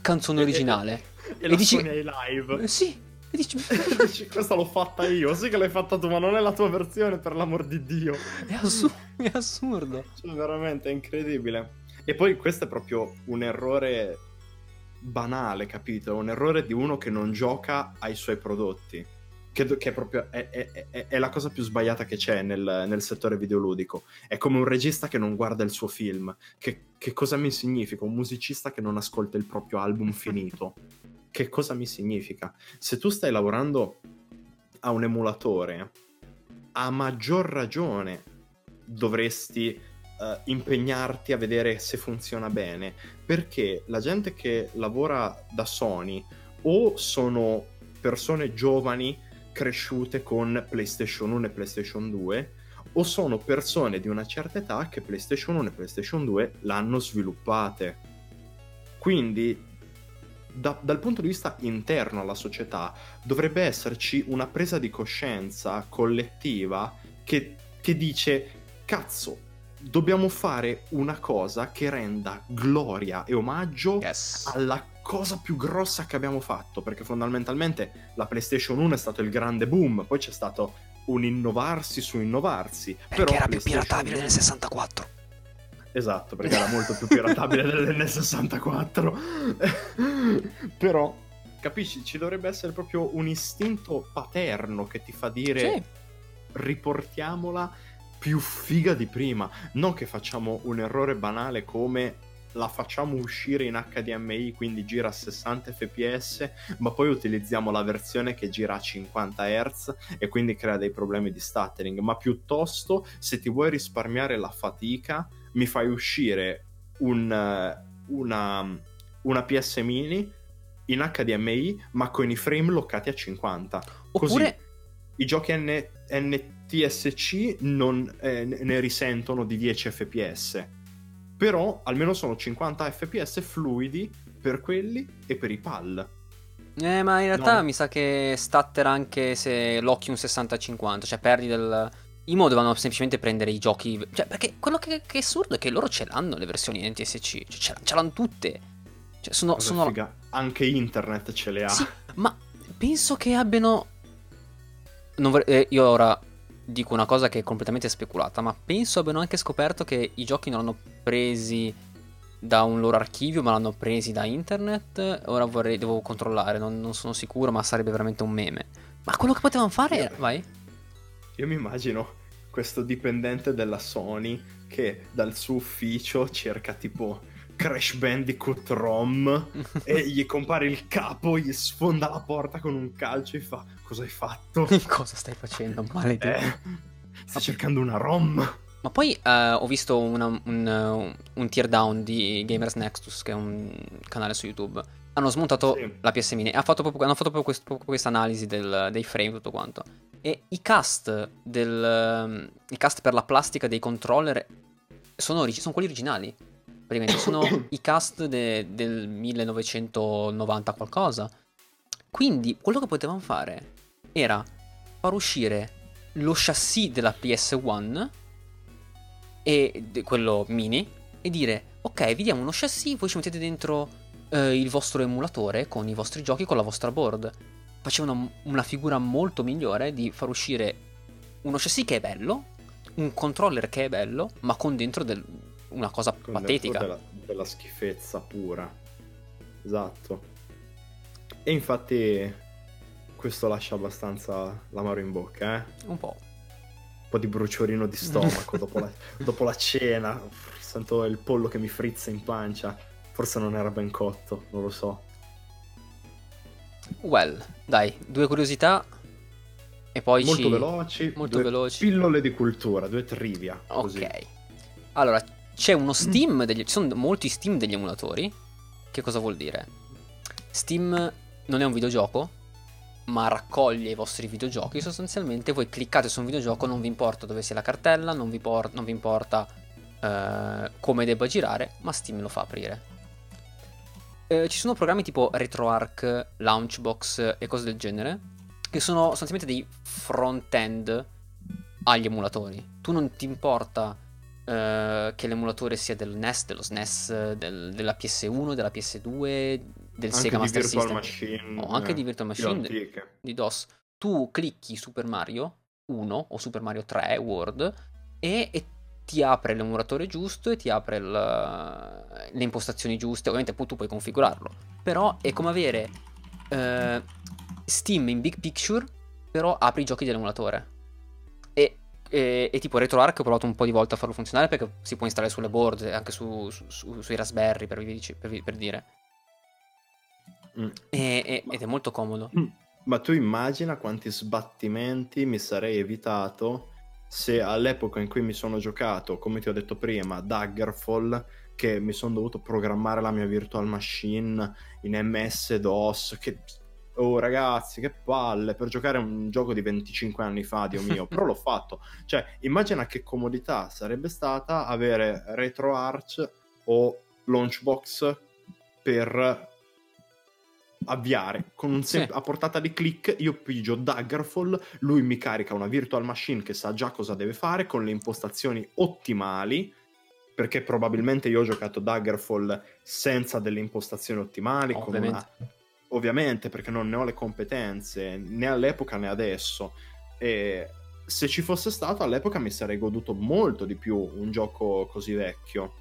canzone originale. E, e, e, e dici... ai live. Sì, e dici, dici, questa l'ho fatta io, sì che l'hai fatta tu, ma non è la tua versione, per l'amor di Dio. È, assur- è assurdo. Cioè, veramente, è incredibile. E poi questo è proprio un errore banale, capito? Un errore di uno che non gioca ai suoi prodotti. Che, che è proprio è, è, è, è, la cosa più sbagliata che c'è nel, nel, settore videoludico. È come un regista che non guarda il suo film. Che, che cosa mi significa? Un musicista che non ascolta il proprio album finito che cosa mi significa? Se tu stai lavorando a un emulatore, a maggior ragione dovresti uh, impegnarti a vedere se funziona bene, perché la gente che lavora da Sony o sono persone giovani cresciute con PlayStation 1 e PlayStation 2 o sono persone di una certa età che PlayStation 1 e PlayStation 2 l'hanno sviluppate. Quindi da, dal punto di vista interno alla società dovrebbe esserci una presa di coscienza collettiva che, che dice cazzo dobbiamo fare una cosa che renda gloria e omaggio yes. alla cosa più grossa che abbiamo fatto perché fondamentalmente la PlayStation 1 è stato il grande boom poi c'è stato un innovarsi su innovarsi perché però era più piratabile del 64 Esatto, perché era molto più piratabile dell'N64. Però capisci? Ci dovrebbe essere proprio un istinto paterno che ti fa dire Sì. riportiamola più figa di prima. Non che facciamo un errore banale come la facciamo uscire in HDMI, quindi gira a 60 fps, ma poi utilizziamo la versione che gira a 50 Hz e quindi crea dei problemi di stuttering. Ma piuttosto, se ti vuoi risparmiare la fatica, mi fai uscire un, eh, una, una PS Mini in HDMI, ma con i frame loccati a 50. Oppure, Così i giochi N- NTSC non eh, ne risentono di 10 fps. Però almeno sono 50 fps fluidi per quelli e per i PAL. eh, ma in realtà No. mi sa che stutter anche se locchi un 60-50, cioè perdi del... I mod devono semplicemente prendere i giochi... Cioè, perché quello che, che è assurdo è che loro ce l'hanno le versioni NTSC, cioè, ce, l'hanno tutte. Cioè, sono... Sono... figa. Anche internet ce le ha. Sì, ma penso che abbiano... Non vorrei- eh, io ora dico una cosa che è completamente speculata, ma penso abbiano anche scoperto che i giochi non l'hanno presi da un loro archivio, ma l'hanno presi da internet. Ora vorrei, devo controllare, non, non sono sicuro, ma sarebbe veramente un meme. Ma quello che potevano fare era... Vai. Io mi immagino questo dipendente della Sony che dal suo ufficio cerca tipo Crash Bandicoot ROM e gli compare il capo, gli sfonda la porta con un calcio e fa cosa hai fatto? Cosa stai facendo, maledetto? Eh, sta cercando una ROM. Ma poi eh, ho visto una- un, eh, un tear down di Gamers Nexus, che è un canale su YouTube. Hanno smontato Sì. la PS Mini e ha fatto proprio, hanno fatto proprio, quest- proprio questa analisi del- dei frame e tutto quanto. E i cast, del, ehm, i cast per la plastica dei controller sono, sono quelli originali. Praticamente sono i cast de- del 1990 qualcosa. Quindi quello che potevano fare era far uscire lo chassis della PS1 e quello mini e dire ok vi diamo uno chassis voi ci mettete dentro eh, il vostro emulatore con i vostri giochi con la vostra board facevano una figura molto migliore di far uscire uno chassis che è bello un controller che è bello ma con dentro del- una cosa Con patetica Della, della schifezza pura. Esatto. E infatti questo lascia abbastanza l'amaro in bocca, eh? un po' Un po' di bruciorino di stomaco dopo, la, dopo la cena. Sento il pollo che mi frizza in pancia. Forse non era ben cotto, non lo so. well dai due curiosità e poi Molto ci... veloci. molto veloci. Pillole di cultura, due trivia. Così. Ok. Allora, c'è uno Steam degli... Ci sono molti Steam degli emulatori. Che cosa vuol dire? Steam non è un videogioco, ma raccoglie i vostri videogiochi. Sostanzialmente voi cliccate su un videogioco, non vi importa dove sia la cartella, non vi, por- non vi importa eh, come debba girare, ma Steam lo fa aprire. Eh, ci sono programmi tipo RetroArch, Launchbox e cose del genere, che sono sostanzialmente dei front-end agli emulatori. Tu non ti importa eh, che l'emulatore sia del NES, dello SNES, del- della PS1, della PS2, del Anche Sega di Master Virtual System. Machine. o anche eh, di Virtual Machine antiche. di DOS. Tu clicchi Super Mario 1 o Super Mario 3 World e, e ti apre l'emulatore giusto e ti apre il- le impostazioni giuste. Ovviamente poi tu puoi configurarlo. Però è come avere eh, Steam in big picture, però apri i giochi dell'emulatore. E, e, e tipo RetroArch ho provato un po' di volte a farlo funzionare perché si può installare sulle board, anche su- su- su- sui Raspberry per, per per dire. Mm. E- e- ed è molto comodo. Ma tu immagina quanti sbattimenti mi sarei evitato se all'epoca in cui mi sono giocato, come ti ho detto prima, Daggerfall, che mi sono dovuto programmare la mia virtual machine in MS-DOS, che... Oh ragazzi, che palle, per giocare un gioco di 25 anni fa, Dio mio, però l'ho fatto. Cioè, immagina che comodità sarebbe stata avere RetroArch o Launchbox per avviare con un sem- Sì. a portata di click io pigio Daggerfall lui mi carica una virtual machine che sa già cosa deve fare con le impostazioni ottimali perché probabilmente io ho giocato Daggerfall senza delle impostazioni ottimali Ovviamente. una- ovviamente perché non ne ho le competenze né all'epoca né adesso e se ci fosse stato all'epoca mi sarei goduto molto di più un gioco così vecchio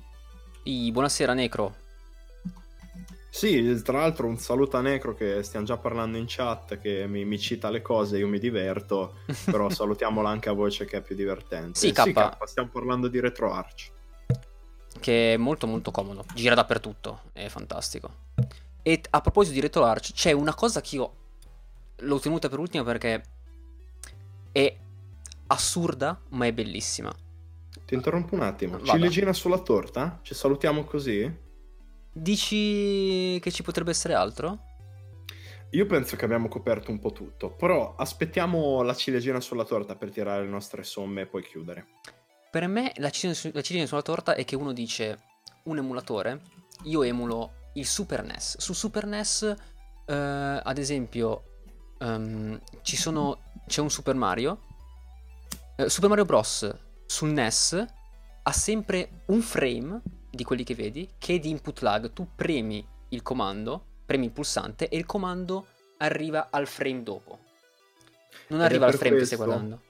I- buonasera Necro. Sì, tra l'altro un saluto a Necro che stiamo già parlando in chat, che mi, mi cita le cose, io mi diverto, però salutiamola anche a voce che è più divertente. Sì, K. sì K, stiamo parlando di RetroArch. Che è molto molto comodo, gira dappertutto, è fantastico. E a proposito di RetroArch, c'è una cosa che io l'ho tenuta per ultima perché è assurda, ma è bellissima. Ti interrompo un attimo. Vada. Ciliegina sulla torta? Ci salutiamo così? Dici che ci potrebbe essere altro? Io penso che abbiamo coperto un po' tutto, però aspettiamo la ciliegina sulla torta per tirare le nostre somme e poi chiudere. Per me la ciliegina, la ciliegina sulla torta è che uno dice un emulatore, io emulo il Super NES. Su Super NES, eh, ad esempio, um, ci sono, c'è un Super Mario. Eh, Super Mario Bros. sul NES ha sempre un frame di quelli che vedi che di input lag. Tu premi il comando, premi il pulsante e il comando arriva al frame dopo. Non Ed arriva al frame questo, che stai guardando.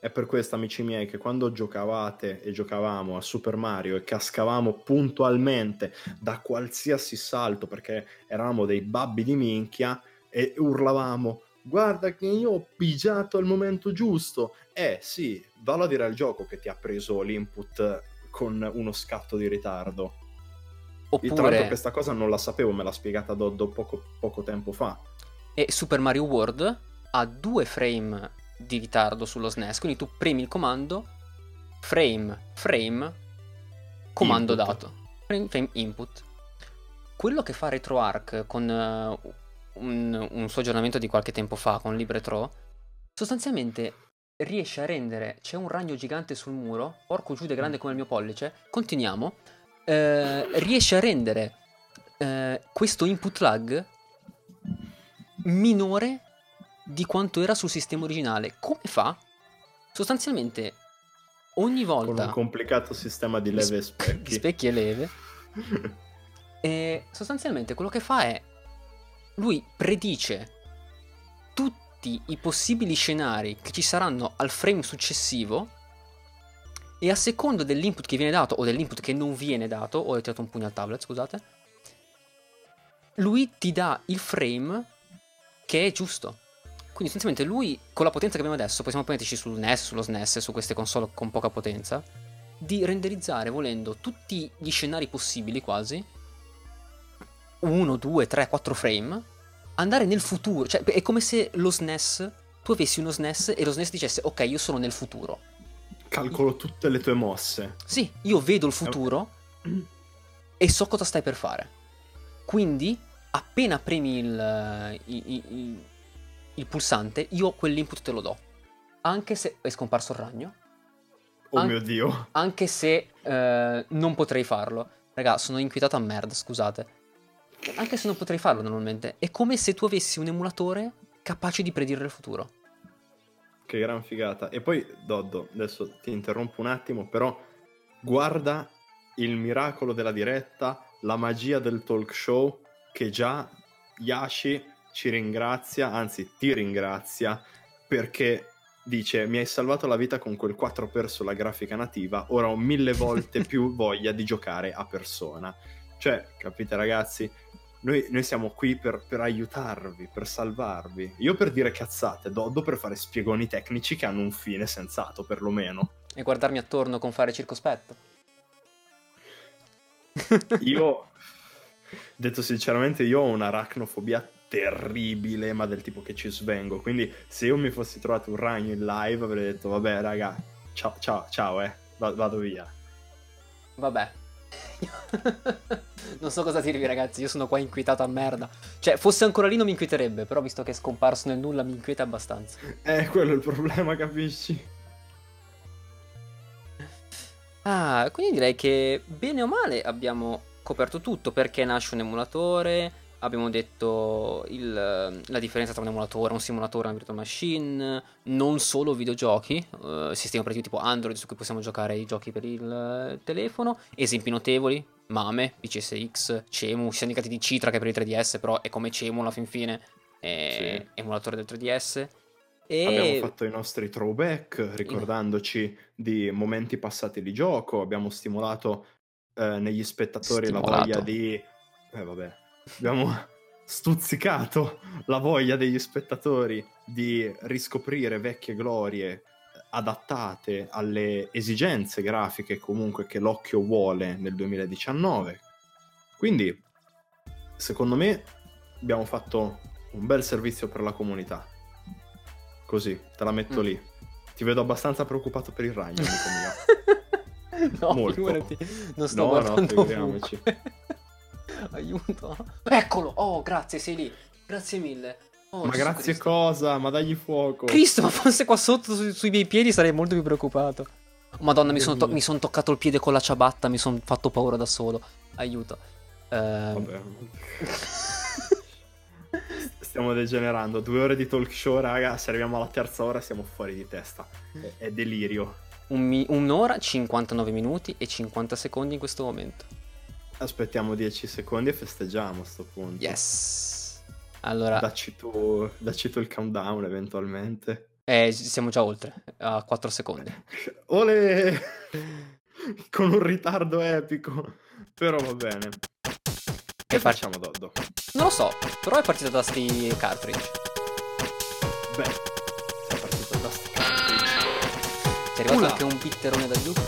È per questo, amici miei, che quando giocavate e giocavamo a Super Mario e cascavamo puntualmente da qualsiasi salto perché eravamo dei babbi di minchia e urlavamo guarda che io ho pigiato al momento giusto. Eh sì, vallo a dire al gioco che ti ha preso l'input con uno scatto di ritardo. Oppure... Tra l'altro questa cosa non la sapevo, me l'ha spiegata Doddo poco, poco tempo fa. E Super Mario World ha due frame di ritardo sullo SNES, quindi tu premi il comando frame, frame, comando input. dato, frame, frame, input. Quello che fa RetroArch con uh, un, un suo aggiornamento di qualche tempo fa con LibreTro, sostanzialmente riesce a rendere, c'è un ragno gigante sul muro, porco giude grande come il mio pollice, continuiamo, eh, riesce a rendere eh, questo input lag minore di quanto era sul sistema originale. Come fa? Sostanzialmente ogni volta... Con un complicato sistema di leve e specchi. Di specchi e leve. e sostanzialmente quello che fa è... Lui predice tutti i possibili scenari che ci saranno al frame successivo e a seconda dell'input che viene dato o dell'input che non viene dato, ho tirato un pugno al tablet, scusate, lui ti dà il frame che è giusto. Quindi essenzialmente lui, con la potenza che abbiamo adesso, possiamo metterci sul NES, sullo SNES, su queste console con poca potenza, di renderizzare volendo tutti gli scenari possibili quasi, 1, 2, 3, 4 frame, andare nel futuro, cioè è come se lo SNES, tu avessi uno SNES e lo SNES dicesse ok, io sono nel futuro. Calcolo tutte le tue mosse. Sì, io vedo il futuro e so cosa stai per fare. Quindi, appena premi il, il, il, il pulsante, io quell'input te lo do. Anche se è scomparso il ragno. Oh an- mio dio. Anche se eh, non potrei farlo. Raga, sono inquietato a merda, scusate. Anche se non potrei farlo normalmente. È come se tu avessi un emulatore capace di predire il futuro. Che gran figata. E poi, Doddo, adesso ti interrompo un attimo, però guarda il miracolo della diretta, la magia del talk show, che già Yashi ci ringrazia, anzi ti ringrazia, perché dice mi hai salvato la vita con quel 4x sulla grafica nativa, ora ho mille volte più voglia di giocare a persona. Cioè, capite ragazzi, noi, noi siamo qui per, per, aiutarvi, per salvarvi. Io per dire cazzate, Doddo per fare spiegoni tecnici che hanno un fine sensato, perlomeno. E guardarmi attorno con fare circospetto. io, detto sinceramente, io ho un'aracnofobia terribile, ma del tipo che ci svengo. Quindi se io mi fossi trovato un ragno in live avrei detto, vabbè raga, ciao, ciao, ciao, eh, vado via. Vabbè, non so cosa dirvi, ragazzi. Io sono qua inquietato a merda. Cioè, fosse ancora lì non mi inquieterebbe. Però, visto che è scomparso nel nulla, mi inquieta abbastanza. Eh, quello è il problema, capisci? Ah, quindi direi che bene o male abbiamo coperto tutto. Perché nasce un emulatore abbiamo detto il, la differenza tra un emulatore, un simulatore e una virtual machine, non solo videogiochi, uh, sistemi operativi tipo Android su cui possiamo giocare i giochi per il telefono, esempi notevoli, Mame, PCSX, Cemu, ci siamo indicati di Citra che è per il 3DS, però è come Cemu alla fin fine, è sì. emulatore del 3DS. E... Abbiamo fatto i nostri throwback ricordandoci di momenti passati di gioco, abbiamo stimolato eh, negli spettatori stimolato. la voglia di... Eh vabbè, abbiamo stuzzicato la voglia degli spettatori di riscoprire vecchie glorie adattate alle esigenze grafiche comunque che l'occhio vuole nel 2019. Quindi, secondo me, abbiamo fatto un bel servizio per la comunità. Così, te la metto mm. lì. Ti vedo abbastanza preoccupato per il ragno, amico mio. no, Molto. figurati. Non sto no, guardando no, Aiuto. Eccolo. Oh, grazie, sei lì. Grazie mille. Oh, ma grazie Cristo. cosa? Ma dagli fuoco. Cristo, ma fosse qua sotto su, sui miei piedi sarei molto più preoccupato. Madonna, mi sono, to- mi son toccato il piede con la ciabatta, mi sono fatto paura da solo. Aiuto. Uh... Vabbè. Stiamo degenerando. Due ore di talk show, raga. Se arriviamo alla terza ora siamo fuori di testa. È, è delirio. Un mi- un'ora, 59 minuti e 50 secondi in questo momento. Aspettiamo 10 secondi e festeggiamo a sto punto. Yes. Allora... Dacci tu, dacci tu il countdown eventualmente. Eh, siamo già oltre, a 4 secondi. Ole! Con un ritardo epico. Però va bene. Che facciamo, Doddo? Non lo so, però è partita da sti cartridge. Beh, è partita da sti cartridge. Ti è arrivato Ula. anche un bitterone da Luke.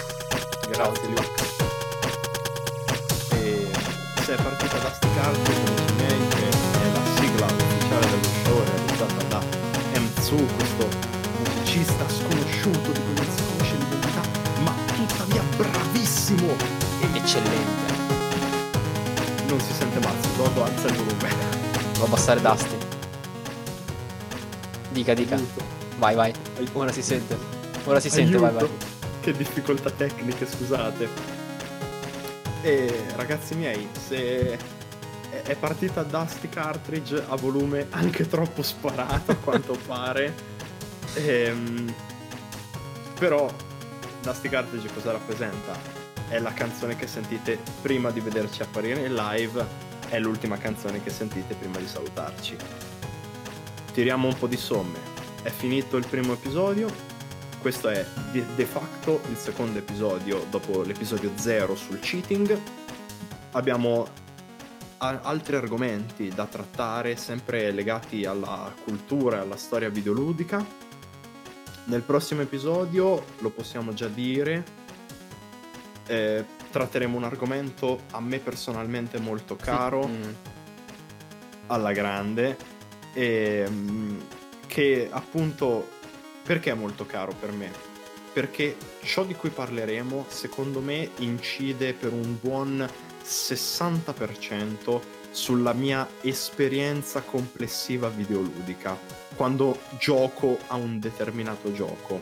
Grazie, Luke. È partita da sti cartridge, amici miei, che è la sigla ufficiale dello show realizzata da M2, questo musicista sconosciuto di cui non si conosce l'identità, ma tuttavia bravissimo e eccellente non si sente mazzo, Dodo alza il volume. Devo abbassare Dusty. Dica, dica. Aiuto. Vai, vai. Ora si sente. Ora si sente, Aiuto. vai, vai. Che difficoltà tecniche, scusate. E ragazzi miei, se è partita Dusty Cartridge a volume anche troppo sparato a quanto pare. Ehm, però Dusty Cartridge cosa rappresenta? è la canzone che sentite prima di vederci apparire in live, è l'ultima canzone che sentite prima di salutarci. Tiriamo un po' di somme. È finito il primo episodio, questo è de, de facto il secondo episodio dopo l'episodio 0 sul cheating. Abbiamo a- altri argomenti da trattare, sempre legati alla cultura e alla storia videoludica. Nel prossimo episodio, lo possiamo già dire, eh, tratteremo un argomento a me personalmente molto caro, mm. alla grande, e, mm, che appunto perché è molto caro per me? Perché ciò di cui parleremo, secondo me, incide per un buon 60% sulla mia esperienza complessiva videoludica, quando gioco a un determinato gioco.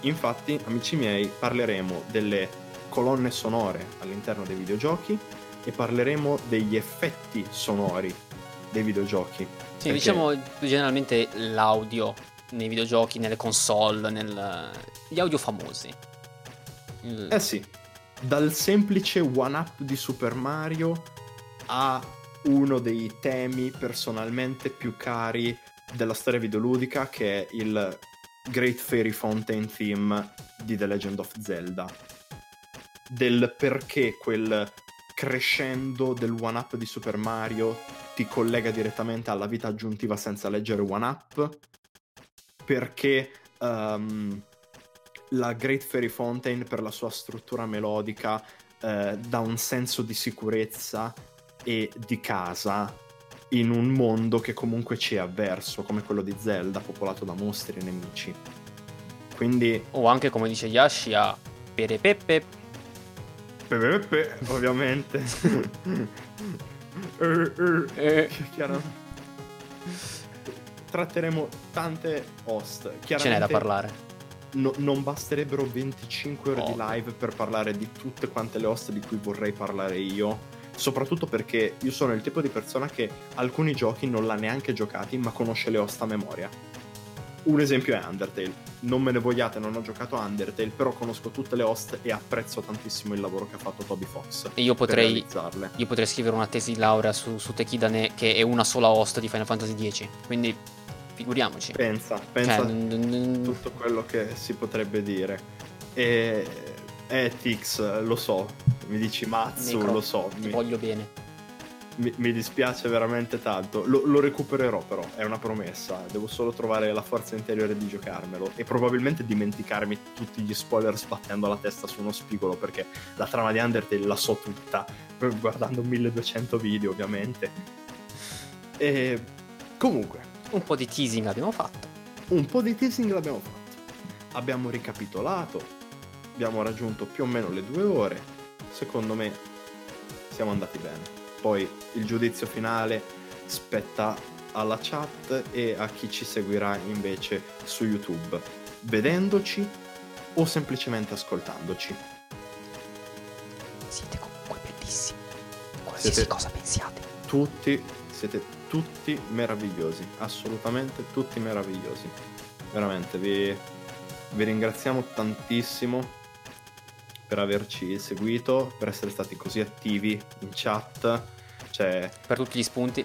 Infatti, amici miei, parleremo delle colonne sonore all'interno dei videogiochi e parleremo degli effetti sonori dei videogiochi. Sì, perché... diciamo generalmente l'audio nei videogiochi, nelle console, nel... gli audio famosi. Il... Eh sì, dal semplice one-up di Super Mario a uno dei temi personalmente più cari della storia videoludica che è il Great Fairy Fountain Theme di The Legend of Zelda del perché quel crescendo del one up di Super Mario ti collega direttamente alla vita aggiuntiva senza leggere one up perché um, la Great Fairy Fountain per la sua struttura melodica eh, dà un senso di sicurezza e di casa in un mondo che comunque ci è avverso come quello di Zelda popolato da mostri e nemici quindi o anche come dice Yashi a perepepe Pepe, ovviamente. er, er. Eh. Tratteremo tante host. Ce n'è da parlare. No, non basterebbero 25 ore oh. di live per parlare di tutte quante le host di cui vorrei parlare io. Soprattutto perché io sono il tipo di persona che alcuni giochi non l'ha neanche giocati, ma conosce le host a memoria. Un esempio è Undertale non me ne vogliate, non ho giocato a Undertale, però conosco tutte le host e apprezzo tantissimo il lavoro che ha fatto Toby Fox. E io potrei, io potrei scrivere una tesi di laurea su, su Tekidane che è una sola host di Final Fantasy X, quindi figuriamoci. Pensa, pensa cioè, n- tutto quello che si potrebbe dire. E Etix, lo so, mi dici Mazzu, Necro, lo so. Ti mi... voglio bene. mi, mi dispiace veramente tanto. Lo, lo, recupererò però, è una promessa. Devo solo trovare la forza interiore di giocarmelo e probabilmente dimenticarmi tutti gli spoiler sbattendo la testa su uno spigolo perché la trama di Undertale la so tutta, guardando 1200 video ovviamente. E comunque... Un po' di teasing abbiamo fatto. Un po' di teasing l'abbiamo fatto. Abbiamo ricapitolato, abbiamo raggiunto più o meno le due ore. Secondo me siamo andati bene. Poi il giudizio finale spetta alla chat e a chi ci seguirà invece su YouTube, vedendoci o semplicemente ascoltandoci. Siete comunque bellissimi. Qualsiasi siete cosa pensiate. Tutti, siete tutti meravigliosi, assolutamente tutti meravigliosi. Veramente, vi, vi ringraziamo tantissimo per averci seguito, per essere stati così attivi in chat. Cioè, per tutti gli spunti.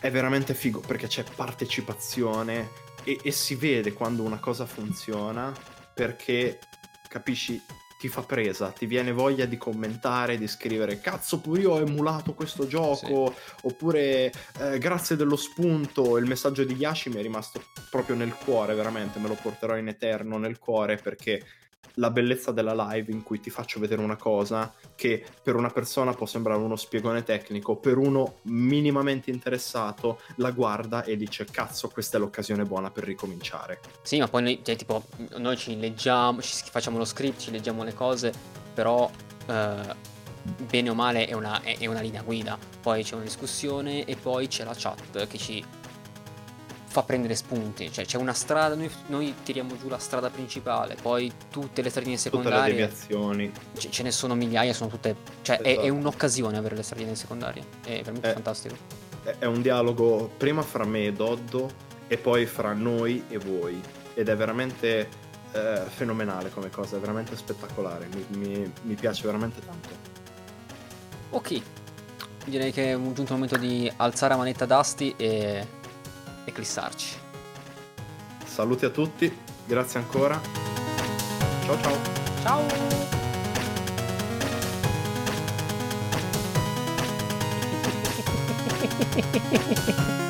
È veramente figo perché c'è partecipazione e, e si vede quando una cosa funziona perché capisci ti fa presa, ti viene voglia di commentare, di scrivere cazzo pure io ho emulato questo gioco, sì. oppure eh, grazie dello spunto, il messaggio di Yashi mi è rimasto proprio nel cuore, veramente, me lo porterò in eterno nel cuore perché la bellezza della live in cui ti faccio vedere una cosa che per una persona può sembrare uno spiegone tecnico, per uno minimamente interessato la guarda e dice cazzo questa è l'occasione buona per ricominciare. Sì, ma poi noi, cioè, tipo, noi ci leggiamo, ci facciamo lo script, ci leggiamo le cose, però eh, bene o male è una, è, è una linea guida, poi c'è una discussione e poi c'è la chat che ci fa prendere spunti. Cioè, c'è una strada, noi, noi, tiriamo giù la strada principale, poi tutte le stradine secondarie. Tutte le deviazioni. Ce, ce ne sono migliaia, sono tutte. Cioè, esatto. è, è, esatto. un'occasione avere le stradine secondarie. È veramente è, fantastico. È un dialogo prima fra me e Doddo, e poi fra noi e voi. Ed è veramente eh, fenomenale come cosa, è veramente spettacolare. Mi, mi, mi piace veramente tanto. Ok. Direi che è giunto il momento di alzare la manetta d'asti e eclissarci. Saluti a tutti, grazie ancora. Ciao ciao. Ciao.